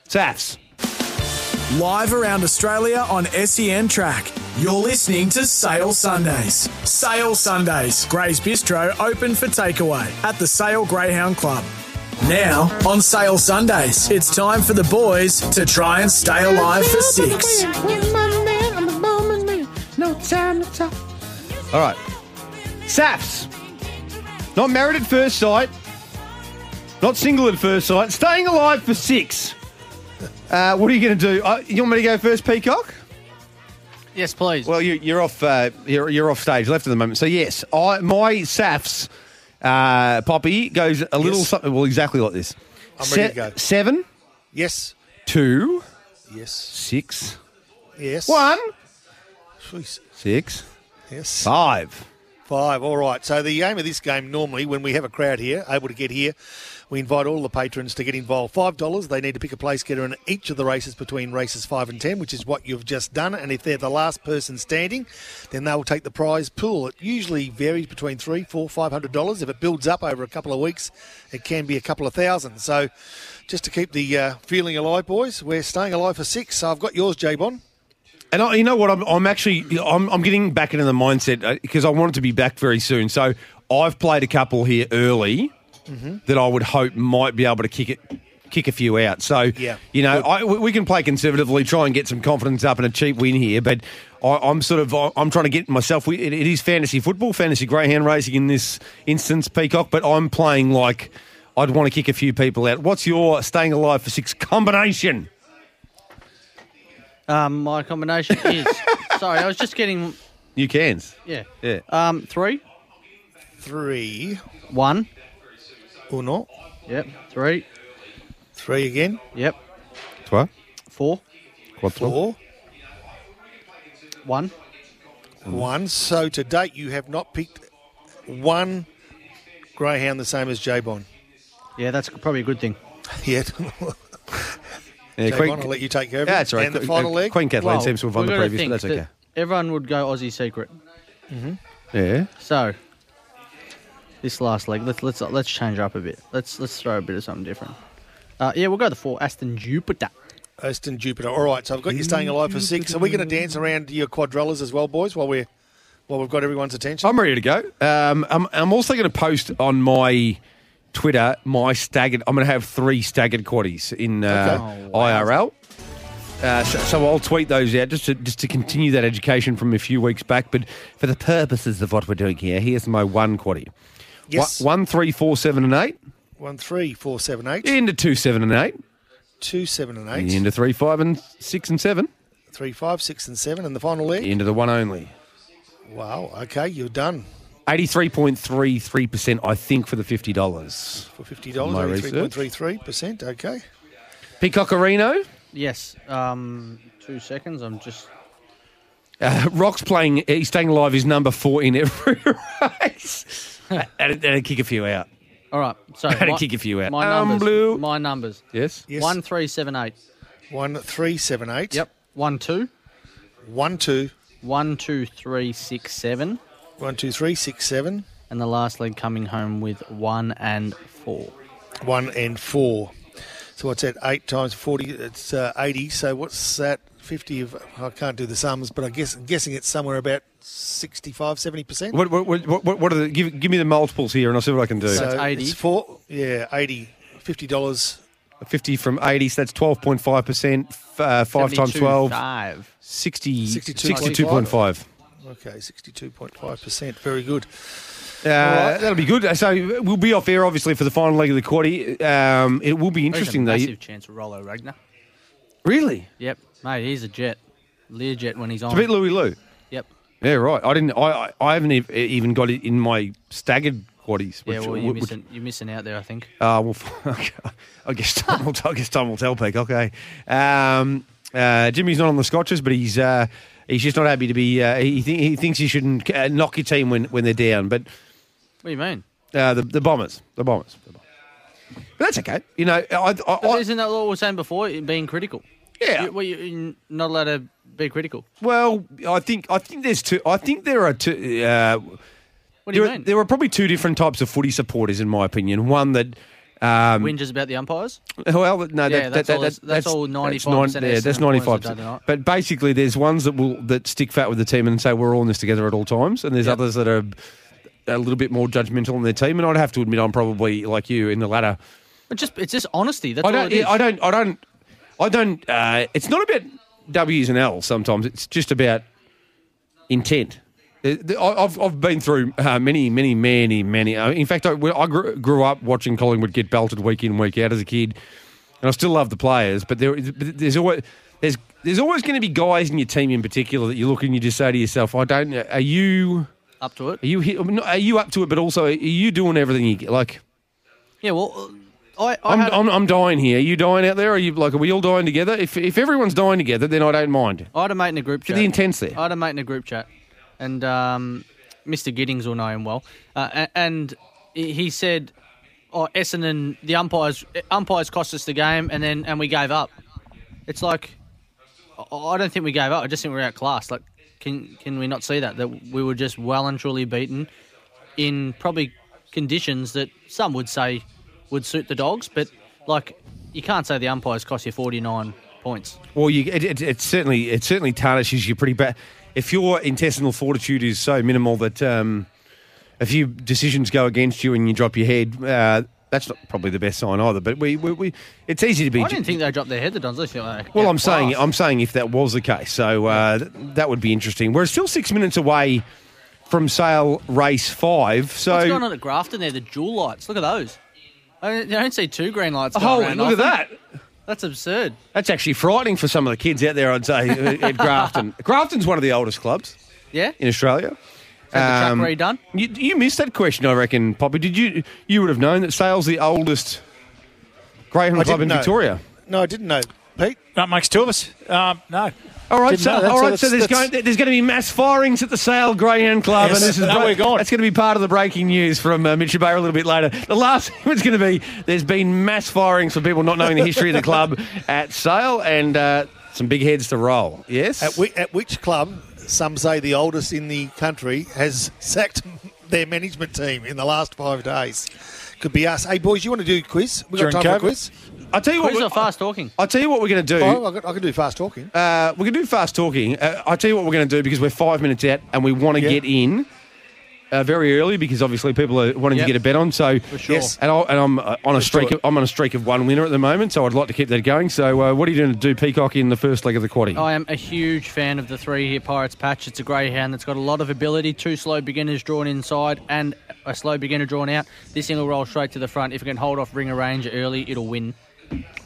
SAFs. Live around Australia on SEN Track. You're listening to Sale Sundays. Sale Sundays. Grey's Bistro open for takeaway at the Sale Greyhound Club. Now, on Sale Sundays, it's time for the boys to try and stay alive for six. All right. Saps. Not married at first sight. Not single at first sight. Staying alive for six. Uh, what are you going to do? Uh, you want me to go first, Peacock? Yes, please. Well, you, you're off. Uh, you're, you're off stage left at the moment. So yes, I my SAFs uh, Poppy goes a little Yes. something. Well, exactly like this. I'm ready to go. Seven, Yes. two, Yes. six, Yes. one, Jeez. six, Yes. five. Five. All right. So the aim of this game normally, when we have a crowd here, able to get here, we invite all the patrons to get involved. Five dollars. They need to pick a place getter in each of the races between races five and ten, which is what you've just done. And if they're the last person standing, then they will take the prize pool. It usually varies between three, four, five hundred dollars. If it builds up over a couple of weeks, it can be a couple of thousand. So. Just to keep the uh, feeling alive, boys, we're staying alive for six. So I've got yours, J Bon. And I, you know what? I'm, I'm actually I'm, I'm getting back into the mindset because I want it to be back very soon. So I've played a couple here early that I would hope might be able to kick it. Kick a few out, so Yeah. you know I, we we can play conservatively, try and get some confidence up and a cheap win here. But I, I'm sort of I'm trying to get myself. It, it is fantasy football, fantasy greyhound racing in this instance, Peacock. But I'm playing like I'd want to kick a few people out. What's your staying alive for six combination? Um, my combination is sorry, I was just getting new cans, yeah. yeah. Um, three, three. One. Uno. Yep. Three. Three again. Yep. Trois. Four. Quattro. Four. One. One. So to date, you have not picked one greyhound the same as J Bond. Yeah, that's probably a good thing. Yet. Yeah, J Queen- Bond, I'll let you take care of it. Yeah, that's all right. And the final leg. Queen Kathleen Well, seems to have won the previous, but that's that okay. Everyone would go Aussie Secret. Mm-hmm. Yeah. So this last leg, let's let's let's change up a bit. Let's let's throw a bit of something different. Uh, yeah, we'll go to the four Aston Jupiter. Aston Jupiter. All right, so I've got you staying alive for six. Are we going to dance around your quadrillas as well, boys, while we're while we've got everyone's attention? I'm ready to go. Um, I'm, I'm also going to post on my Twitter my staggered. I'm going to have three staggered quaddies in uh, Okay. IRL. Uh, so, so I'll tweet those out just to just to continue that education from a few weeks back. But for the purposes of what we're doing here, here's my one quaddie. Yes. One, one, three, four, seven, and eight. One, three, four, seven, eight. Into two, seven, and eight. Two, seven, and eight. Into three, five, and six, and seven. Three, five, six, and seven, and the final leg. Into the one only. Wow. Okay, you're done Eighty-three point three three percent, I think, for the fifty dollars. for fifty My dollars. Three point research. three three percent. Okay. Peacockerino. Yes. Um, two seconds. I'm just. Uh, Rock's playing. He's staying alive. He's number four in every race. and, and kick a few out. All right. So Had to my- kick a few out. My Um, numbers. blue. My numbers. Yes. Yes. One three seven eight. One, three, seven, eight. Yep. One two. One, two. One two three six seven. One, two, three, six, seven. And the last leg coming home with one and four. One and four. So what's that? Eight times forty. It's uh, eighty. So what's that? Fifty of. I can't do the sums, but I guess I'm guessing it's somewhere about 65, 70 percent. What, what, what, what, what are the? Give, give me the multiples here, and I'll see what I can do. So- That's 80. It's four. Yeah, eighty. Fifty dollars. Fifty from eighty, so that's twelve point five percent. Uh, five times 12, Five. 60, 62.5. 62.5. Okay, sixty-two point five percent. Very good. Uh, That'll be good. So we'll be off air, obviously, for the final leg of the quaddy. Um, it will be interesting, though. There's a massive chance of Rollo Ragnar. Really? Yep, mate, he's a jet, Learjet when he's on. To beat Louis Lou. Yeah, right. I didn't. I I, I haven't ev- even got it in my staggered quaddies. Yeah, well, you're which- missing, you're missing out there, I think. Uh, well, I guess time will, I guess time will tell, Peak. Okay. Um, uh, Jimmy's not on the Scotches, but he's uh, he's just not happy to be. Uh, he, th- he thinks you shouldn't uh, knock your team when, when they're down. But What do you mean? uh, the the Bombers, the Bombers. The Bombers. But that's okay. You know, I, I, I, isn't that what we were saying before? Being critical. Yeah. You, well, you're not allowed to be critical. well, I think I think there's two. I think there are two. Uh, What do you there, mean? there are probably two different types of footy supporters, in my opinion. One that. Um, Whinges about the umpires. Well, no, Yeah, that, that's that, all- that, that's all 95% nine- Yeah, that's Essendon ninety boys five have done tonight. But basically, there's ones that will that stick fat with the team and say we're all in this together at all times, and there's Yep. others that are a little bit more judgmental on their team. And I'd have to admit, I'm probably like you in the latter. But just it's just honesty. That's I all don't. it is. I don't. I don't. I don't. Uh, it's not about W's and L's. Sometimes it's just about intent. Uh, I've, I've been through uh, many, many, many, many. Uh, in fact, I, I grew, grew up watching Collingwood get belted week in, week out as a kid, and I still love the players. But there, there's always there's there's always going to be guys in your team in particular that you look and you just say to yourself, "I don't. Are you Up to it. are you are you up to it? But also, are you doing everything you like?" Yeah, well, I, I I'm, had, I'm, I'm dying here. Are you dying out there? Are you like? Are we all dying together? If if everyone's dying together, then I don't mind. I had a mate in a group For chat. the intents there. I had a mate in a group chat, and um, Mr. Giddings will know him well. Uh, and he said, "Oh, Essendon, the umpires umpires cost us the game, and then and we gave up." It's like I- I don't think we gave up. I just think we we're outclassed. Like, can can we not see that that we were just well and truly beaten in probably conditions that some would say would suit the dogs, but like you can't say the umpires cost you forty nine points. Well, you it, it, it certainly it certainly tarnishes you pretty bad. If your intestinal fortitude is so minimal that um, a few decisions go against you and you drop your head, uh, that's not probably the best sign either. But we, we, we it's easy to be. I didn't think they dropped their head. The Dons. Think Well, I'm outclassed. saying I'm saying if that was the case, so uh, th- that would be interesting. We're still six minutes away from sale race five. So What's going on at Grafton there? The jewel lights. Look at those. I don't, see two green lights. Going Oh, around look at that. That's absurd. That's actually frightening for some of the kids out there. I'd say at Grafton. Grafton's one of the oldest clubs Yeah. in Australia. Had Um, the track redone. You, you missed that question, I reckon, Poppy. Did you? You would have known that Sale's the oldest greyhound I club in didn't know. Victoria. No, I didn't know. Pete? That makes two of us. Um, no. All right, so, all right, so there's going, there's going to be mass firings at the Sale Greyhound Club, Yes, and this is now we're going. that's going to be part of the breaking news from uh, Mitch Ebeyer a little bit later. The last thing was going to be there's been mass firings for people not knowing the history of the club at Sale, and uh, some big heads to roll. Yes, At, whi- at which club, some say the oldest in the country, has sacked their management team in the last five days? Could be us. Hey, boys, you want to do a quiz? We got During time for a COVID? quiz? I'll tell you what. Quiz we- or fast talking? I'll tell you what we're going to do. Oh, I can, I can do fast talking. Uh, we're going to do fast talking. Uh, I'll tell you what we're going to do because we're five minutes out and we want to Yeah. get in uh, very early because obviously people are wanting Yep. to get a bet on. So sure. Yes. and, I'll, and I'm uh, on a streak. do Of, I'm on a streak of one winner at the moment. So I'd like to keep that going. So uh, what are you going to do, Peacock, in the first leg of the quaddy? I am a huge fan of the three here Pirates patch. It's a greyhound that's got a lot of ability. Two slow beginners drawn inside and a slow beginner drawn out. This thing will roll straight to the front. If it can hold off ring Ringer Ranger early, it'll win.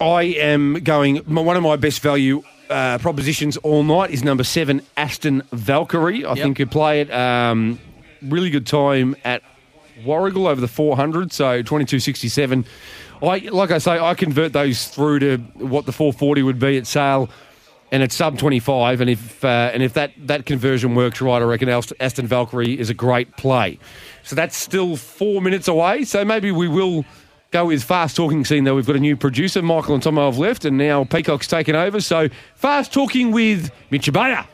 I am going. One of my best value uh, propositions all night is number seven, Aston Valkyrie. I Yep. think you play it. Um, really good time at Warragul over the 400, so 22.67. I like I say, I convert those through to what the 440 would be at sale. And it's sub 25, and if uh, and if that, that conversion works right, I reckon Ast- Aston Valkyrie is a great play. So that's still four minutes away. So maybe we will go with fast talking scene though. We've got a new producer, Michael and Tomo have left, and now Peacock's taken over. So fast talking with Mitch Ebeyer.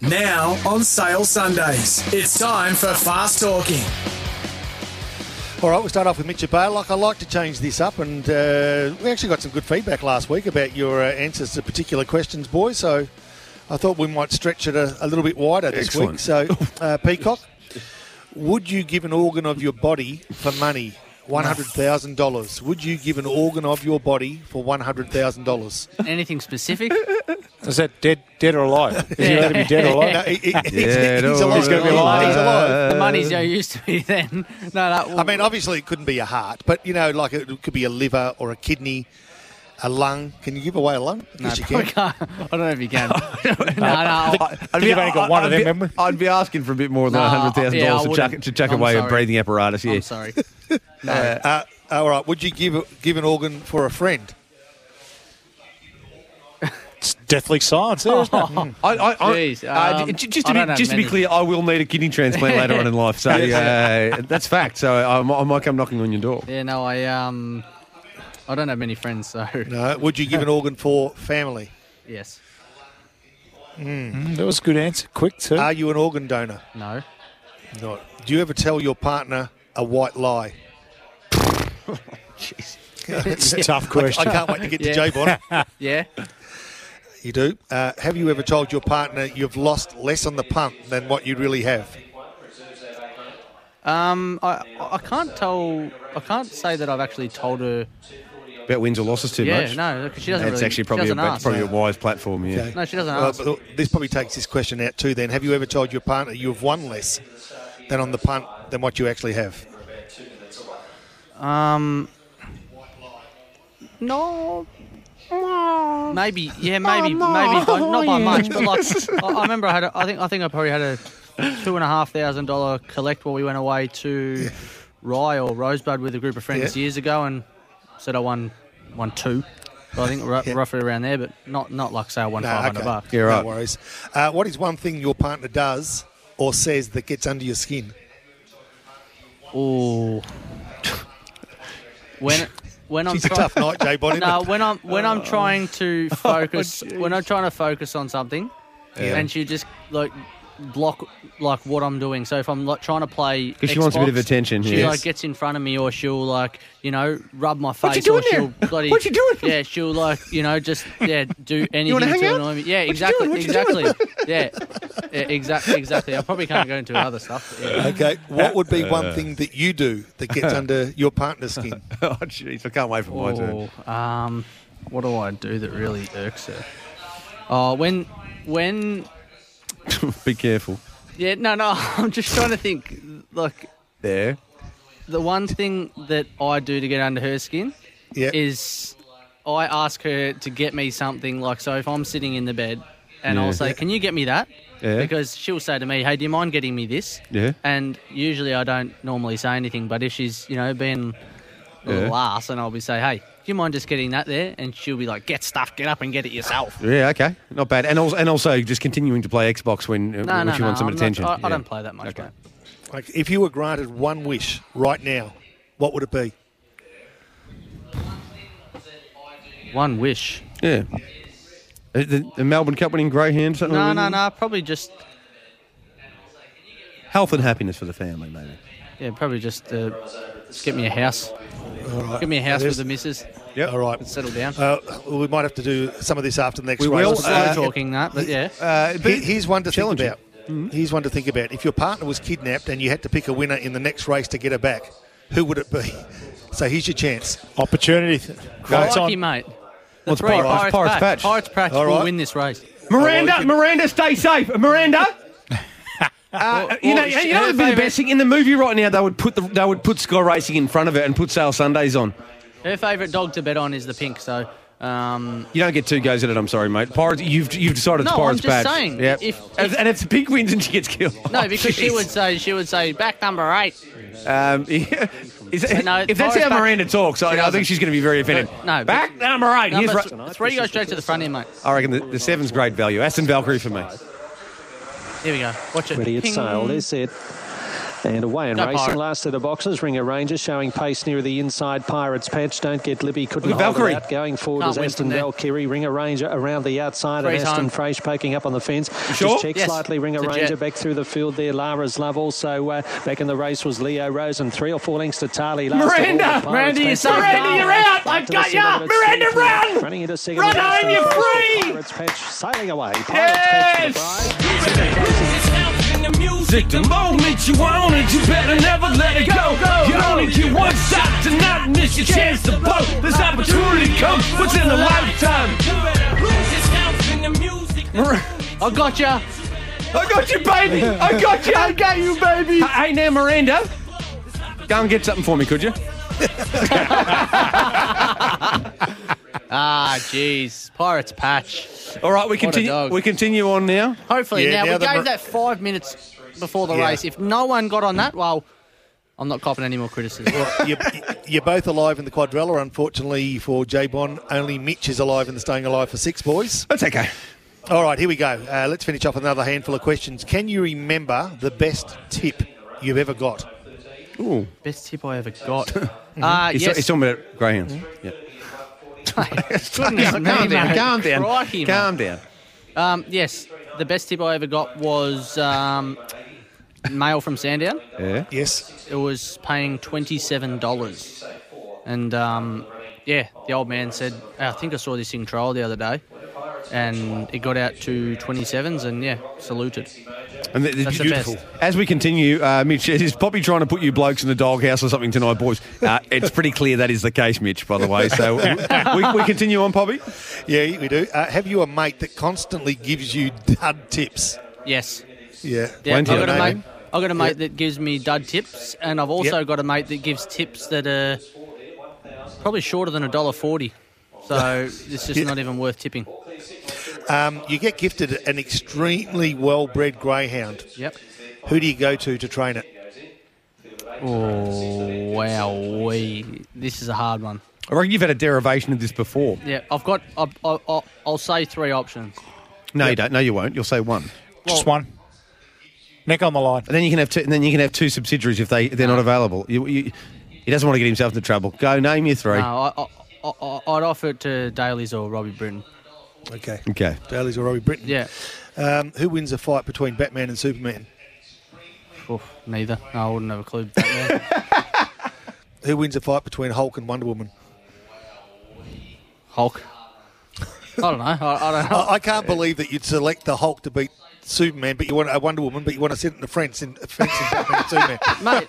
Now on sale Sundays. It's time for Fast Talking. All right, we'll start off with Mitch Bale. Like I like to change this up, and uh, we actually got some good feedback last week about your uh, answers to particular questions, boys. So I thought we might stretch it a, a little bit wider this Excellent. week. So, uh, Peacock, would you give an organ of your body for money? One hundred thousand dollars. Would you give an organ of your body for one hundred thousand dollars? Anything specific? Is that dead, dead or alive? Is he allowed to be dead or alive? No, he- he- he's, Dead he's or alive. He's gonna be alive. He's alive. the money's no use to be then. No, that I mean, obviously, it couldn't be a heart, but you know, like it could be a liver or a kidney, a lung. Can you give away a lung? no, Yes, you can. can't. I don't know if you can. no, no. I think you've only got one of I'd them, be, remember? I'd be asking for a bit more than No, hundred thousand yeah, dollars to chuck, to chuck I'm away a breathing apparatus. Yeah, I'm sorry. No. Uh, all right. Would you give give an organ for a friend? It's deathly science, there, isn't it? I, I, I, Jeez, uh, um, j- just to be just to be clear, I will need a kidney transplant later on in life. So uh, that's fact. So I, I might come knocking on your door. Yeah, no, I um, I don't have many friends, so No. Would you give an organ for family? yes, Mm, that was a good answer. Quick, too. Are you an organ donor? no. No. Do you ever tell your partner a white lie? Jeez. it's a tough question. I question. can't wait to get to Yeah. J Bond. Yeah, You do. Uh, have you ever told your partner you've lost less on the punt than what you really have? um, I I can't tell. I can't say that I've actually told her. About wins or losses too yeah, much. no, because she doesn't. That's really, actually she probably a, doesn't that's ask. probably a wise platform. Yeah. Okay. No, she doesn't Well, ask. but this probably takes this question out too. Then, have you ever told your partner you've won less than on the punt than what you actually have? Um, no. Maybe, yeah, maybe, maybe, by, not by much, but like, I, I remember I had, a, I think, I think I probably had a two and a half thousand dollar collect while we went away to Rye or Rosebud with a group of friends Yeah. years ago, and said I won, won two. So I think r- Yeah. roughly around there, but not, not like say I won No, five hundred okay. bucks. Yeah, right. No worries. Uh, what is one thing your partner does or says that gets under your skin? Ooh. when when I'm She's a tough night, Jay Bonnie. No, when I'm when I'm trying to Oh, focus when I'm trying to focus on something, Yeah. and she just like block like what I'm doing. So if I'm like trying to play, 'Cause she wants a bit of attention, She yes. like gets in front of me, or she'll like you know rub my face, What you doing or she'll there? bloody What you doing? yeah, she'll like you know just yeah do anything wanna hang to out? annoy me. Yeah, What you exactly, doing? What you exactly. doing? yeah, yeah, exactly, exactly. I probably can't go into other stuff. yeah. Okay, what would be one thing that you do that gets under your partner's skin? oh jeez, I can't wait for my turn. Oh, um, what do I do that really irks her? Oh, when, when, Be careful. yeah, no, no, I'm just trying to think. Like There. the one thing that I do to get under her skin Yeah. is I ask her to get me something. Like so, if I'm sitting in the bed and Yeah. I'll say, "Can you get me that?" Yeah. because she'll say to me, "Hey, do you mind getting me this?" Yeah. And usually I don't normally say anything, but if she's you know being a little Yeah. ass, and I'll be say, "Hey, you mind just getting that there?" And she'll be like, "Get stuff, get up and get it yourself." Yeah, okay, not bad. And also, and also just continuing to play Xbox when, uh, No, when no, she no. wants some I'm attention. I, I Yeah. don't play that much. mate. Like, if you were granted one wish right now, what would it be? One wish. Yeah. Uh, The, the Melbourne Cup winning greyhound. Something No, like no, no. Probably just Health and happiness for the family, maybe. yeah, probably just uh, get me a house. Get me a house That with the missus. Yeah. All right. Settle down. Uh, we might have to do some of this after the next We race. will. Slow talking that, but yeah. Uh, Here- here's one to think challenging. about. Here's one to think about. If your partner was kidnapped and you had to pick a winner in the next race to get her back, who would it be? So here's your chance. Opportunity. Crikey, mate. The What's three, Pirates- Pirates, Pirates Patch. Patch? Pirates Patch All will right. win this race. Miranda, Miranda, stay safe. Miranda. Uh, you know, well, you know her the bit of best thing in the movie right now. They would put the they would put Sky Racing in front of it and put Sale Sundays on. Her favourite dog to bet on is the pink. So, um, You don't get two goes at it. I'm sorry, mate. Pirates, you've you've decided it's No, I'm just badge. saying, Yep. if- and, and if the pig wins and she gets killed. no, because she would say she would say back number eight. Um, yeah. Is So, no, if that's how Patch- Miranda talks, I, I think she's going to be very offended. No, back number eight. Here's Number Ru- th- three goes straight to the front end, mate. I reckon the, the seven's great value. Aston Valkyrie for me. Here we go. Watch it. Ready at Ping. sail. They're set. And away and Go racing. Pirate. Last of boxes. Ringer Ranger showing pace near the inside. Pirates patch. Don't get Libby. Couldn't hold Valkyrie. it out. Going forward Can't is Aston. Valkyrie. Ringer Ranger around the outside. Freeze and Aston home. Poking up on the fence. sure? Just check Yes. slightly. Ringer a Ranger jet. back through the field there. Lara's love also uh, back in the race was Leo Rose and three or four lengths to Tali. Last all, Miranda! Miranda, you're safe. Miranda, you're out! I to the got centre, ya! but it's Miranda, run! Running into second. Run home, you're free! Pirates patch sailing away. Pirates Yes! patch to the prize. Music, the moment you want it, you better never let it go. You only get one shot to not miss your chance to blow. This opportunity comes once in a lifetime. I got ya. I got you, baby. I got you. I got you, baby. Hey, now, Miranda, go and get something for me, could you? Ah, jeez. Pirates patch. All right, we What a continue. dog. We continue on now. Hopefully, Yeah, now, now we the gave Mir- that five minutes before the Yeah. race. If no one got on that, well, I'm not copping any more criticism. you, you're both alive in the quadrilla, Unfortunately for J Bond, only Mitch is alive in the staying alive for six boys. That's okay. All right, here we go. Uh, let's finish off with another handful of questions. Can you remember the best tip you've ever got? Ooh. Best tip I ever got. Uh, It's, yes. it's talking about greyhounds. Yeah. Goodness calm down. Calm down. Crikey. Calm down. Um, yes, the best tip I ever got was um, mail from Sandown. Yeah. Yes. It was paying twenty-seven dollars, and um, yeah, the old man said, "I think I saw this in trial the other day." And it got out to 27s, and yeah, saluted. And th- That's the beautiful. best. As we continue, uh, Mitch is probably trying to put you blokes in the doghouse or something tonight, boys. Uh, it's pretty clear that is the case, Mitch. By the way, so we, we continue on, Poppy. Yeah, we do. Uh, have you a mate that constantly gives you dud tips? Yes. Yeah. Yeah, I've Plenty got, a mate, I've got a mate that gives me dud tips, and I've also Yep. got a mate that gives tips that are probably shorter than a dollar forty. So it's just not even worth tipping. Um, you get gifted an extremely well-bred greyhound. Yep. Who do you go to to train it? Oh wow, we this is a hard one. I reckon you've had a derivation of this before. Yeah, I've got. I'll, I'll, I'll say three options. No, you don't. No, you won't. You'll say one, Just one. Neck on the line. and then you can have two. And then you can have two subsidiaries if they they're not available. You, you, he doesn't want to get himself into trouble. Go, name your three. No, I, I, I, I'd offer it to Daly's or Robbie Britton. Okay. Okay. Daly's or Robbie Britton. Yeah. Um, who wins a fight between Batman and Superman? Oof, neither. No, I wouldn't have a clue. Who wins a fight between Hulk and Wonder Woman? Hulk. I don't know. I, I don't know. I, I can't believe that you'd select the Hulk to beat Superman, but you want a Wonder Woman, but you want to sit in the fence in, fence in Batman and Superman.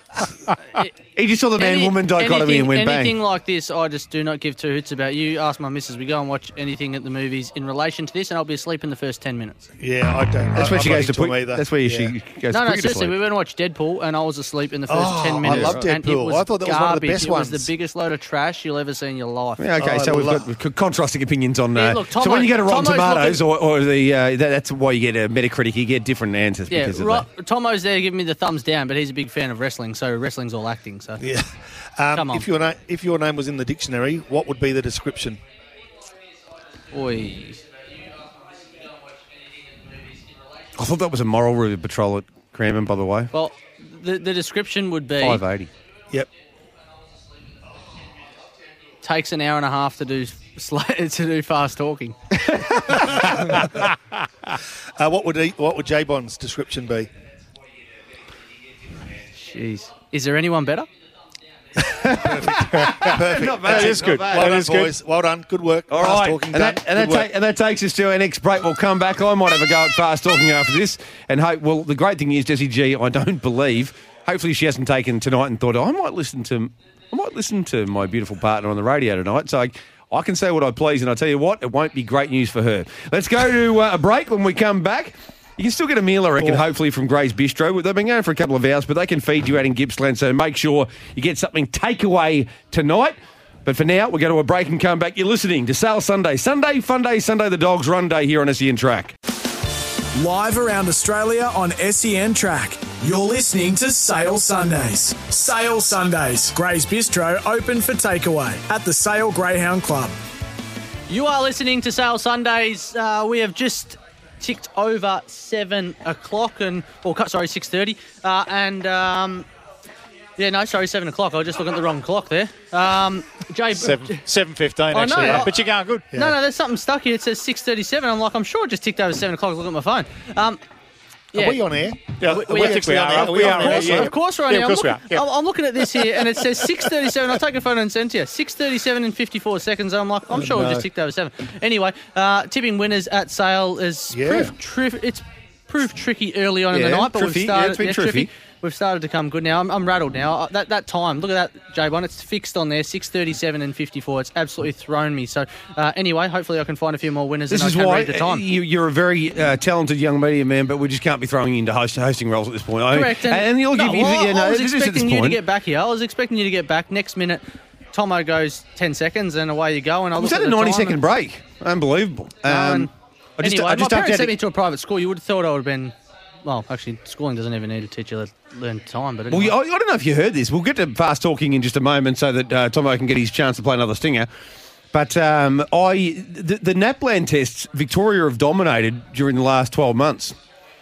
Mate, He just saw the man woman dichotomy anything, and went anything bang. Anything like this, I just do not give two hoots about. You ask my missus, we go and watch anything at the movies in relation to this, and I'll be asleep in the first 10 minutes. Yeah, I don't. That's I, where she I'm not goes to into put. them either. That's where Yeah. she goes No, to no, put you to seriously, we went and watched Deadpool, and I was asleep in the first Oh, 10 I minutes. love And it Deadpool. was I thought that was one of the garbage. best It was the biggest load of trash you'll ever see in your life. Yeah, okay, Oh, so I we've got contrasting opinions on. Uh, Yeah, look, so when you go to Rotten Tomatoes, or, or the uh, that, that's why you get a Metacritic week, you get different answers Yeah, because of Ro- that. Tomo's there giving me the thumbs down, but he's a big fan of wrestling, so wrestling's all acting. So Yeah. Um, Come on. If your na- if your name was in the dictionary, what would be the description? Oi. I thought that was a moral route patrol at Cranbourne, by the way. Well, the the description would be 580. Yep. takes an hour and a half to do sl- to do fast talking. Uh, what would he, what would J Bond's description be? Jeez, is there anyone better? Perfect. Not bad. That's That it. is good. Well That done, is good. boys. Well done. Good work. All Fast right, talking and, done. that, and, that work. ta- and that takes us to our next break. We'll come back. I might have a go at fast talking after this, and hope. Well, the great thing is, Desi G, I don't believe. Hopefully, she hasn't taken tonight and thought I might listen to, I might listen to my beautiful partner on the radio tonight. So. I can say what I please, and I tell you what, it won't be great news for her. Let's go to uh, a break. When we come back, you can still get a meal, I reckon, hopefully from Gray's Bistro. They've been going for a couple of hours, but they can feed you out in Gippsland, so make sure you get something takeaway tonight. But for now, we're going to a break and come back. You're listening to Sale Sunday. Sunday, Fun Day, Sunday, the Dogs Run Day here on SEN Track. Live around Australia on SEN Track. You're listening to Sale Sundays. Sale Sundays. Gray's Bistro open for takeaway at the Sale Greyhound Club. You are listening to Sale Sundays. Uh, we have just ticked over seven o'clock, and or cut sorry six thirty, uh, and um, yeah, no, sorry seven o'clock. I was just looking at the wrong clock there. Um, Jay, Seven seven fifteen I know, actually, I- but you're going good. No, no, there's something stuck here. It says six thirty-seven. I'm like, I'm sure it just ticked over seven o'clock. Look at my phone. Um, yeah. Are we on air? Yeah, We- we, we think we are. air? Are We we are are. on Of air, course, yeah. of course, we're on Yeah, here. of I'm, course we looking, are. I'm, I'm looking at this here, and it says 6:37. I'll take a photo and send to you. 6:37 and 54 seconds. And I'm like, I'm sure we no. just ticked over seven. Anyway, uh, tipping winners at sale is Yeah. proved tri- it's proved tricky early on in the night, but tricky. we've Yeah, started. it's been yeah, tricky. We've started to come good now. I'm, I'm rattled now. Uh, That that time, look at that, J One. It's fixed on there, 6:37 and 54. It's absolutely thrown me. So uh, anyway, hopefully I can find a few more winners. This and is I why read the time. uh, you, you're a very uh, talented young media man, but we just can't be throwing you into host, hosting roles at this point. I- Correct. And, you'll no, give you, well, yeah, no, I was it is at this expecting you to get back here. I was expecting you to get back. Next minute, Tomo goes 10 seconds and away you go. And I Was that a the 90 time second and- break? Unbelievable. Um, I just, anyway, I just my parents sent me to a private school. You would have thought I would have been. Well, actually, schooling doesn't even need to teach you to learn time. But Well. I, I don't know if you heard this. We'll get to fast talking in just a moment so that uh, Tomo can get his chance to play another stinger. But um, I, the, the NAPLAN tests, Victoria have dominated during the last 12 months.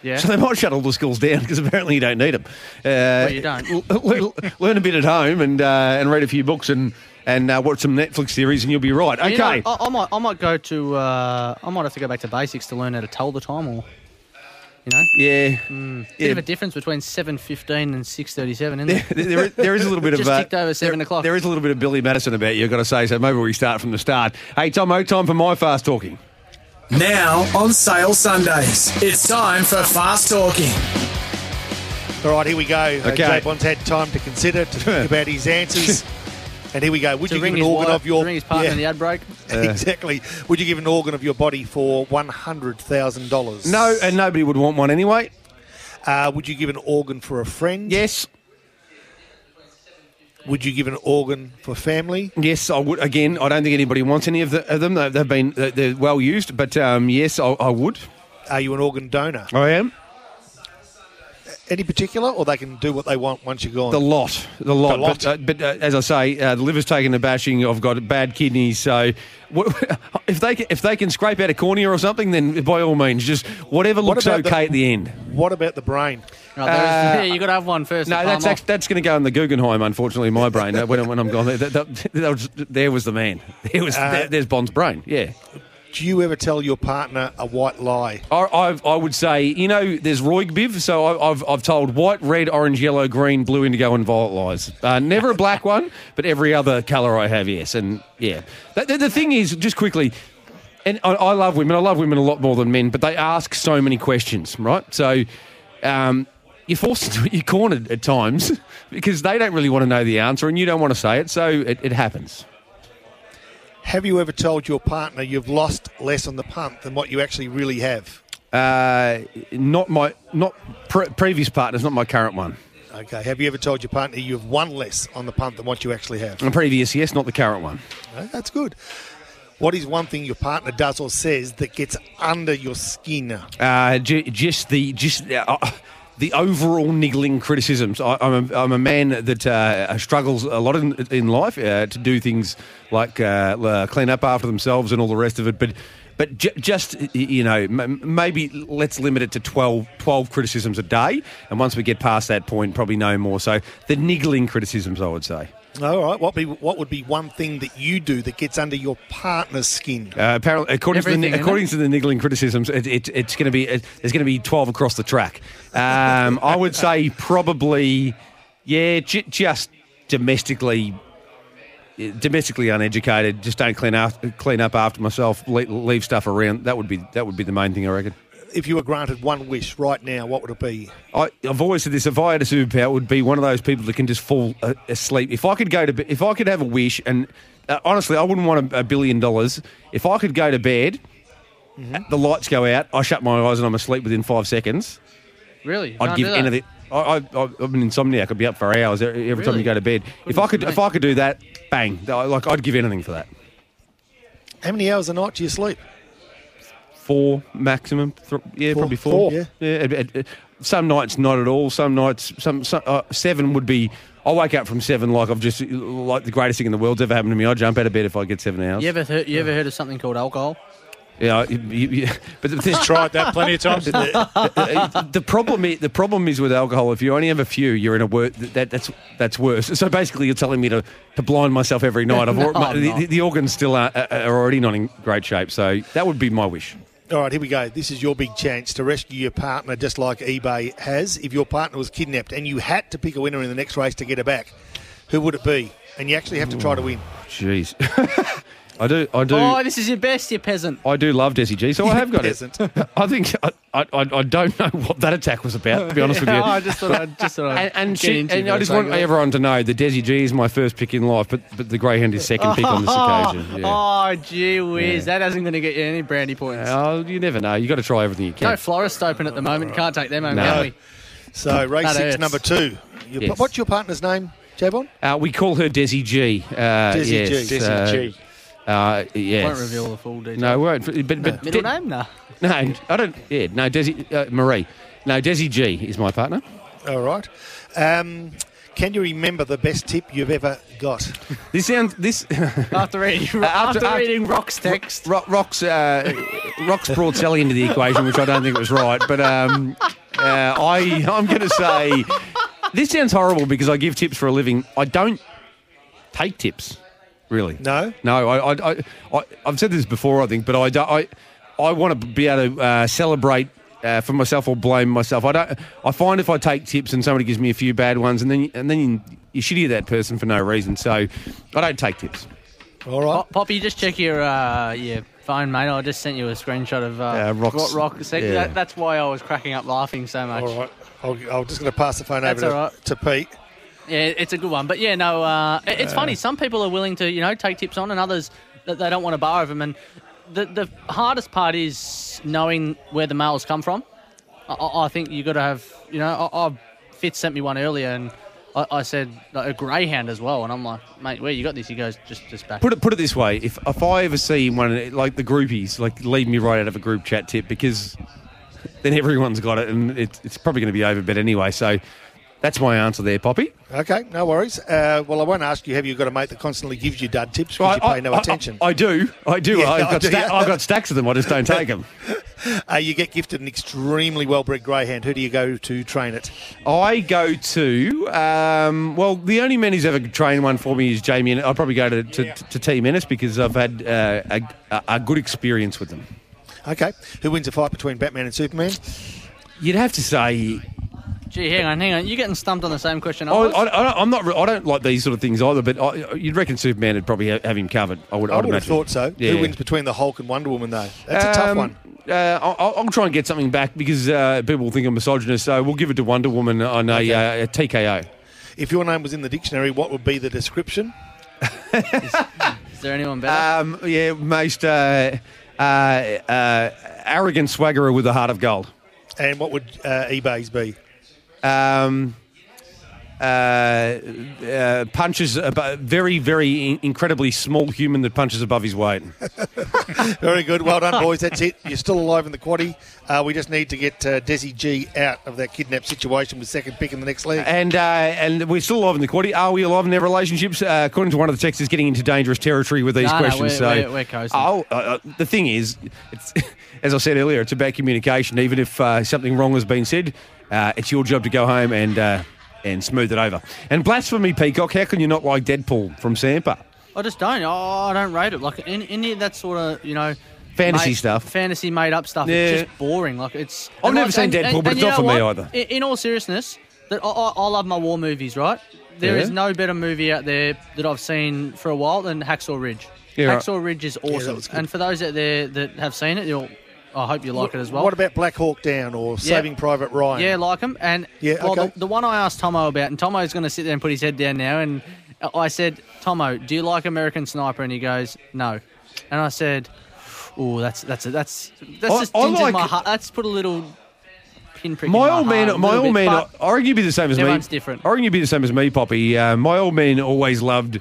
yeah. So they might shut all the schools down because apparently you don't need them. Uh, you don't. learn a bit at home and uh, and read a few books and and uh, watch some Netflix series and you'll be right. You know, Okay. I, I might. I might go to. Uh, I might have to go back to basics to learn how to tell the time, or you know, yeah. bit Yeah. of a difference between 7:15 and 6:37, isn't there? There, there, is- there is a little bit of Just uh, ticked over seven there- o'clock. There is a little bit of Billy Madison about you, I've got to say. So maybe we start from the start. Hey, Tomo, time for my fast talking. Now on Sale Sundays. It's time for Fast Talking. All right, here we go. Okay. Okay. Jay Bond's had time to consider, to think about his answers. And here we go. Would to you give an organ wife, of your to ring his partner Yeah, in the ad break. exactly? Would you give an organ of your body for one hundred thousand dollars? No, and nobody would want one anyway. Uh, would you give an organ for a friend? Yes. Would you give an organ for family? Yes, I would. Again, I don't think anybody wants any of, the, of them. They- They've been they're- they're well used, but um, yes, I, I would. Are you an organ donor? I am. Any particular, or they can do what they want once you're gone? The lot, the lot. The lot. But, uh, but uh, as I say, uh, the liver's taken a bashing. I've got bad kidneys, so what, if they can, if they can scrape out a cornea or something, then by all means, just whatever looks about okay the- at the end. what about the brain? Oh, there's- Uh, yeah, you got to have one first. No, that's palm act- that's going to go in the Guggenheim. Unfortunately, my brain uh, when, when I'm gone. There, that, that, that was, there was the man. There was Uh, there, there's Bond's brain. Yeah. Do you ever tell your partner a white lie? I, I've, I would say, you know, there's ROYGBIV, so I, I've, I've told white, red, orange, yellow, green, blue, indigo, and violet lies. Uh, never a black one, but every other colour I have, yes. And yeah. The, the, the thing is, just quickly, and I, I love women, I love women a lot more than men, but they ask so many questions, right? So um, you're forced into you're cornered at times because they don't really want to know the answer and you don't want to say it, so it, it happens. Have you ever told your partner you've lost less on the punt than what you actually really have? Uh, not my, not pre- previous partners, not my current one. Okay. Have you ever told your partner you've won less on the punt than what you actually have? A previous, yes, not the current one. No, that's good. What is one thing your partner does or says that gets under your skin? Uh, ju- just the just uh, the overall niggling criticisms. I, I'm, a, I'm a man that uh, struggles a lot in, in life uh, to do things like uh, uh, clean up after themselves and all the rest of it, but. But ju- just, you know, m- maybe let's limit it to 12, 12 criticisms a day. And once we get past that point, probably no more. So the niggling criticisms, I would say. All right. What be what would be one thing that you do that gets under your partner's skin? Uh, apparently, according to the, according isn't to the niggling criticisms, it, it, it's going to be it, there's going to be twelve across the track. Um, I would say probably, yeah, j- just domestically, domestically uneducated. Just don't clean up clean up after myself. Leave, leave stuff around. That would be that would be the main thing I reckon. If you were granted one wish right now, what would it be? I, I've always said this: if I had a superpower, it would be one of those people that can just fall uh, asleep. If I could go to, be- if I could have a wish, and uh, honestly, I wouldn't want a, a billion dollars. If I could go to bed, the lights go out, I shut my eyes, and I'm asleep within five seconds. Really? You I'd give anything. I, I, I'm an insomniac. I'd be up for hours every every time you go to bed. if I could, me. if I could do that, bang! Like I'd give anything for that. How many hours a night do you sleep? Four maximum. Th- yeah, Four? probably four. Four? Yeah. it- it- it- some nights not at all. Some nights, some, some uh, seven would be. I wake up from seven like I've just like the greatest thing in the world's ever happened to me. I jump out of bed if I get seven hours. You ever heard, you ever heard of something called alcohol? Yeah, you, you, you- but the, Tried that plenty of times. the, the problem is, the problem is with alcohol. If you only have a few, you're in a wor- that, that's that's worse. So basically, you're telling me to, to blind myself every night. I've, al- No, my- the, the organs still are, are already not in great shape. So that would be my wish. All right, here we go. This is your big chance to rescue your partner, just like eBay has. If your partner was kidnapped and you had to pick a winner in the next race to get her back, who would it be? And you actually have to try to win. Jeez, I do, I do. Oh, this is your best, you peasant. I do love Desi G, so I have got it. Peasant. I think I, I, I don't know what that attack was about. To be honest with you, Yeah, I just thought I'd, just thought I'd and, and, get she, into and for I a just want second. everyone to know that Desi G is my first pick in life, but but the Greyhound is second pick on this occasion. Yeah. Oh, gee whiz. Yeah. That isn't going to get you any brandy points. Oh, you never know. You got to try everything you can. No can. florist open at the moment. Can't take them home, No. can we? So, race That six, hurts. number two. Your, Yes. What's your partner's name, Jabon? Uh, we call her Desi G. Uh, Desi yes, G. Desi uh, G. Uh, yes. Won't reveal the full details. No, it won't. But, but Middle De- name? No. No, I don't. Yeah, no, Desi uh, Marie. No, Desi G is my partner. All right. Um, can you remember the best tip you've ever got? This sounds this. After reading, after- after, after- reading Rock's text. Ro- Rock's uh, Rock's brought Sally into the equation, which I don't think was right. But um, uh, I I'm going to say this sounds horrible because I give tips for a living. I don't take tips, really. No? No, I, I, I, I I've said this before, I think, but I don't, I I want to be able to uh, celebrate. Uh, for myself or blame myself. I don't. I find if I take tips and somebody gives me a few bad ones, and then and then you, you shitty at that person for no reason. So I don't take tips. All right. Pop- Poppy, just check your uh, your phone, mate. I just sent you a screenshot of uh, Uh, Rock's- what Rock yeah. That, that's why I was cracking up laughing so much. All right. I'll, I'm just going to pass the phone That's over to, all right. to Pete. Yeah, it's a good one. But yeah, no, uh, it- it's funny. Some people are willing to, you know, take tips on, and others that they don't want to borrow them. And the the hardest part is knowing where the mails come from. I, I I think you got to have, you know, I, I, Fitz sent me one earlier, and I, I said like, a greyhound as well, and I'm like, mate, where you got this? He goes, just just back. Put it put it this way: if if I ever see one like the groupies, like leave me right out of a group chat tip because then everyone's got it, and it's it's probably going to be over. But anyway. So that's my answer there, Poppy. Okay, no worries. Uh, well, I won't ask you, have you got a mate that constantly gives you dud tips because you pay no attention? I, do, I do. Yeah, I've, I got do, sta-. I've got stacks of them. I just don't take them. Uh, you get gifted an extremely well-bred greyhound. Who do you go to train it? I go to um, well, the only man who's ever trained one for me is Jamie, and I'll probably go to to, to T Menace because I've had uh, a, a good experience with them. Okay. Who wins a fight between Batman and Superman? You'd have to say Gee, hang on, hang on. You're getting stumped on the same question. I I, was. I, I don't- I'm not. I don't like these sort of things either. But I, you'd reckon Superman would probably ha- have him covered. I would. I I'd would have imagine. thought so. Yeah. Who wins between the Hulk and Wonder Woman, though? That's a tough Um, one. Uh, I'll, I'll try and get something back because uh, people think I'm misogynist. So we'll give it to Wonder Woman on a, uh, a TKO. If your name was in the dictionary, what would be the description? Is there anyone better? Um, yeah, most uh, uh, uh, arrogant swaggerer with a heart of gold. And what would uh, eBay's be? Um, uh, uh, punches a very, very in- incredibly small human that punches above his weight. Very good. Well done, boys. That's it. You're still alive in the quaddy. Uh, we just need to get uh, Desi G out of that kidnap situation with second pick in the next league. And uh, and we're still alive in the quaddy. Are we alive in their relationships? Uh, according to one of the texts, is getting into dangerous territory with these No, no, questions. we're- so, we're- we're coasting. oh, the thing is, it's, as I said earlier, it's about communication. Even if uh, something wrong has been said, uh, it's your job to go home and uh, and smooth it over. And blasphemy, Peacock. How can you not like Deadpool from Sampa? I just don't. Oh, I don't rate it. Like any, any of that sort of you know. Fantasy made- stuff. fantasy made up stuff. Yeah. It's just boring. Like it's. I've never like- seen and- Deadpool, and- but and it's not for know me either. In, in all seriousness, that I, I, I love my war movies. Right, There Yeah. is no better movie out there that I've seen for a while than Hacksaw Ridge. Yeah, right. Hacksaw Ridge is awesome. was good. and for those out there that have seen it, you'll. I hope you like it as well. What about Black Hawk Down or Saving Private Ryan? Yeah, like them. And Yeah, well, okay. the, the one I asked Tomo about, and Tomo's going to sit there and put his head down now. And I said, Tomo, do you like American Sniper? And he goes, no. And I said, oh, that's that's that's that's I- just I tinted like- my heart. That's put a little pinprick. My in old my man, heart my old bit, man, but I reckon you'd be the same as me. everyone's different. I reckon you'd be the same as me, Poppy. Uh, my old man always loved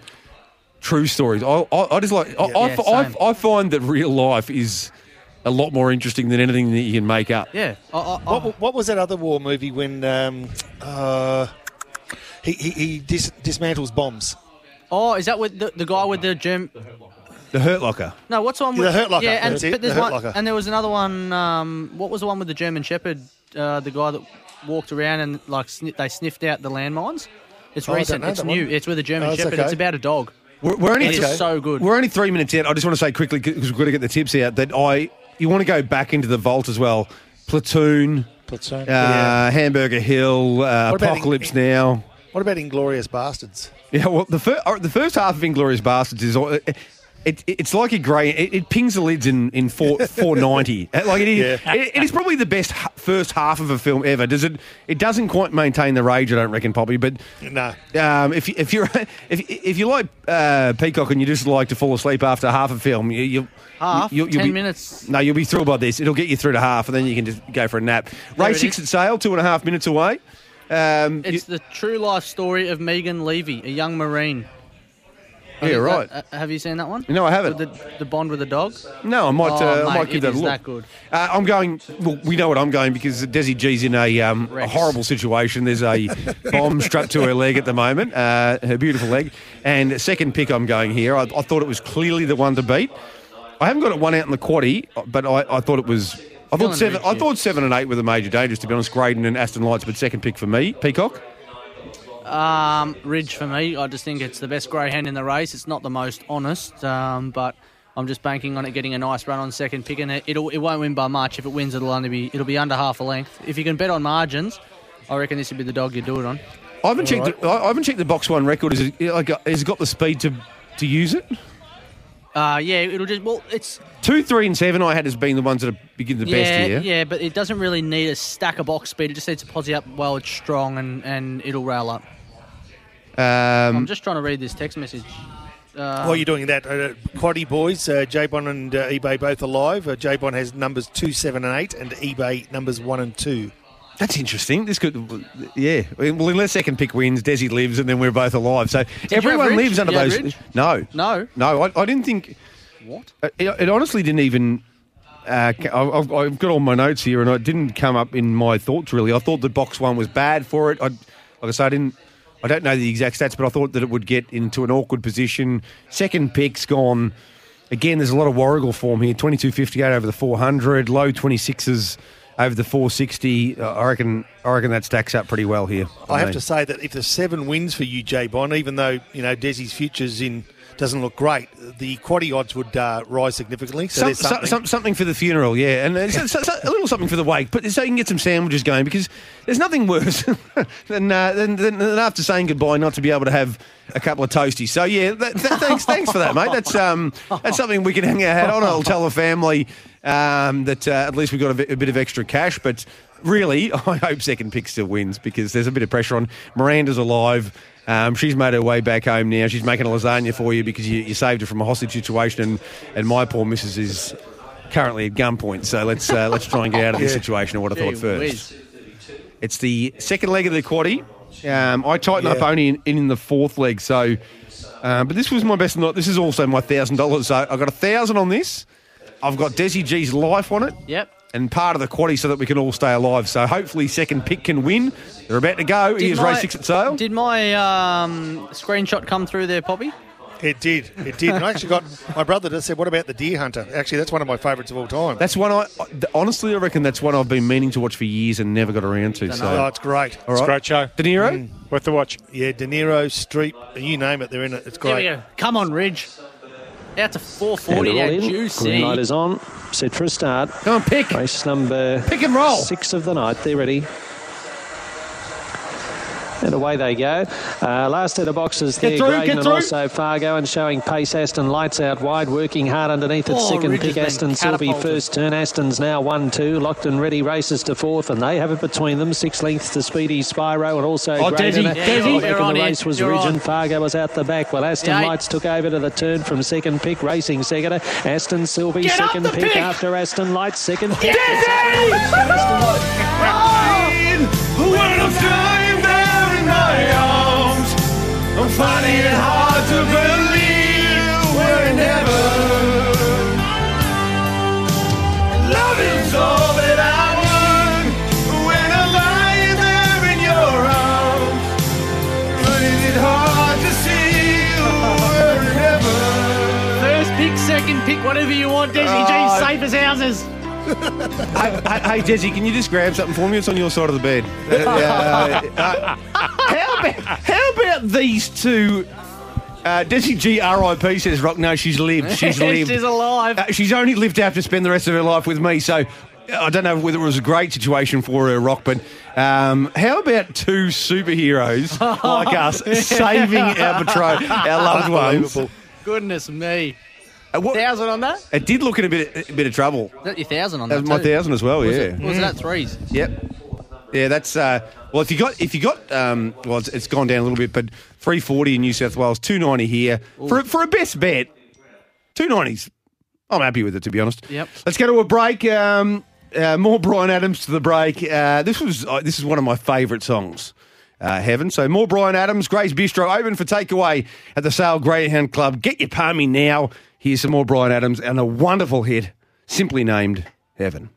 true stories. I, I, I just like, I, I, Yeah, I, same. I find that real life is a lot more interesting than anything that you can make up. Yeah. I, I, What, what was that other war movie when um, uh, he, he, he dis- dismantles bombs? oh, is that with the, the guy with the Germ? The Hurt Locker. No, what's the one Yeah, with the Hurt Locker. Yeah, and That's it, the Hurt one, Locker. and there was another one. Um, what was the one with the German Shepherd? Uh, the guy that walked around and like sni- they sniffed out the landmines. It's Oh, recent. It's new. one. It's with a German Oh, Shepherd. okay. It's about a dog. We're, we're only It's Okay. so good. We're only three minutes out. I just want to say quickly because we've got to get the tips out that I you want to go back into the vault as well. Platoon, Platoon. uh, Yeah. Hamburger Hill, uh, Apocalypse Now. What about Inglourious Basterds? Yeah, well, the first the first half of Inglourious Basterds is all- it, it, it's like a grey. It, it pings the lids in in four four ninety. Like it is, Yeah. it, it is probably the best first half of a film ever. Does it? It doesn't quite maintain the rage, I don't reckon, Poppy. But No. um, if you- if you're if if you like uh, Peacock and you just like to fall asleep after half a film, you, you Half, you, 10 be, minutes. No, you'll be thrilled by this. It'll get you through to half, and then you can just go for a nap. There Race six is. at sale, two and a half minutes away. Um, It's the true life story of Megan Leavey, a young Marine. Yeah, Have- right. uh, have you seen that one? No, I haven't. With the, the bond with the dog. No, I might. Oh, uh, I mate, might give it that a is look. that good. Uh, I'm going. Well, we know what I'm going because Desi G's in a, um, a Rex. horrible situation. There's a bomb strapped to her leg at the moment, uh, her beautiful leg. And second pick, I'm going here. I, I thought it was clearly the one to beat. I haven't got it one out in the quaddy, but I, I thought it was. I Feeling thought seven. rich I here. thought seven and eight were the major dangers. To be honest, Graydon and Aston Lights, but second pick for me, Peacock. Um, Ridge for me. I just think it's the best greyhound in the race. It's not the most honest, um, but I'm just banking on it getting a nice run on second pick, and it it'll, it won't win by much. If it wins, it'll only be it'll be under half a length. If you can bet on margins, I reckon this would be the dog you'd do it on. I haven't checked. The, I I haven't checked the box one record. Is it like has it got the speed to to use it? Uh, yeah, it'll just well, it's Two, three, and seven. I had as being the ones that have begin the yeah, best here. yeah, but it doesn't really need a stack of box speed. It just needs to posse up well. It's strong and and it'll rail up. I'm Um, just trying to read this text message. Uh, While you're doing that, uh, Quaddy boys, uh, J-Bon and uh, eBay both alive. Uh, J-Bon has numbers 2, 7 and 8 and eBay numbers 1 and 2. That's interesting. This could, yeah. Well, unless second pick wins, Desi lives, and then we're both alive. So you everyone have lives under Did you have those. Ridge? No, no, no. I, I didn't think. What? It, it honestly didn't even. Uh, I- I've, I've got all my notes here, and it didn't come up in my thoughts really. I thought that box one was bad for it. I, like I say, I didn't. I don't know the exact stats, but I thought that it would get into an awkward position. Second pick's gone. Again, there's a lot of Warragul form here. 22.58 over the 400, low 26s over the 460. Uh, I reckon. I reckon that stacks up pretty well here. I have to say that if the 7 wins for you, J-Bon, even though, you know, Desi's futures in doesn't look great, the Quaddy odds would uh, rise significantly. So Some, there's something. some- something for the funeral, yeah, and it's a little something for the wake, but so you can get some sandwiches going because there's nothing worse than, uh, than, than, than after saying goodbye not to be able to have a couple of toasties. So yeah, that, that, thanks, thanks for that, mate. That's um, that's something we can hang our hat on. I'll tell the family um, that uh, at least we've got a bit, a bit of extra cash, but. Really, I hope second pick still wins because there's a bit of pressure on. Miranda's alive. Um, she's made her way back home now. She's making a lasagna for you because you, you saved her from a hostage situation, and, and my poor missus is currently at gunpoint. So let's uh, let's try and get out of this situation. Or what I thought first. It's the second leg of the quaddy. Um, I tightened up only in, in the fourth leg, so. Um, but this was my best. Not this is also my thousand dollars. So I got a thousand on this. I've got Desi G's life on it. Yep. And part of the quaddy so that we can all stay alive. So hopefully second pick can win. They're about to go. Did Here's my- race six at sale. Did my um, screenshot come through there, Poppy? It did. It did. And I actually got my brother just said, "What about the Deer Hunter?" Actually, that's one of my favourites of all time. That's one I honestly I reckon that's one I've been meaning to watch for years and never got around to. So oh, it's great. All right. It's a great show. De Niro. Worth the watch. Yeah, De Niro, Streep, you name it, they're in it. It's There we great. go. Come on, Ridge. Out to And 440 they're all now, in. juicy. Green light is on. Set for a start. Come on, pick. Race number Pick and roll. six of the night. They're ready. And away they go. Uh, last set of boxes Get there, through, Graydon get and through. also Fargo, and showing pace. Aston lights out wide, working hard underneath at Oh, second Ridge pick. Aston Sylvie first turn. Aston's now one two. Locked and ready races to fourth, and they have it between them. Six lengths to Speedy Spyro, and also Oh, Graydon. Desi, Desi. You're on the race was Ridge and Fargo was out the back. Well, Aston Yeah. Lights took over to the turn from second pick, racing second. Aston Sylvie Get second pick, pick. after Aston Lights second pick. When I'm lying there finding it hard to believe we're in heaven. Love is all that I want when I'm lying there in your arms. Finding it hard to see we're in heaven. First pick, second pick, whatever you want, Desi Oh. G, safe as houses. Hey, hey, can you just grab something for me? It's on your side of the bed. Uh, uh, uh, how, about, how about these two? Uh, Desi G RIP says Rock. No, she's lived. She's lived. She's alive. Uh, she's only lived to have to spend the rest of her life with me. So I don't know whether it was a great situation for her, Rock. But um, how about two superheroes like us saving our patrol, our loved ones? Goodness me. Uh, what- Thousand on that? it did look in a bit, a bit of trouble. Is that your thousand on That that? was my too? thousand as well. Was yeah. it? Was it at threes? Yep. Yeah, that's uh, well. If you got if you got um, well, it's, it's gone down a little bit, but three forty in New South Wales, two ninety here for for a best bet. Two nineties. I'm happy with it to be honest. Yep. Let's go to a break. Um, uh, more Bryan Adams to the break. Uh, this was uh, this is one of my favourite songs. Uh, heaven. So more Bryan Adams, Gray's Bistro, open for takeaway at the Sale Greyhound Club. Get your palmy now. Here's some more Bryan Adams and a wonderful hit, simply named Heaven.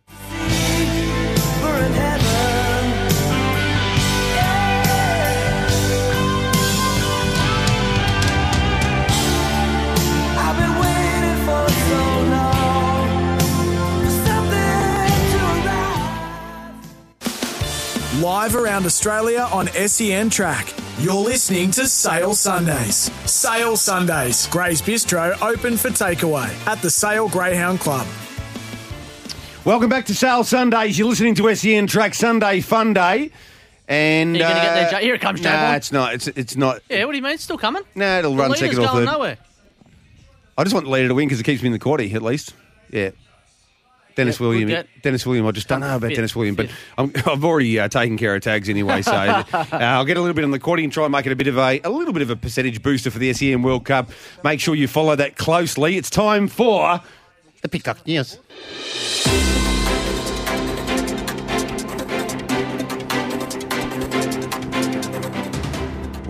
Live around Australia on SEN Track. You're listening to Sale Sundays. Sale Sundays. Grey's Bistro open for takeaway at the Sale Greyhound Club. Welcome back to Sale Sundays. You're listening to SEN Track Sunday Fun Day. And Are you gonna get there, uh, Jay? Here it comes, Jay Nah, it's not. It's it's not. Yeah, what do you mean? It's still coming? No, it'll The run leader's second or going third. nowhere. I just want the leader to win because it keeps me in the quaddy at least. Yeah. Dennis Yeah, William. get. Dennis William. I just don't know about Fit, Dennis William, but. I'm, I've already uh, taken care of tags anyway. So uh, I'll get a little bit on the quaddy and try and make it a bit of a a little bit of a percentage booster for the SEN World Cup. Make sure you follow that closely. It's time for the Picklock News.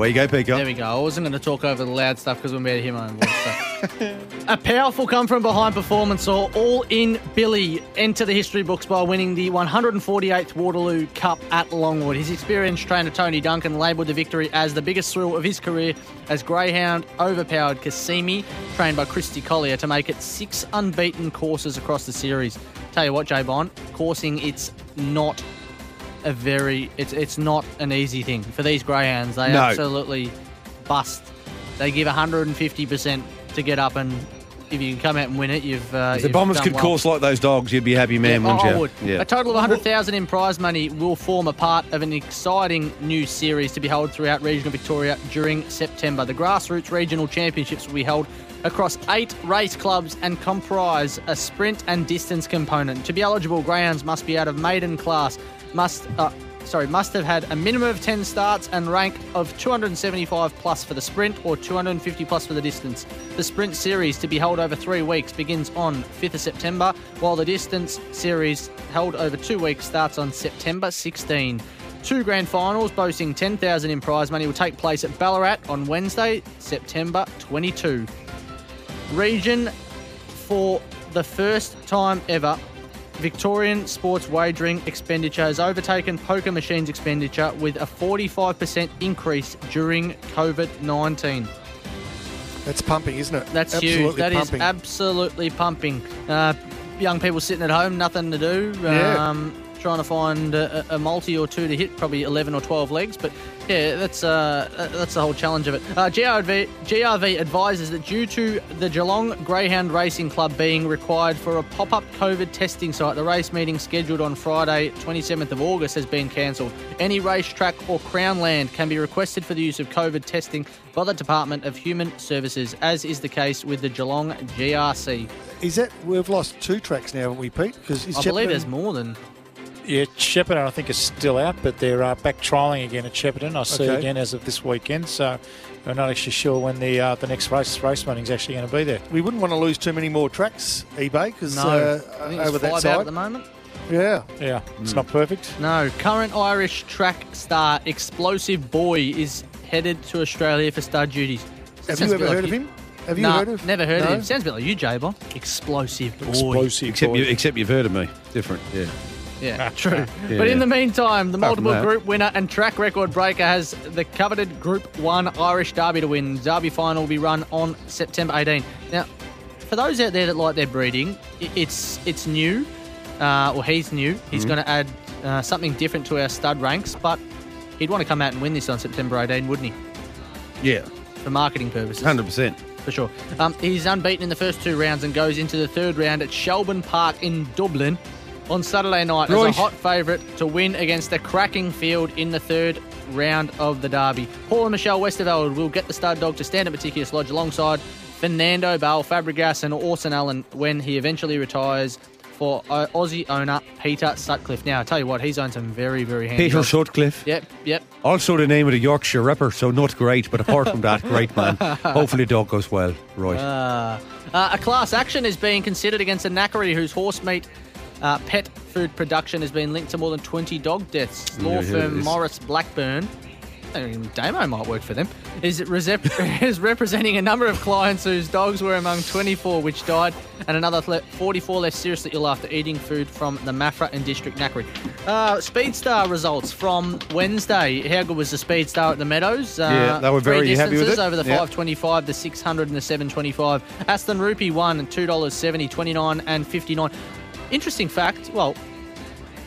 Where you go, Peacock? There we go. I wasn't going to talk over the loud stuff because we're hear my own voice. A powerful come from behind performance saw All In Billy enter the history books by winning the 148th Waterloo Cup at Longwood. His experienced trainer Tony Duncan labelled the victory as the biggest thrill of his career as Greyhound overpowered Cassimi, trained by Christy Collier, to make it six unbeaten courses across the series. Tell you what, Jay Bond, coursing it's not a very it's it's not an easy thing for these greyhounds. They No. absolutely bust. They give 150 percent to get up, and if you can come out and win it, you've uh, If the Bombers could well. course like those dogs, you'd be a happy man, Yeah, wouldn't I you? would. Yeah. A total of 100,000 in prize money will form a part of an exciting new series to be held throughout regional Victoria during September. The grassroots regional championships will be held across eight race clubs and comprise a sprint and distance component. To be eligible, greyhounds must be out of maiden class, must uh, sorry, must have had a minimum of 10 starts and rank of 275 plus for the sprint or 250 plus for the distance. The sprint series to be held over three weeks begins on 5th of September, while the distance series held over two weeks starts on September 16. two grand finals boasting 10,000 in prize money will take place at Ballarat on Wednesday, September 22. Region for the first time ever, Victorian sports wagering expenditure has overtaken poker machines expenditure with a 45% increase during COVID 19. That's pumping, isn't it? That's Absolutely huge. That is pumping. absolutely pumping. Uh, young people sitting at home, nothing to do. Yeah. Um, trying to find a, a multi or two to hit, probably 11 or 12 legs. But yeah, that's uh, that's the whole challenge of it. Uh, GRV, GRV advises that due to the Geelong Greyhound Racing Club being required for a pop up COVID testing site, the race meeting scheduled on Friday, 27th of August, has been cancelled. Any racetrack or Crown land can be requested for the use of COVID testing by the Department of Human Services, as is the case with the Geelong GRC. Is that we've lost two tracks now, haven't we, Pete? Because I believe there's more than. Yeah, Shepparton I think is still out, but they're uh, back trialling again at Shepparton. I see Okay. again as of this weekend. So we're not actually sure when the uh, the next race race meeting is actually going to be there. We wouldn't want to lose too many more tracks, eBay, because No, uh, I think over there's that side. out at the moment. Yeah, yeah, it's not perfect. No, current Irish track star Explosive Boy is headed to Australia for star duties. Have Sounds you a bit ever like heard of him? Have you Nah, heard of? Never heard No? of him. Sounds a bit like you, J-Bon. Explosive Boy. Explosive Except, boy. you, except you've heard of me. Different, yeah. Yeah, true. Yeah. But in the meantime, the Apart multiple group winner and track record breaker has the coveted Group 1 Irish Derby to win. Derby final will be run on September 18. Now, for those out there that like their breeding, it's it's new, uh, or he's new. He's Mhm. going to add uh, something different to our stud ranks, but he'd want to come out and win this on September 18, wouldn't he? Yeah, For marketing purposes. 100%. For sure. Um, he's unbeaten in the first two rounds and goes into the third round at Shelbourne Park in Dublin on Saturday night as a hot favourite to win against a cracking field in the third round of the Derby. Paul and Michelle Westerveld will get the stud dog to stand at Meticulous Lodge alongside Fernando Bale, Fabregas and Orson Allen when he eventually retires for uh, Aussie owner Peter Sutcliffe. Now, I tell you what, he's owned some very, very handy Peter dogs. Sutcliffe. Yep, yep. Also the name of the Yorkshire Ripper, so not great, but apart from that, great man. Hopefully the dog goes well. Right. Uh, uh, a class action is being considered against a knackery whose horse meat uh, pet food production has been linked to more than 20 dog deaths. Law Yeah, firm Maurice Blackburn, I Damo might work for them, is, resep- is representing a number of clients whose dogs were among 24 which died and another 44 left seriously ill after eating food from the Maffra and District Knackery. Uh, Speedstar results from Wednesday. How good was the Speedstar at the Meadows? Uh, Yeah, they were three very happy with it. over the Yeah. 525, the 600 and the 725. Aston Rupee won $2.70, 29 and 59. Interesting fact, well,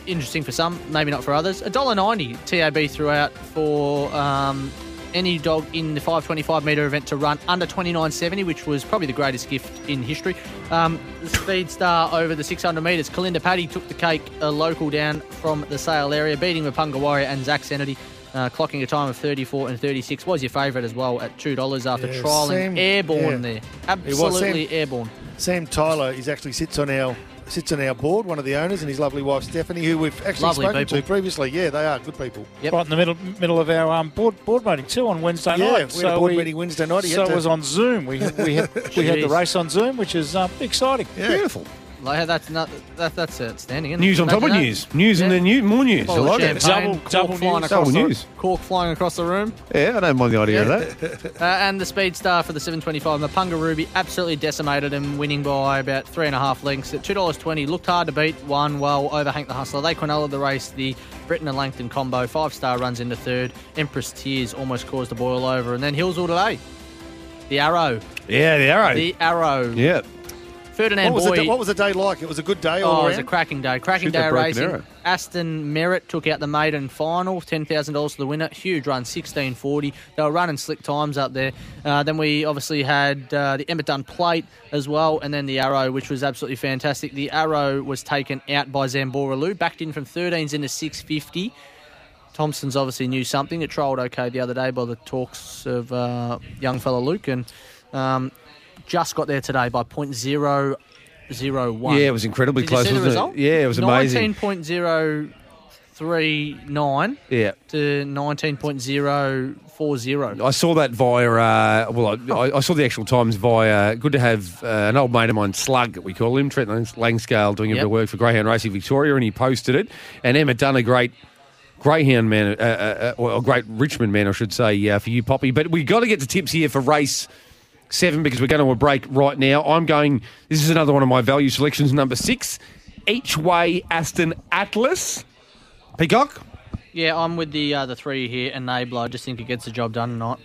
interesting for some, maybe not for others. $1.90 TAB throughout for um, any dog in the 525 metre event to run under 29.70, which was probably the greatest gift in history. Um, speed star over the 600 metres, Kalinda Paddy took the cake, a local down from the Sale area, beating Mapunga Warrior and Zach Senedy. Uh, clocking a time of 34 and 36 was your favourite as well at $2 after Yeah, trialling airborne yeah. there. He was, Sam- Absolutely airborne. Sam Tyler is actually sits on our sits on our board, one of the owners, and his lovely wife Stephanie, who we've actually Lovely spoken people. to previously. Yeah, they are good people. Right in the middle middle of our um, board board meeting too on Wednesday Yeah, night. we had a board meeting Wednesday night. He So had it was on Zoom. We we had, we had the race on Zoom, which is um, exciting. Beautiful. Like, that's not that, that's outstanding. Isn't News on top of news. News and then new, more news. I like it. Double- double flying news. across Double the, news. Cork flying across the room. Yeah, I don't mind the idea of that. Uh, and the speed star for the 725, Mapunga Ruby, absolutely decimated him, winning by about three and a half lengths at $2.20. Looked hard to beat, won well over Hank the Hustler. They Quinella the race, the Britain and Langton combo. Five star runs into third. Empress Tears almost caused a boil over. And then Healesville today. The Arrow. Yeah, the arrow. The Arrow. yeah. Ferdinand What was, Boy. the, what was the day like? It was a good day all Oh, it was a cracking day. Cracking Shoot day that racing. arrow. Aston Merritt took out the maiden final, $10,000 to the winner. Huge run, 16.40. They were running slick times up there. Uh, then we obviously had uh, the Emmett Dunn Plate as well, and then the Arrow, which was absolutely fantastic. The Arrow was taken out by Zambora Lou, backed in from 13s into 650. Thompson's obviously knew something. It trolled okay the other day by the talks of uh, young fella Luke, and um, just got there today by point zero zero one. Yeah, it was incredibly Did close, you see the wasn't result? it? Yeah, it was amazing. Nineteen point zero three nine Yeah. to nineteen point zero four zero. I saw that via, uh, well, I, I saw the actual times via, good to have uh, an old mate of mine, Slug, we call him, Trent Langscale, doing a bit of work for Greyhound Racing Victoria, and he posted it. And Emmett Dunn a great, Greyhound man, uh, uh, uh, or a great Richmond man, I should say, uh, for you, Poppy. But we've got to get to tips here for race seven because we're going to a break right now. I'm going, this is another one of my value selections, number six, each way Aston Atlas. Peacock? Yeah, I'm with the uh, the three here. Enabler. I just think it gets the job done tonight.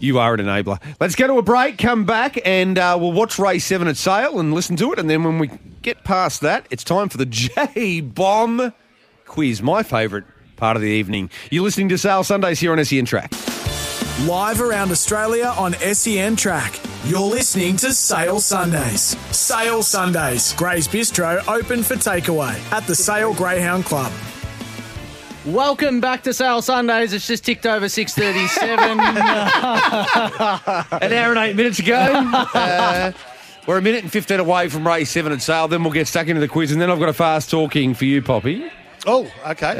You are an enabler. Let's go to a break, come back, and uh, we'll watch race seven at Sale and listen to it. And then when we get past that, it's time for the J Bomb quiz, my favourite part of the evening. You're listening to Sale Sundays here on SEN Track. Live around Australia on SEN Track. You're listening to Sale Sundays. Sale Sundays. Gray's Bistro open for takeaway at the Sale Greyhound Club. Welcome back to Sale Sundays. It's just ticked over 6:37. An hour and eight minutes ago. Uh, we're a minute and 15 away from race seven at Sale. Then we'll get stuck into the quiz, and then I've got a fast talking for you, Poppy. Oh, okay.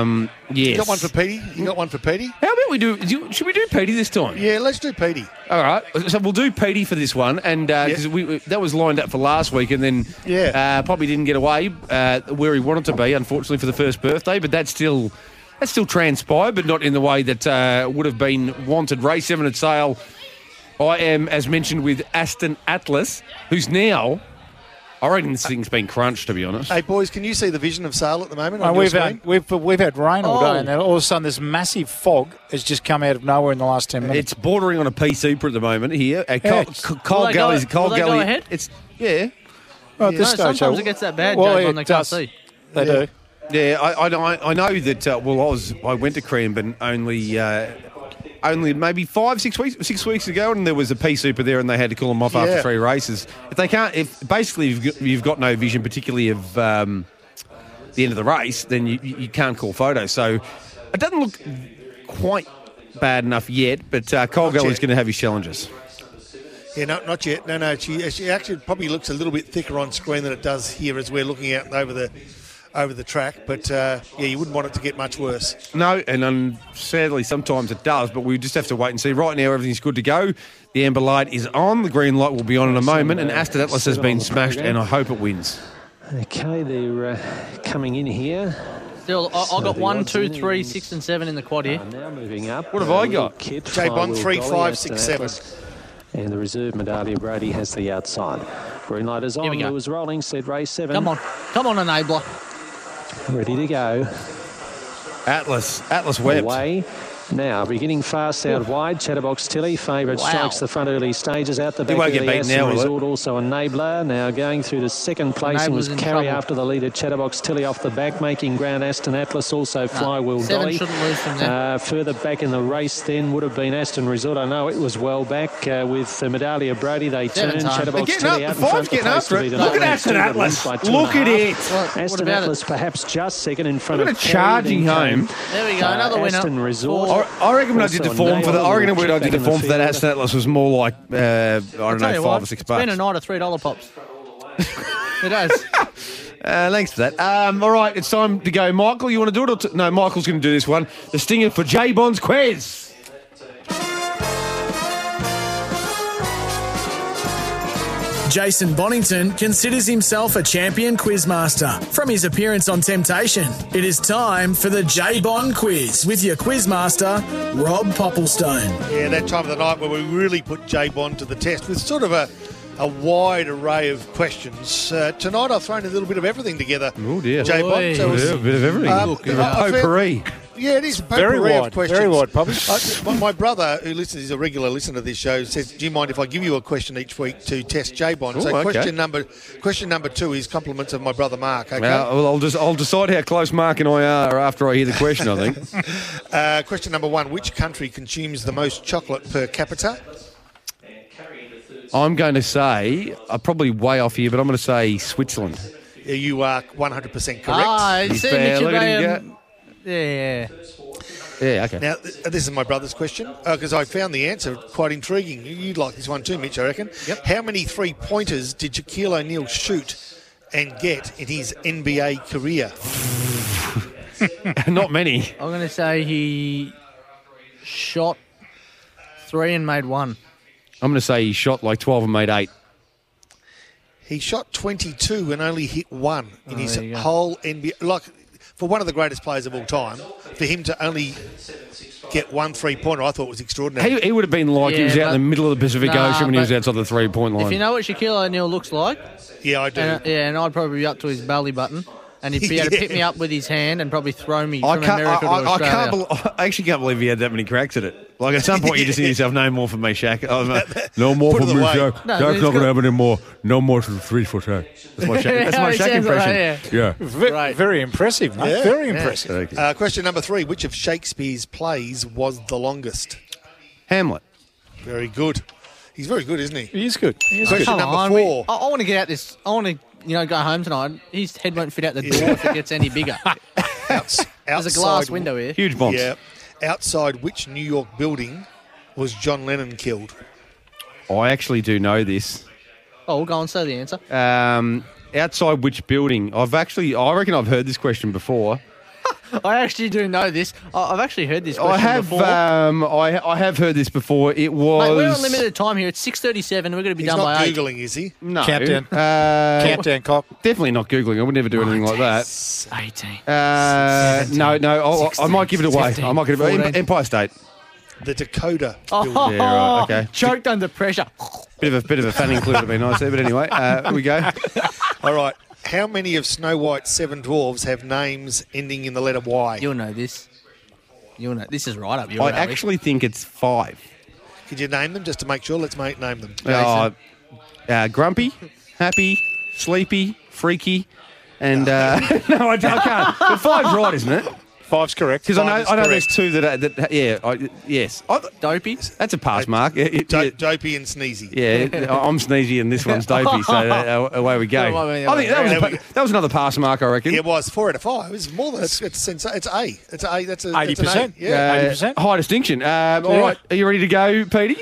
Um, yes. You got one for Petey? You got one for Petey? How about we do? do- Should we do Petey this time? Yeah, let's do Petey. All right. So we'll do Petey for this one, and because we we- that was lined up for last week, and then Yeah. uh, Poppy didn't get away uh, where he wanted to be, unfortunately for the first birthday. But that's still that's still transpired, but not in the way that uh, would have been wanted. Race seven at Sale. I am, as mentioned, with Aston Atlas, who's now. I reckon this thing's been crunched, to be honest. Hey, boys, can you see the vision of Sale at the moment? On we've, screen? had, we've, we've had rain all Oh. day, and then all of a sudden this massive fog has just come out of nowhere in the last 10 minutes. It's bordering on a pea souper at the moment here. Cole, it's- Cole Will they go- Gully's, Cole will they go Gully- ahead? It's yeah. Well, at No, this stage, sometimes I- it gets that bad, well, Jade, when it they can't see. They yeah. do. Yeah, I, I, I know that. Uh, well, I was I went to Cranbourne only uh, only maybe five six weeks six weeks ago, and there was a pea souper there, and they had to call them off after three races. If they can't, if basically you've got, you've got no vision, particularly of um, the end of the race, then you, you can't call photos. So it doesn't look quite bad enough yet, but uh, Cole Gully's going to have his challenges. Yeah, no, not yet. No, no. She, she actually probably looks a little bit thicker on screen than it does here as we're looking out over the over the track. But uh, yeah, you wouldn't want it to get much worse. No, and um, sadly, sometimes it does, but we just have to wait and see. Right now, everything's good to go. The amber light is on. The green light will be on in a moment, and Aston Atlas has been smashed, and I hope it wins. Okay, they're uh, coming in here. Still, I, So I got the one, odds two, in three, is- six, and seven in the quad here. Now moving up. What have I got? Kit, J Bond, Flywheel three, Dolly, five, Aston six, seven. Atlas, And the reserve Medalia Brady has the outside. Green light is Here on. we go. Lewis rolling, said race seven. Come on, come on, enabler. Ready to go. Atlas, Atlas Webb. Away. Now, beginning fast out wide, Chatterbox Tilly, favourite Wow. strikes the front early stages out the He back won't of get the beaten Aston now, will? Resort, also Enabler. Now going through to second place and was in carry trouble. after the leader, Chatterbox Tilly off the back, making ground Aston Atlas, also Flywheel seven Dolly. shouldn't lose from there. Uh, further back in the race then would have been Aston Resort. I know it was well back uh, with uh, Medalia Brady. They Seven turned time. Chatterbox They're getting Tilly up. out The five's front. Getting place after it. Look at Aston Atlas. wins by two Look at it. What, what Aston about Atlas it? perhaps just second in front Look of at it charging home. There we go, uh, another winner. Aston Resort. I, reckon when I did the form for the. I reckon when I did the form for that. Aston Atlas was more like uh, I don't know five what, or six it's been a night of three dollar pops. it has. Uh, thanks for that. Um, all right, it's time to go. Michael, you want to do it? Or t- no, Michael's going to do this one. The stinger for J Bond's quiz. Jason Bonnington considers himself a champion quizmaster from his appearance on Temptation. It is time for the J Bond quiz with your quizmaster, Rob Popplestone. Yeah, that time of the night where we really put J Bond to the test with sort of a, a wide array of questions. Uh, tonight I've thrown a little bit of everything together. Oh dear. J Bond. So Yeah, a bit of everything. Um, Bit of a I- I feel- potpourri. Yeah, it is a Very potpourri of wide, questions. very wide, probably. Uh, my, my brother, who listens, is a regular listener to this show, says, "Do you mind if I give you a question each week to test J Bond?" so okay. question number question number two is compliments of my brother Mark. Okay. Well, well, I'll just I'll decide how close Mark and I are after I hear the question. I think. Uh, question number one: Which country consumes the most chocolate per capita? I'm going to say I'm probably way off here, but I'm going to say Switzerland. You are 100% correct. Ah, He's see, fair. Mitchell Look at him Graham. Yeah. Yeah, okay. Now, th- this is my brother's question uh, because I found the answer quite intriguing. You'd like this one too, Mitch, I reckon. Yep. How many three pointers did Shaquille O'Neal shoot and get in his NBA career? Not many. I'm going to say he shot three and made one. I'm going to say he shot like 12 and made eight. He shot 22 and only hit one in Oh, his there you go. whole NBA. Like, for one of the greatest players of all time, for him to only get one three pointer, I thought was extraordinary. He, he would have been like he was Yeah, out in the but- middle of the Pacific Nah, Ocean when he was but outside the three point line. If you know what Shaquille O'Neal looks like, yeah, I do. and, yeah, and I'd probably be up to his belly button, and he'd be able to pick me up with his hand and probably throw me I from can't. I, America to I, I Australia. can't. Bel I actually can't believe he had that many cracks at it. Like at some point, you just see yourself, "No more for me, Shaq. Oh, no, no more Put for it me, away. Shaq. No, Shaq's but not he's going to have any more. No more for three for Shaq." That's my Shaq. That's my He Shaq sounds like impression. that, yeah. Ve- Very impressive, mate. Yeah. Very impressive. Thank you. Uh, question number three: Which of Shakespeare's plays was the longest? Hamlet. Very good. He's very good, isn't he? He is good. He is Question Come number on, we- four. I, I want to get out this. I want to, you know, go home tonight. His head won't fit out the door if it gets any bigger. Outs- There's a glass outside- window here. Huge bombs. Yeah. Outside which New York building was John Lennon killed? I actually do know this. Oh, we'll go and say the answer. Um, outside which building? I've actually. I reckon I've heard this question before. I actually do know this. I- I've actually heard this I question have. before. Um, I I have heard this before. It was. Mate, we're on limited time here. It's six thirty-seven. We're going to be He's done not by eight. googling, is he? No. Countdown. Uh, Countdown, cock. Definitely not googling. I would never do anything like that. Eighteen. Uh, no, no. I'll, I might give it away. 16, I might give it away. 14. Empire State. The Dakota Oh, building. Yeah, right, okay. Choked under pressure. Bit of a bit of a fanning clue to be nice there, but anyway, uh, here we go. All right. How many of Snow White's seven dwarves have names ending in the letter Y? You'll know this. You'll know. This is right up your I alley. actually think it's five. Could you name them just to make sure? Let's make name them. Uh, uh, grumpy, happy, sleepy, freaky, and uh, no, I, I can't. But five's right, isn't it? Five's correct. Because I know, I know there's two that, are, that yeah, I, yes, I, Dopey. that's a pass mark. It- it- Do- yeah. Dopey and Sneezy. Yeah, I'm sneezy and this one's dopey, so uh, away we go. I mean, I think that was, a, there we pa- that was another pass mark, I reckon. It was four out of five. It's more than it's it's, it's, it's A. It's A. That's a that's an 80%. A. Yeah. Uh, 80%. high distinction. Um, all Yeah. right, are you ready to go, Petey?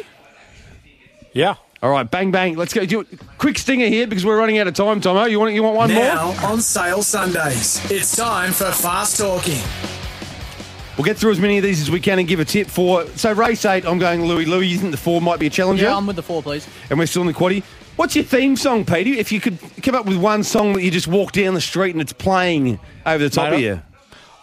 Yeah. All right, bang bang. Let's go. Do you, quick stinger here because we're running out of time, Tomo. You want you want one Now more? on sale Sundays, it's time for fast talking. We'll get through as many of these as we can and give a tip for. So race eight, I'm going Louis. Louis, you think the four might be a challenger? Yeah, I'm with the four, please. and we're still in the quaddy. What's your theme song, Petey? If you could come up with one song that you just walk down the street and it's playing over the top Mate, of you.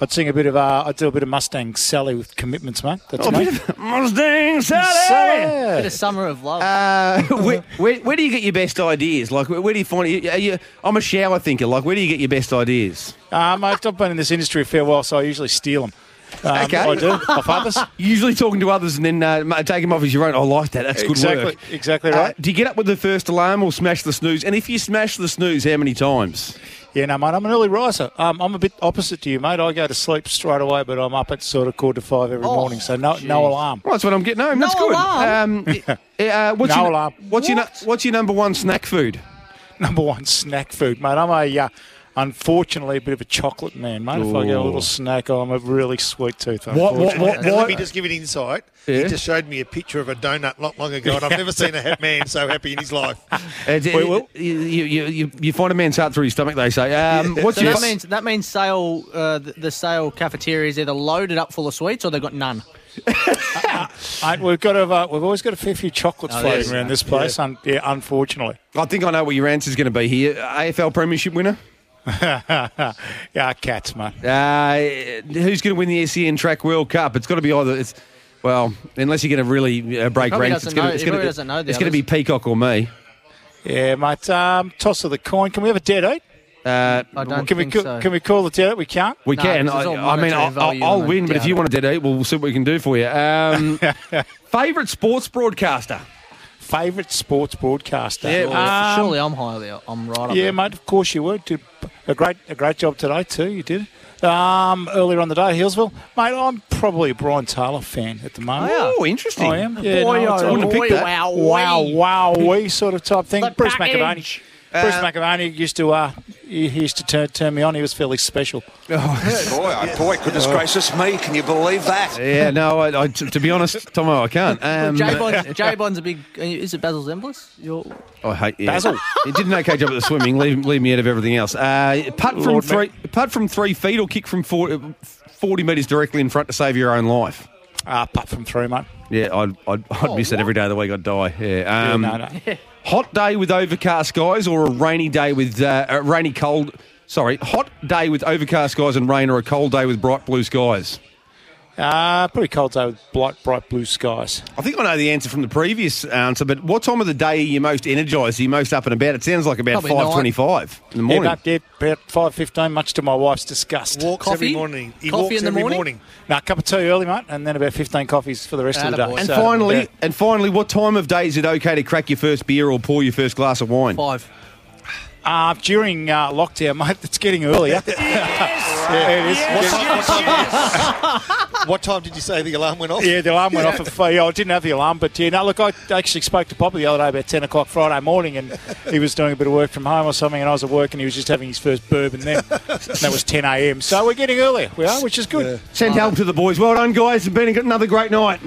I'd sing a bit of uh, I'd do a bit of Mustang Sally with commitments, mate. That's Oh, me. bit of Mustang Sally. Sally. Bit of summer of love. Uh, where, where, where do you get your best ideas? Like, where, where do you find it? Are you, I'm a shower thinker. Like, where do you get your best ideas? Uh, mate, I've been in this industry a fair while, so I usually steal them. Um, Okay. I do off others. Usually talking to others and then uh, take them off as your own. I like that. That's good exactly, work. exactly Uh, right. do you get up with the first alarm or smash the snooze? And if you smash the snooze, how many times? Yeah, no, mate, I'm an early riser. Um, I'm a bit opposite to you, mate. I go to sleep straight away, but I'm up at sort of quarter to five every Oh, morning, so no, no alarm. Well, that's what I'm getting home. That's No good. alarm? Um, uh, what's No your, alarm. What's your what's your number one snack food? Number one snack food, mate. I'm a uh, unfortunately a bit of a chocolate man, mate. If I get a little snack, I'm a really sweet tooth. What- what- unfortunately. what- let me just give it insight. Yeah. He just showed me a picture of a donut not long ago, and I've never seen a ha- man so happy in his life. Uh, d- Wait, well- you, you, you, you find a man's heart through his stomach, they say. Um, what's so your that means that means sale uh, the, the sale cafeteria is either loaded up full of sweets or they've got none. Mate, we've got a, uh, we've always got a fair few chocolates Oh, floating around this place. Un- yeah, unfortunately. I think I know what your answer is going to be here. AFL Premiership winner? yeah, cats, mate. Uh, who's going to win the SEN Track World Cup? It's got to be either. It's well, unless you're going to really uh, break probably ranks, it's going to it's he going probably to doesn't know the it's be. Peacock or me. Yeah, mate. Um, toss of the coin. Can we have a dead eight? Uh, I don't Can we think ca- so. can we call the dead eight? We can't. we No, can. because I, I mean, I'll, I'll, I'll win, but if you want a dead eight, we'll see what we can do for you. Um, favorite sports broadcaster? Favourite sports broadcaster. Yeah, Surely, Um, surely I'm highly. I'm right up Yeah, there. mate. Of course you would. Did a great a great job today too. You did. Um, earlier on the day, Healesville, mate. I'm probably a Brian Taylor fan at the moment. Oh, interesting. I am. Yeah, Boy, no, oh, I wouldn't have boy, picked that. wow, wow, wee. wow, we sort of type thing. The Bruce package. McAvaney. Bruce McAvaney used to uh, he, he used to turn, turn me on. He was fairly special. Boy, oh boy, goodness gracious me, can you believe that? Yeah, no, I, I, to, to be honest, Tomo, I can't. Um, J Bond's, J Bond's a big. Is it Basil Zempilas? Your I hate yeah. Basil. He did an okay job at the swimming. Leave, leave me out of everything else. Uh, putt from Lord three, putt from three feet, or kick from 40, 40 metres directly in front to save your own life. Uh, apart from three, mate. Yeah, I'd, I'd, I'd miss it every day of the week. I'd die. Yeah. Um, yeah, no, no. Hot day with overcast skies, or a rainy day with uh, a rainy cold Sorry, hot day with overcast skies and rain, or a cold day with bright blue skies. Uh, pretty cold day with bright, bright blue skies. I think I know the answer from the previous answer, but what time of the day are you most energised? Are you most up and about? It sounds like about Probably five twenty-five in the morning. Yeah, about, yeah, about five fifteen. Much to my wife's disgust. Walks every morning. He Coffee walks in the every morning? morning. No, a cup of tea early, mate, and then about fifteen coffees for the rest of the day. And So, finally, yeah. and finally, what time of day is it okay to crack your first beer or pour your first glass of wine? Five. Uh, during uh, lockdown, mate, it's getting earlier. yeah, it is. What time, what, time, what time did you say the alarm went off? Yeah, the alarm went off at five. Yeah, I didn't have the alarm, but yeah, no, look, I actually spoke to Poppy the other day about 10 o'clock Friday morning, and he was doing a bit of work from home or something, and I was at work, and he was just having his first bourbon then. and that was 10 a.m. So we're getting earlier, we are, which is good. Send help to the boys. Well done, guys. It's been another great night.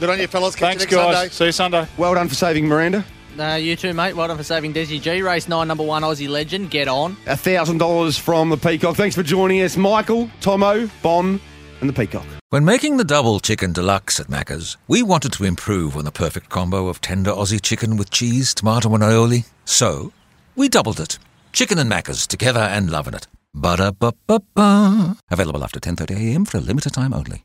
Good on you, fellas. Catch Thanks, you next guys. Sunday. See you Sunday. Well done for saving Miranda. Uh, you too, mate. Well done for saving Desi G. Race 9, number 1 Aussie legend. Get on. $1,000 from the Peacock. Thanks for joining us, Michael, Tomo, Bon, and the Peacock. When making the double chicken deluxe at Macca's, we wanted to improve on the perfect combo of tender Aussie chicken with cheese, tomato, and aioli. So, we doubled it. Chicken and Macca's together and loving it. Ba-da-ba-ba-ba. Available after 10.30am for a limited time only.